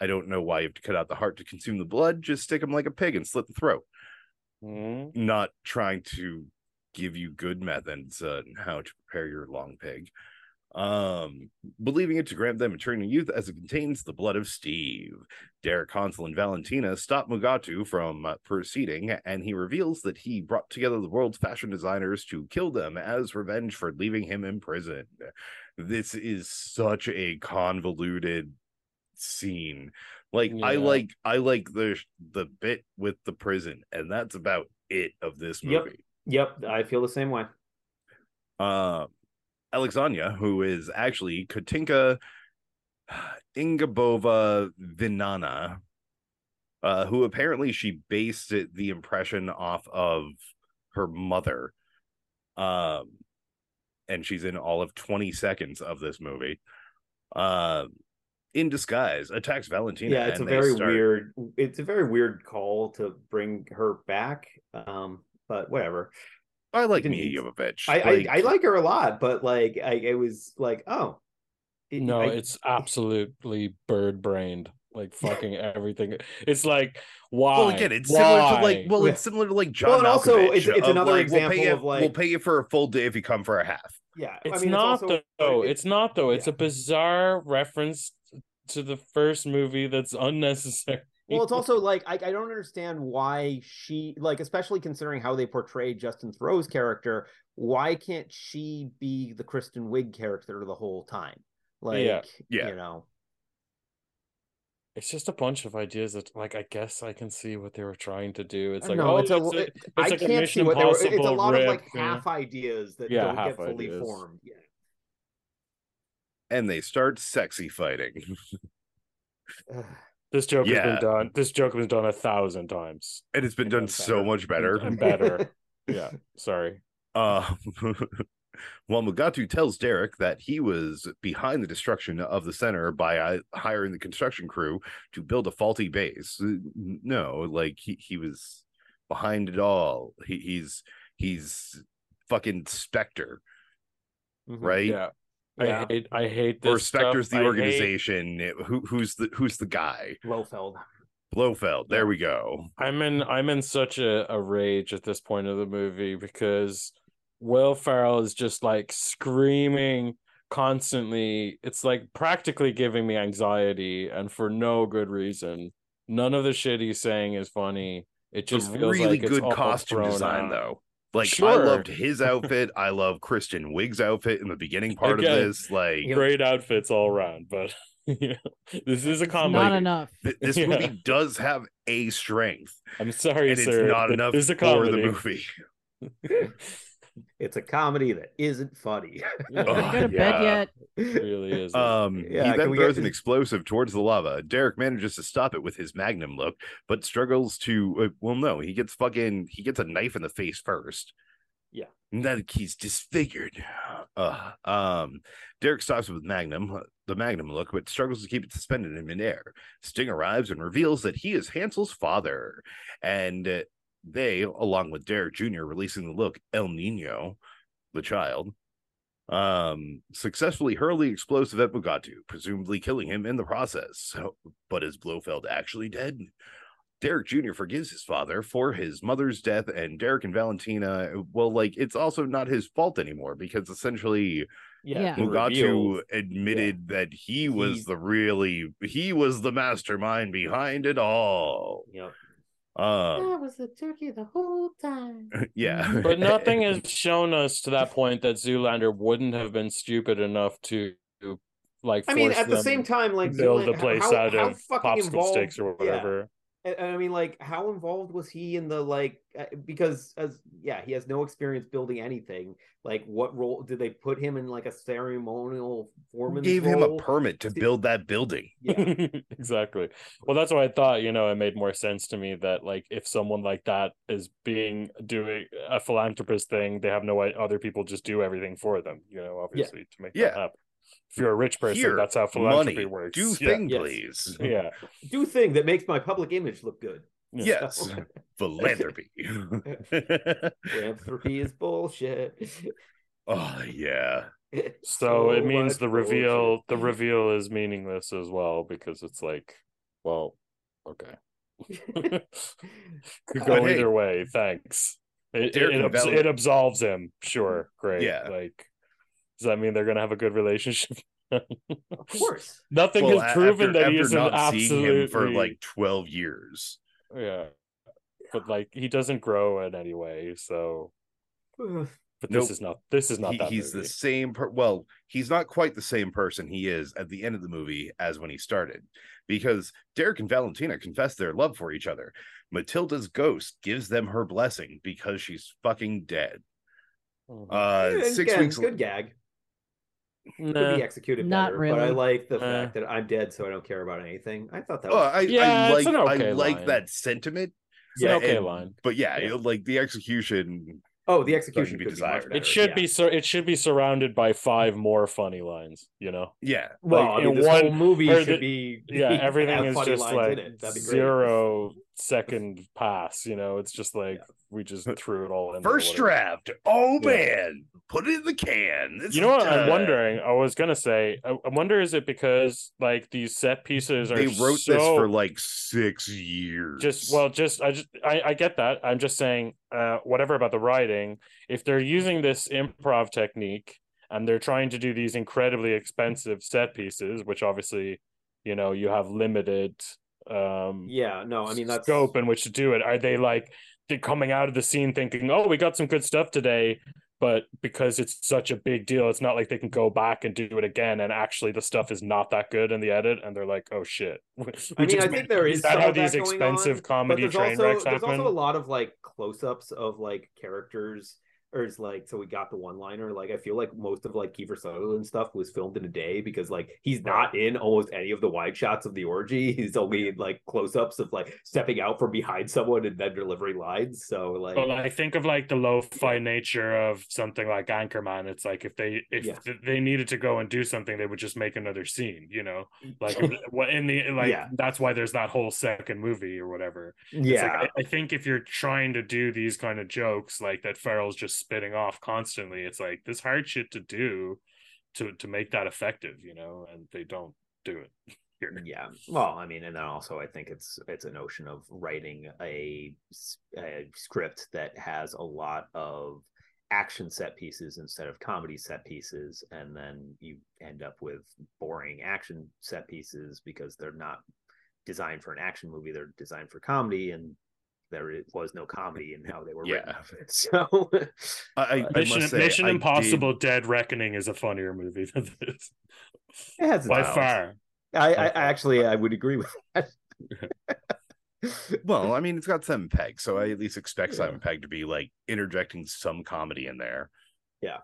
I don't know why you have to cut out the heart to consume the blood. Just stick him like a pig and slit the throat. Mhm. Not trying to give you good methods on how to prepare your long pig um believing it to grant them eternal youth as it contains the blood of steve. Derek hansel and valentina stop mugatu from proceeding and he reveals that he brought together the world's fashion designers to kill them as revenge for leaving him in prison this is such a convoluted scene. Like i like i like the the bit with the prison and that's about it of this Yep. movie. Yep, I feel the same way. uh, Alexandria, who is actually Katinka Ingabova Vinana, uh, who apparently she based it, the impression off of her mother. Um, and she's in all of 20 seconds of this movie. Uh, in disguise, attacks Valentina. yeah, it's a very start- weird. It's a very weird call to bring her back. Um, but whatever. I like didn't- Milla Jovovich. I, I I like her a lot, but like I it was like oh it- No, I- it's absolutely bird brained. Like fucking everything. It's like why? Well, again, it's similar to like, well, Well- it's similar to like John. Well, and also, it's- it's another like, example we'll pay of, you, like- we'll pay you for a full day if you come for a half. Yeah, It's I mean, not also, though. it- it's not though. It's yeah. a bizarre reference to the first movie that's unnecessary. Well, it's also like I, I don't understand why she like, especially considering how they portray Justin Theroux's character. Why can't she be the Kristen Wiig character the whole time? Like, Yeah. Yeah. you know, It's just a bunch of ideas that, like, I guess I can see what they were trying to do. It's uh, like, know oh, it's a, it's, a, it- it's I like a can't see what they were. It's a Impossible lot of like rip, you half ideas that Yeah, don't get fully ideas. formed. Yeah. and they start sexy fighting. Ugh. This joke has been done. This joke has been done a thousand times and it's been It done so better. much better. and better. yeah, sorry. Uh, well, Mugatu tells Derek that he was behind the destruction of the center by uh, hiring the construction crew to build a faulty base. Uh, No, like he, he was behind it all. He, he's he's fucking Spectre, Mhm. right? Yeah. Yeah. I hate. I hate this. Or Spectre's stuff. the I hate- organization. It- who, who's the who's the guy? Blofeld. Blofeld. There we go. I'm in. I'm in such a, a rage at this point of the movie because Will Ferrell is just like screaming constantly. It's like practically giving me anxiety, and for no good reason. None of the shit he's saying is funny. It just feels really like it's good all costume thrown design out. though. Like I loved his outfit. I love Kristen Wiig's outfit in the beginning part Again, of this. Like Great outfits all around, but you this is a comedy. not enough. th- this Yeah. movie does have a strength, I'm sorry, and it's not enough This is a for the comedy. movie. It's a comedy that isn't funny. Yeah. Oh, go to bed yeah. yet? It really is. Um, Yeah, he then throws get- an explosive towards the lava. Derek manages to stop it with his magnum look, but struggles to. Uh, well, no, he gets fucking. He gets a knife in the face first. Yeah. and then he's disfigured. Uh, um, Derek stops with Magnum, uh, the Magnum look, but struggles to keep it suspended in midair. Sting arrives and reveals that he is Hansel's father, and uh, they, along with Derek Jr., releasing the look El Nino, the child, um successfully hurl the explosive at Mugatu, presumably killing him in the process. So, but is Blofeld actually dead? Derek Jr. forgives his father for his mother's death, and Derek and Valentina, well, like it's also not his fault anymore because essentially Yeah. he Mugatu reveals- admitted that he was He- the really he was the mastermind behind it all. Yep. Um, was the turkey the whole time. yeah, but nothing has shown us to that point that Zoolander wouldn't have been stupid enough to like. I mean, force at the same time, like build Zoolander- the place how- out how of fucking popsicle involved- sticks or yeah. whatever. And- and I mean, like, how involved was he in the like? uh, Because as yeah, he has no experience building anything. Like, what role did they put him in? Like a ceremonial foreman? gave him a permit to build that building. Yeah, exactly. Well, that's why I thought, you know, it made more sense to me that like if someone like that is being doing a philanthropist thing, they have no other people just do everything for them, you know, obviously to make Yeah. that happen. If you're a rich person, Here, that's how philanthropy Money, works. do yeah. thing, Yes. please. Yeah. do thing that makes my public image look good. Yes, philanthropy. Philanthropy is bullshit. oh yeah. So it means much the reveal the reveal is meaningless as well because it's like, well, okay. bullshit. Could Uh, go But hey, either way. Thanks. It Derek it, and abs- it absolves him. Sure, great. Yeah. Like, does that mean they're gonna have a good relationship? of course. Nothing Well, has proven after, that he after isn't not seeing him for like twelve years. yeah. But like he doesn't grow in any way. So, Ugh. but Nope. this is not this is not He- that he's movie. the same. Per- well, he's not quite the same person he is at the end of the movie as when he started, because Derek and Valentina confess their love for each other. Matilda's ghost gives them her blessing because she's fucking dead. Mhm. Uh, six again, weeks. good gag. Could be executed Not better, but I like the Uh. fact that I'm dead, so I don't care about anything. I thought that Oh, was I, Yeah, I it's like an okay I like line. that sentiment. It's an Yeah, okay and- line. But yeah, Yeah. it- like the execution. oh, the execution to be could be desired. better. It should yeah. be so. It should be surrounded by five more funny lines. You know. Yeah, Well, like, I mean, in this one- whole movie should the- be Yeah, everything is just like. That'd be zero second pass. You know, it's just like Yeah. we just threw it all in. first draft. Oh Yeah. man, put it in the can. This You know is what? I'm wondering. I was gonna say. I, I wonder is it because like these set pieces are They wrote so, this for like six years. just well just i just I, I get that i'm just saying uh whatever about the writing if they're using this improv technique and they're trying to do these incredibly expensive set pieces, which obviously, you know, you have limited um Yeah, no, I mean that's scope in which to do it. Are they like coming out of the scene thinking, "Oh, we got some good stuff today," but because it's such a big deal, it's not like they can go back and do it again. And actually, the stuff is not that good in the edit, and they're like, "Oh shit." I mean, I think there is that some how of that these expensive on, comedy there's train also, wrecks There's happen. also a lot of like close-ups of like characters, or it's like so we got the one-liner. Like I feel like most of like Kiefer Sutherland stuff was filmed in a day because like he's not in almost any of the wide shots of the orgy. He's only in like close-ups of like stepping out from behind someone and then delivering lines. So like, But like think of like the lo-fi nature of something like Anchorman. It's like if they if Yeah. they needed to go and do something, they would just make another scene. You know, like what in the like Yeah. that's why there's that whole second movie or whatever. Yeah, like I, I think if you're trying to do these kind of jokes like that Ferrell's just spitting off constantly, it's like this hard shit to do to to make that effective, you know, and they don't do it here. Yeah. Well, I mean, and then also I think it's it's a notion of writing a, a script that has a lot of action set pieces instead of comedy set pieces, and then you end up with boring action set pieces because they're not designed for an action movie; they're designed for comedy, and there was no comedy in how they were written. Yeah. So, I, I, I Mission, must say, Mission I did- Impossible Dead Reckoning is a funnier movie than this. it has By moments. far. I, I actually I would agree with that. Well, I mean, it's got Simon Pegg, so I at least expect Yeah. Simon Pegg to be like interjecting some comedy in there. Yeah.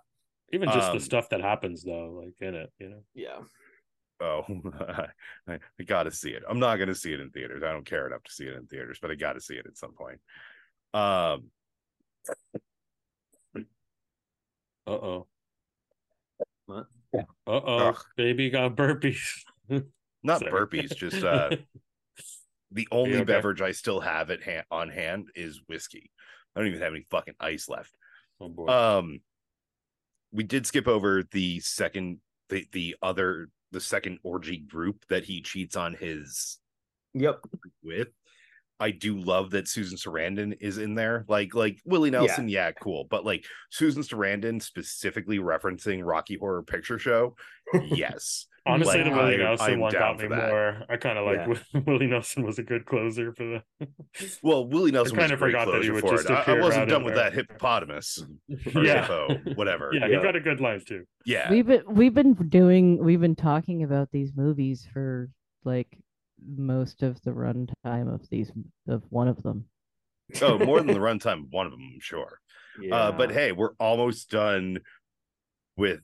Even just Um, the stuff that happens though, like in it, you know. yeah. Oh, I, I got to see it. I'm not going to see it in theaters. I don't care enough to see it in theaters, but I got to see it at some point. Um, Uh oh. What? Uh oh. Ugh. Baby got burpees. not Sorry. burpees, just uh, the only okay? beverage I still have at hand on hand is whiskey. I don't even have any fucking ice left. oh boy. Um, we did skip over the second, the the other, the second orgy group that he cheats on his Yep. with. I do love that Susan Sarandon is in there. Like, like Willie Nelson, yeah, cool. But like Susan Sarandon specifically referencing Rocky Horror Picture Show, yes. Honestly, the. Willie I- Nelson I'm one got me that. more. I kind of like Willie Nelson was a good closer for the. Well, Willie Nelson was kinda forgot that he closure would just it. I, I wasn't done with there. that hippopotamus or yeah, hippo, whatever. yeah, Yeah. he got a good line too. Yeah. We've been we've been doing we've been talking about these movies for like most of the runtime of these of one of them. oh, more than the runtime of one of them, I'm sure. Yeah. Uh, but hey, we're almost done with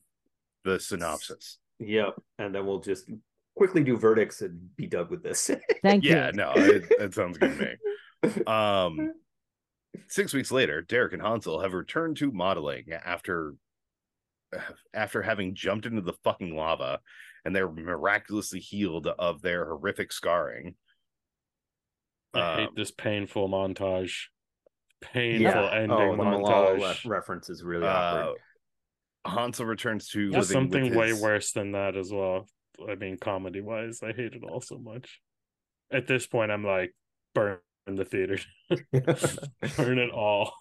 the synopsis. Yep. And then we'll just quickly do verdicts and be done with this. Thank Yeah, you. Yeah, no, it, that sounds good to me. Um, six weeks later, Derek and Hansel have returned to modeling after after having jumped into the fucking lava, and they're miraculously healed of their horrific scarring. I hate Um, this painful montage. Painful yeah. ending Oh, the montage. le- reference is really uh, awkward. Hansel returns to with something way his- worse than that as well. I mean, comedy wise, I hate it all so much. At this point, I'm like, burn the theater, burn it all.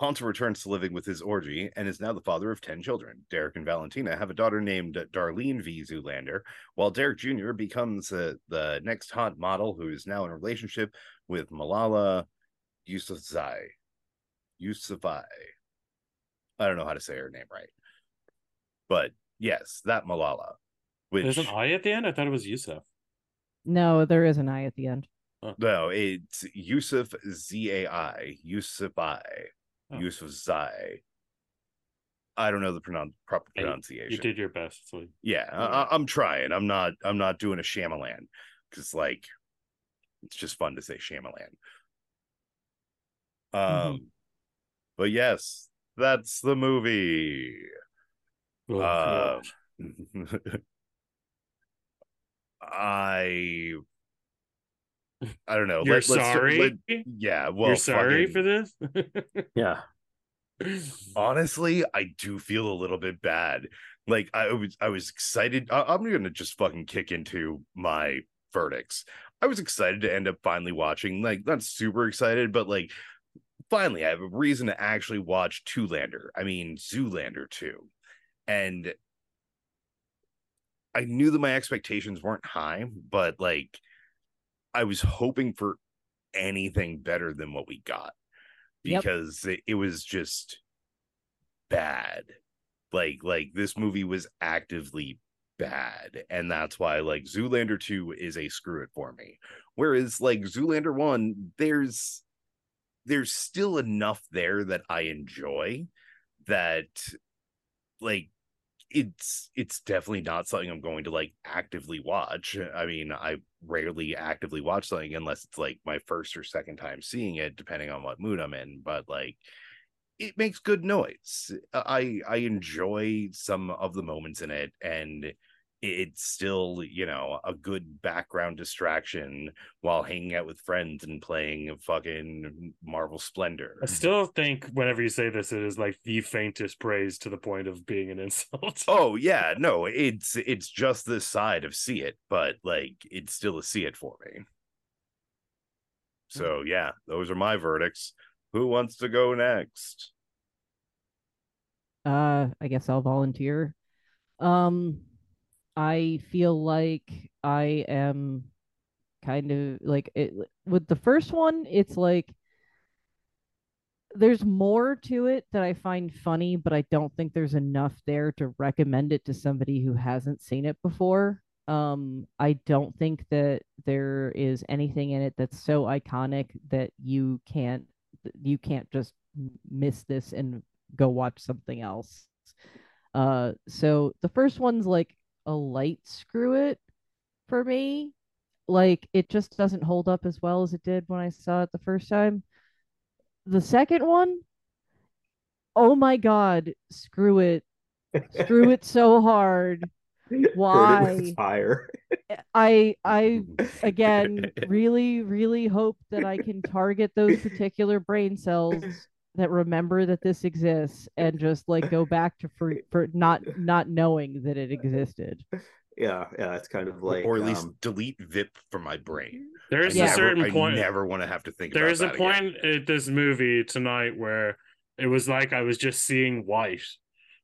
Hansel returns to living with his orgy and is now the father of 10 children. Derek and Valentina have a daughter named Darlene V. Zoolander, while Derek Jr. becomes uh, the next hot model who is now in a relationship with Malala Yousafzai. Yousafzai. I don't know how to say her name right. But yes, that Malala. Which There's an I at the end. I thought it was Yusuf. No, there is an I at the end. no, it's Yusuf Z A I. Yusufai. Oh. Yusuf Zai. I don't know the pronoun- proper pronunciation. You did your best. So Yeah, I, I- I'm trying. I'm not. I'm not doing a Shyamalan because, like, it's just fun to say Shyamalan. Um, Mm-hmm. but yes, that's the movie. Oh, Uh, I. I don't know. You're Let- let's- sorry. let- yeah. Well, You're sorry fucking- for this. yeah. honestly i do feel a little bit bad like i was i was excited I, i'm gonna just fucking kick into my verdicts i was excited to end up finally watching like not super excited but like finally I have a reason to actually watch Two Lander. I mean Zoolander 2. And I knew that my expectations weren't high, but like I was hoping for anything better than what we got Yep. because it, it was just bad. Like like this movie was actively bad and that's why like Zoolander 2 is a screw it for me. Whereas like Zoolander 1 there's there's still enough there that I enjoy that like it's it's definitely not something I'm going to like actively watch. I mean, I rarely actively watch something unless it's like my first or second time seeing it, depending on what mood I'm in. But like, it makes good noise. I I enjoy some of the moments in it, and it's still you know a good background distraction while hanging out with friends and playing fucking Marvel Splendor. I still think whenever you say this, it is like the faintest praise to the point of being an insult. Oh yeah, no, it's it's just this side of see it, but like it's still a see it for me. So yeah, those are my verdicts. Who wants to go next? Uh, I guess I'll volunteer. Um, I feel like I am kind of like it with the first one, it's like there's more to it that I find funny, but I don't think there's enough there to recommend it to somebody who hasn't seen it before. Um, I don't think that there is anything in it that's so iconic that you can't you can't just miss this and go watch something else. Uh, so the first one's like a light screw it for me. Like it just doesn't hold up as well as it did when I saw it the first time. The second one, oh my god, screw it. Screw it so hard. Why? fire. I I again really really hope that I can target those particular brain cells that remember that this exists and just like go back to for for not not knowing that it existed. Yeah, yeah, it's kind of like or at least um, delete VIP from my brain. There's Yeah. a Never- certain I point. never want to have to think. There's a about that again. point at this movie tonight where it was like I was just seeing white,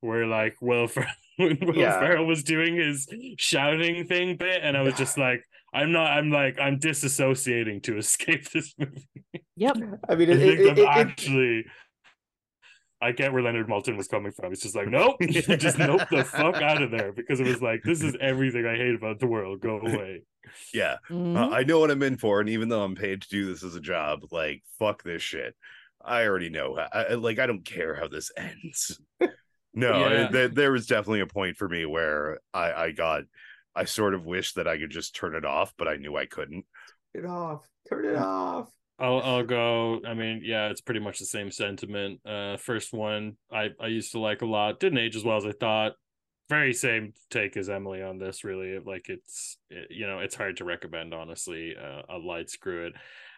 where like Will Ferrell, Will Yeah. Ferrell was doing his shouting thing bit, and I was just like, I'm not. I'm like I'm disassociating to escape this movie. Yep. I mean, I think it, I'm it, it, actually. I get where Leonard Maltin was coming from. It's just like, nope, just nope the fuck out of there because it was like, this is everything I hate about the world. Go away. Yeah, Mhm. Uh, I know what I'm in for, and even though I'm paid to do this as a job, like fuck this shit. I already know. I, I- like I don't care how this ends. No, Yeah. it- there, there was definitely a point for me where I, I got, I sort of wish that I could just turn it off, but I knew I couldn't. turn it off. Turn it off. I'll I'll go. I mean, yeah, it's pretty much the same sentiment. Uh, first one I I used to like a lot. Didn't age as well as I thought. Very same take as Emily on this. Really, like it's it- you know it's hard to recommend honestly. Uh, a light screw it,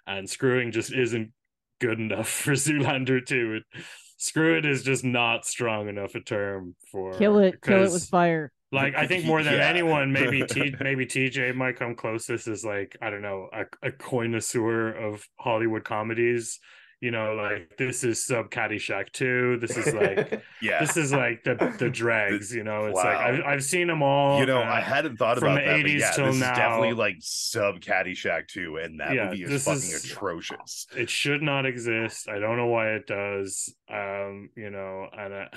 and screwing just isn't good enough for Zoolander two. It, screw it is just not strong enough a term for Kill it, kill it with fire. Like I think more than Yeah. anyone, maybe T maybe TJ might come closest as like I don't know a, a connoisseur of Hollywood comedies. You know, like this is sub Caddyshack two. This is like Yeah, this is like the the dregs. You know, it's like I've I've seen them all. you know, uh, I hadn't thought about the that, 80s yeah, till this is now- definitely like sub Caddyshack two, and that Yeah, movie is fucking is- atrocious. it should not exist. I don't know why it does. Um, you know, and I,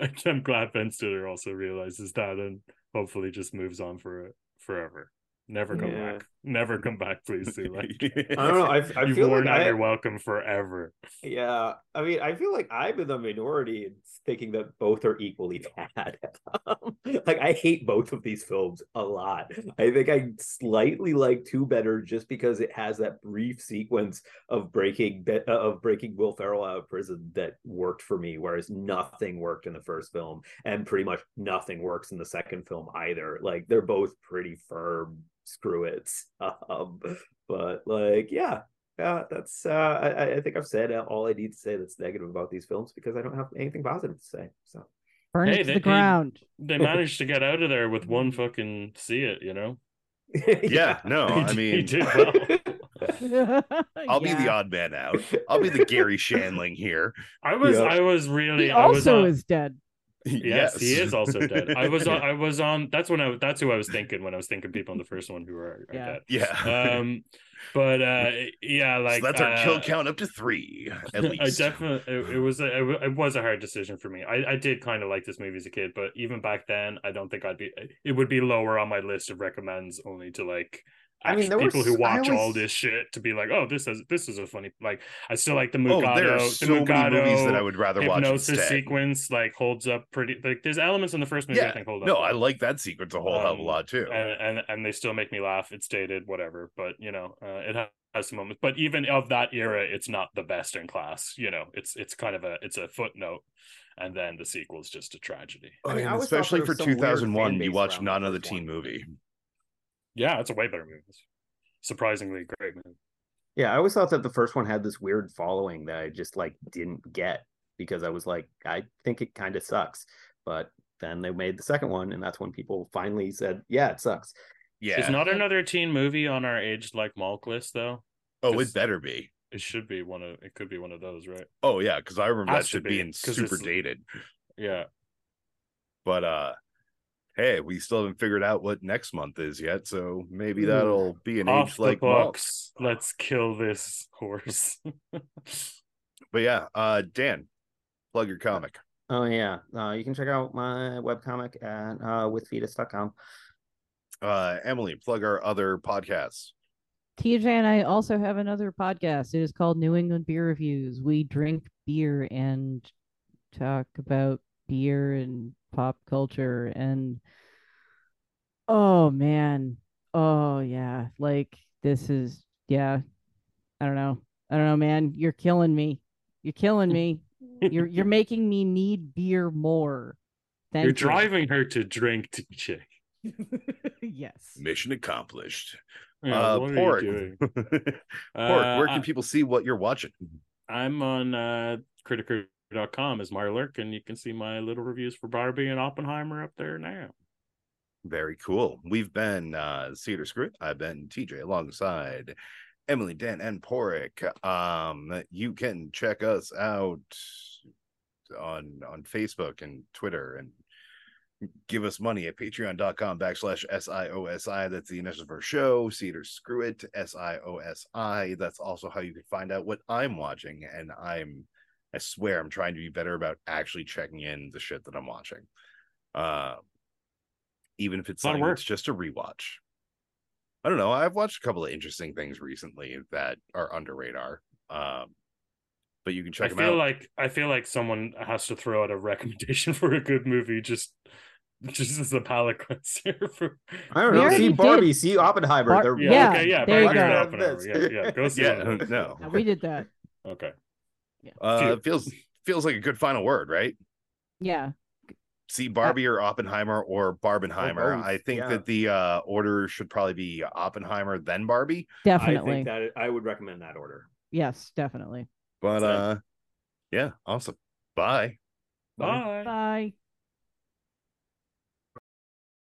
I'm glad Ben Stiller also realizes that and hopefully just moves on for it forever. Never come Yeah. back. Never come back, please. Sue. Like, I don't know. I, I You've feel worn like out I, your welcome forever. Yeah, I mean, I feel like I'm in the minority in thinking that both are equally bad. Um, like, I hate both of these films a lot. I think I slightly like two better just because it has that brief sequence of breaking uh, of breaking Will Ferrell out of prison that worked for me, whereas nothing worked in the first film, and pretty much nothing works in the second film either. Like, they're both pretty firm screw it. Um, but like, yeah, yeah, that's. Uh, I, I think I've said all I need to say that's negative about these films because I don't have anything positive to say. So Burn Hey, it to they- the ground. They managed to get out of there with one fucking see it, you know? yeah, no, I He mean, did well. I'll be the odd man out. I'll be the Garry Shandling here. I was Yeah. I was really He I was also is dead. Yes, he is also dead. I was on. I was on that's when I that's who I was thinking when I was thinking people in the first one who are, are Yeah. dead. Yeah. Um but uh yeah, like so that's our kill uh, count up to three at least. I least. definitely it, it was a, it it was a hard decision for me. I, I did kind of like this movie as a kid, but even back then, I don't think I'd be. It would be lower on my list of recommends, only to like. I mean, act- there were people who s- I watch all this shit to be like, oh, this is this is a funny like. I still like the oh, Mugatu. there are the so many movies that I would rather watch hypnosis instead. sequence like holds up pretty. Like there's elements in the first movie I Yeah, think hold up. no. I like that sequence a whole hell of a Um, lot too. and, and and they still make me laugh. It's dated, whatever, but you know, uh, it has some moments. But even of that era, it's not the best in class. You know, it's it's kind of a it's a footnote, and then the sequel is just a tragedy. I mean, I especially for was some weird 2001, you watch around not the another teen movie. Yeah, it's a way better movie. It's surprisingly great movie. Yeah, I always thought that the first one had this weird following that I just like didn't get because I was like, I think it kind of sucks. But then they made the second one, and that's when people finally said, Yeah, it sucks. Yeah. It's not another teen movie on our aged like Malk list though. oh, it better be. It should be one of. It could be one of those, right? Oh yeah, because I remember Has that should be, being 'cause super dated. Yeah. But uh hey, we still haven't figured out what next month is yet, so maybe that'll be an Off age like Malk. books. Let's kill this horse. But yeah, uh Dan, plug your comic. Oh yeah. Uh, you can check out my webcomic at uh withfetus.com. Uh Emily, plug our other podcasts. TJ and I also have another podcast. It is called New England Beer Reviews. We drink beer and talk about beer and pop culture and oh man. Oh yeah. Like this is yeah. I don't know. I don't know, man. You're killing me. You're killing me. You're you're making me need beer more. Thank You're you. driving her to drink to chick. yes. Mission accomplished. Yeah, uh what are Pork. you doing? Pork, Uh, where can I- people see what you're watching? I'm on uh, criticker.com as Marlurk, and you can see my little reviews for Barbie and Oppenheimer up there now. Very cool. We've been uh Cedar Script. I've been TJ alongside Emily, Dan, and Porik. Um, you can check us out on on Facebook and Twitter and give us money at patreon.com backslash S-I-O-S-I. That's the initials for show. See It or Screw It, S-I-O-S-I. That's also how you can find out what I'm watching. And I'm I swear I'm trying to be better about actually checking in the shit that I'm watching. Uh even if it's A lot of something work. that's just a rewatch. I don't know. I've watched a couple of interesting things recently that are under radar. Um, but you can check I them feel out. like I feel like someone has to throw out a recommendation for a good movie just just as a palate cleanser for I don't know. already See did. Barbie, see Oppenheimer. Bar- yeah, Yeah, okay, yeah, there you Barbie and go. Oppenheimer. Yeah, yeah, go see yeah, one of them. no. Yeah, we did that. Okay. Uh, it feels feels like a good final word, right? Yeah. See Barbie or Oppenheimer or Barbenheimer. both, I think yeah. that the uh, order should probably be Oppenheimer then Barbie. Definitely. I think that I would recommend that order. Yes, definitely. But Same. uh, yeah, awesome. Bye. Bye. Bye.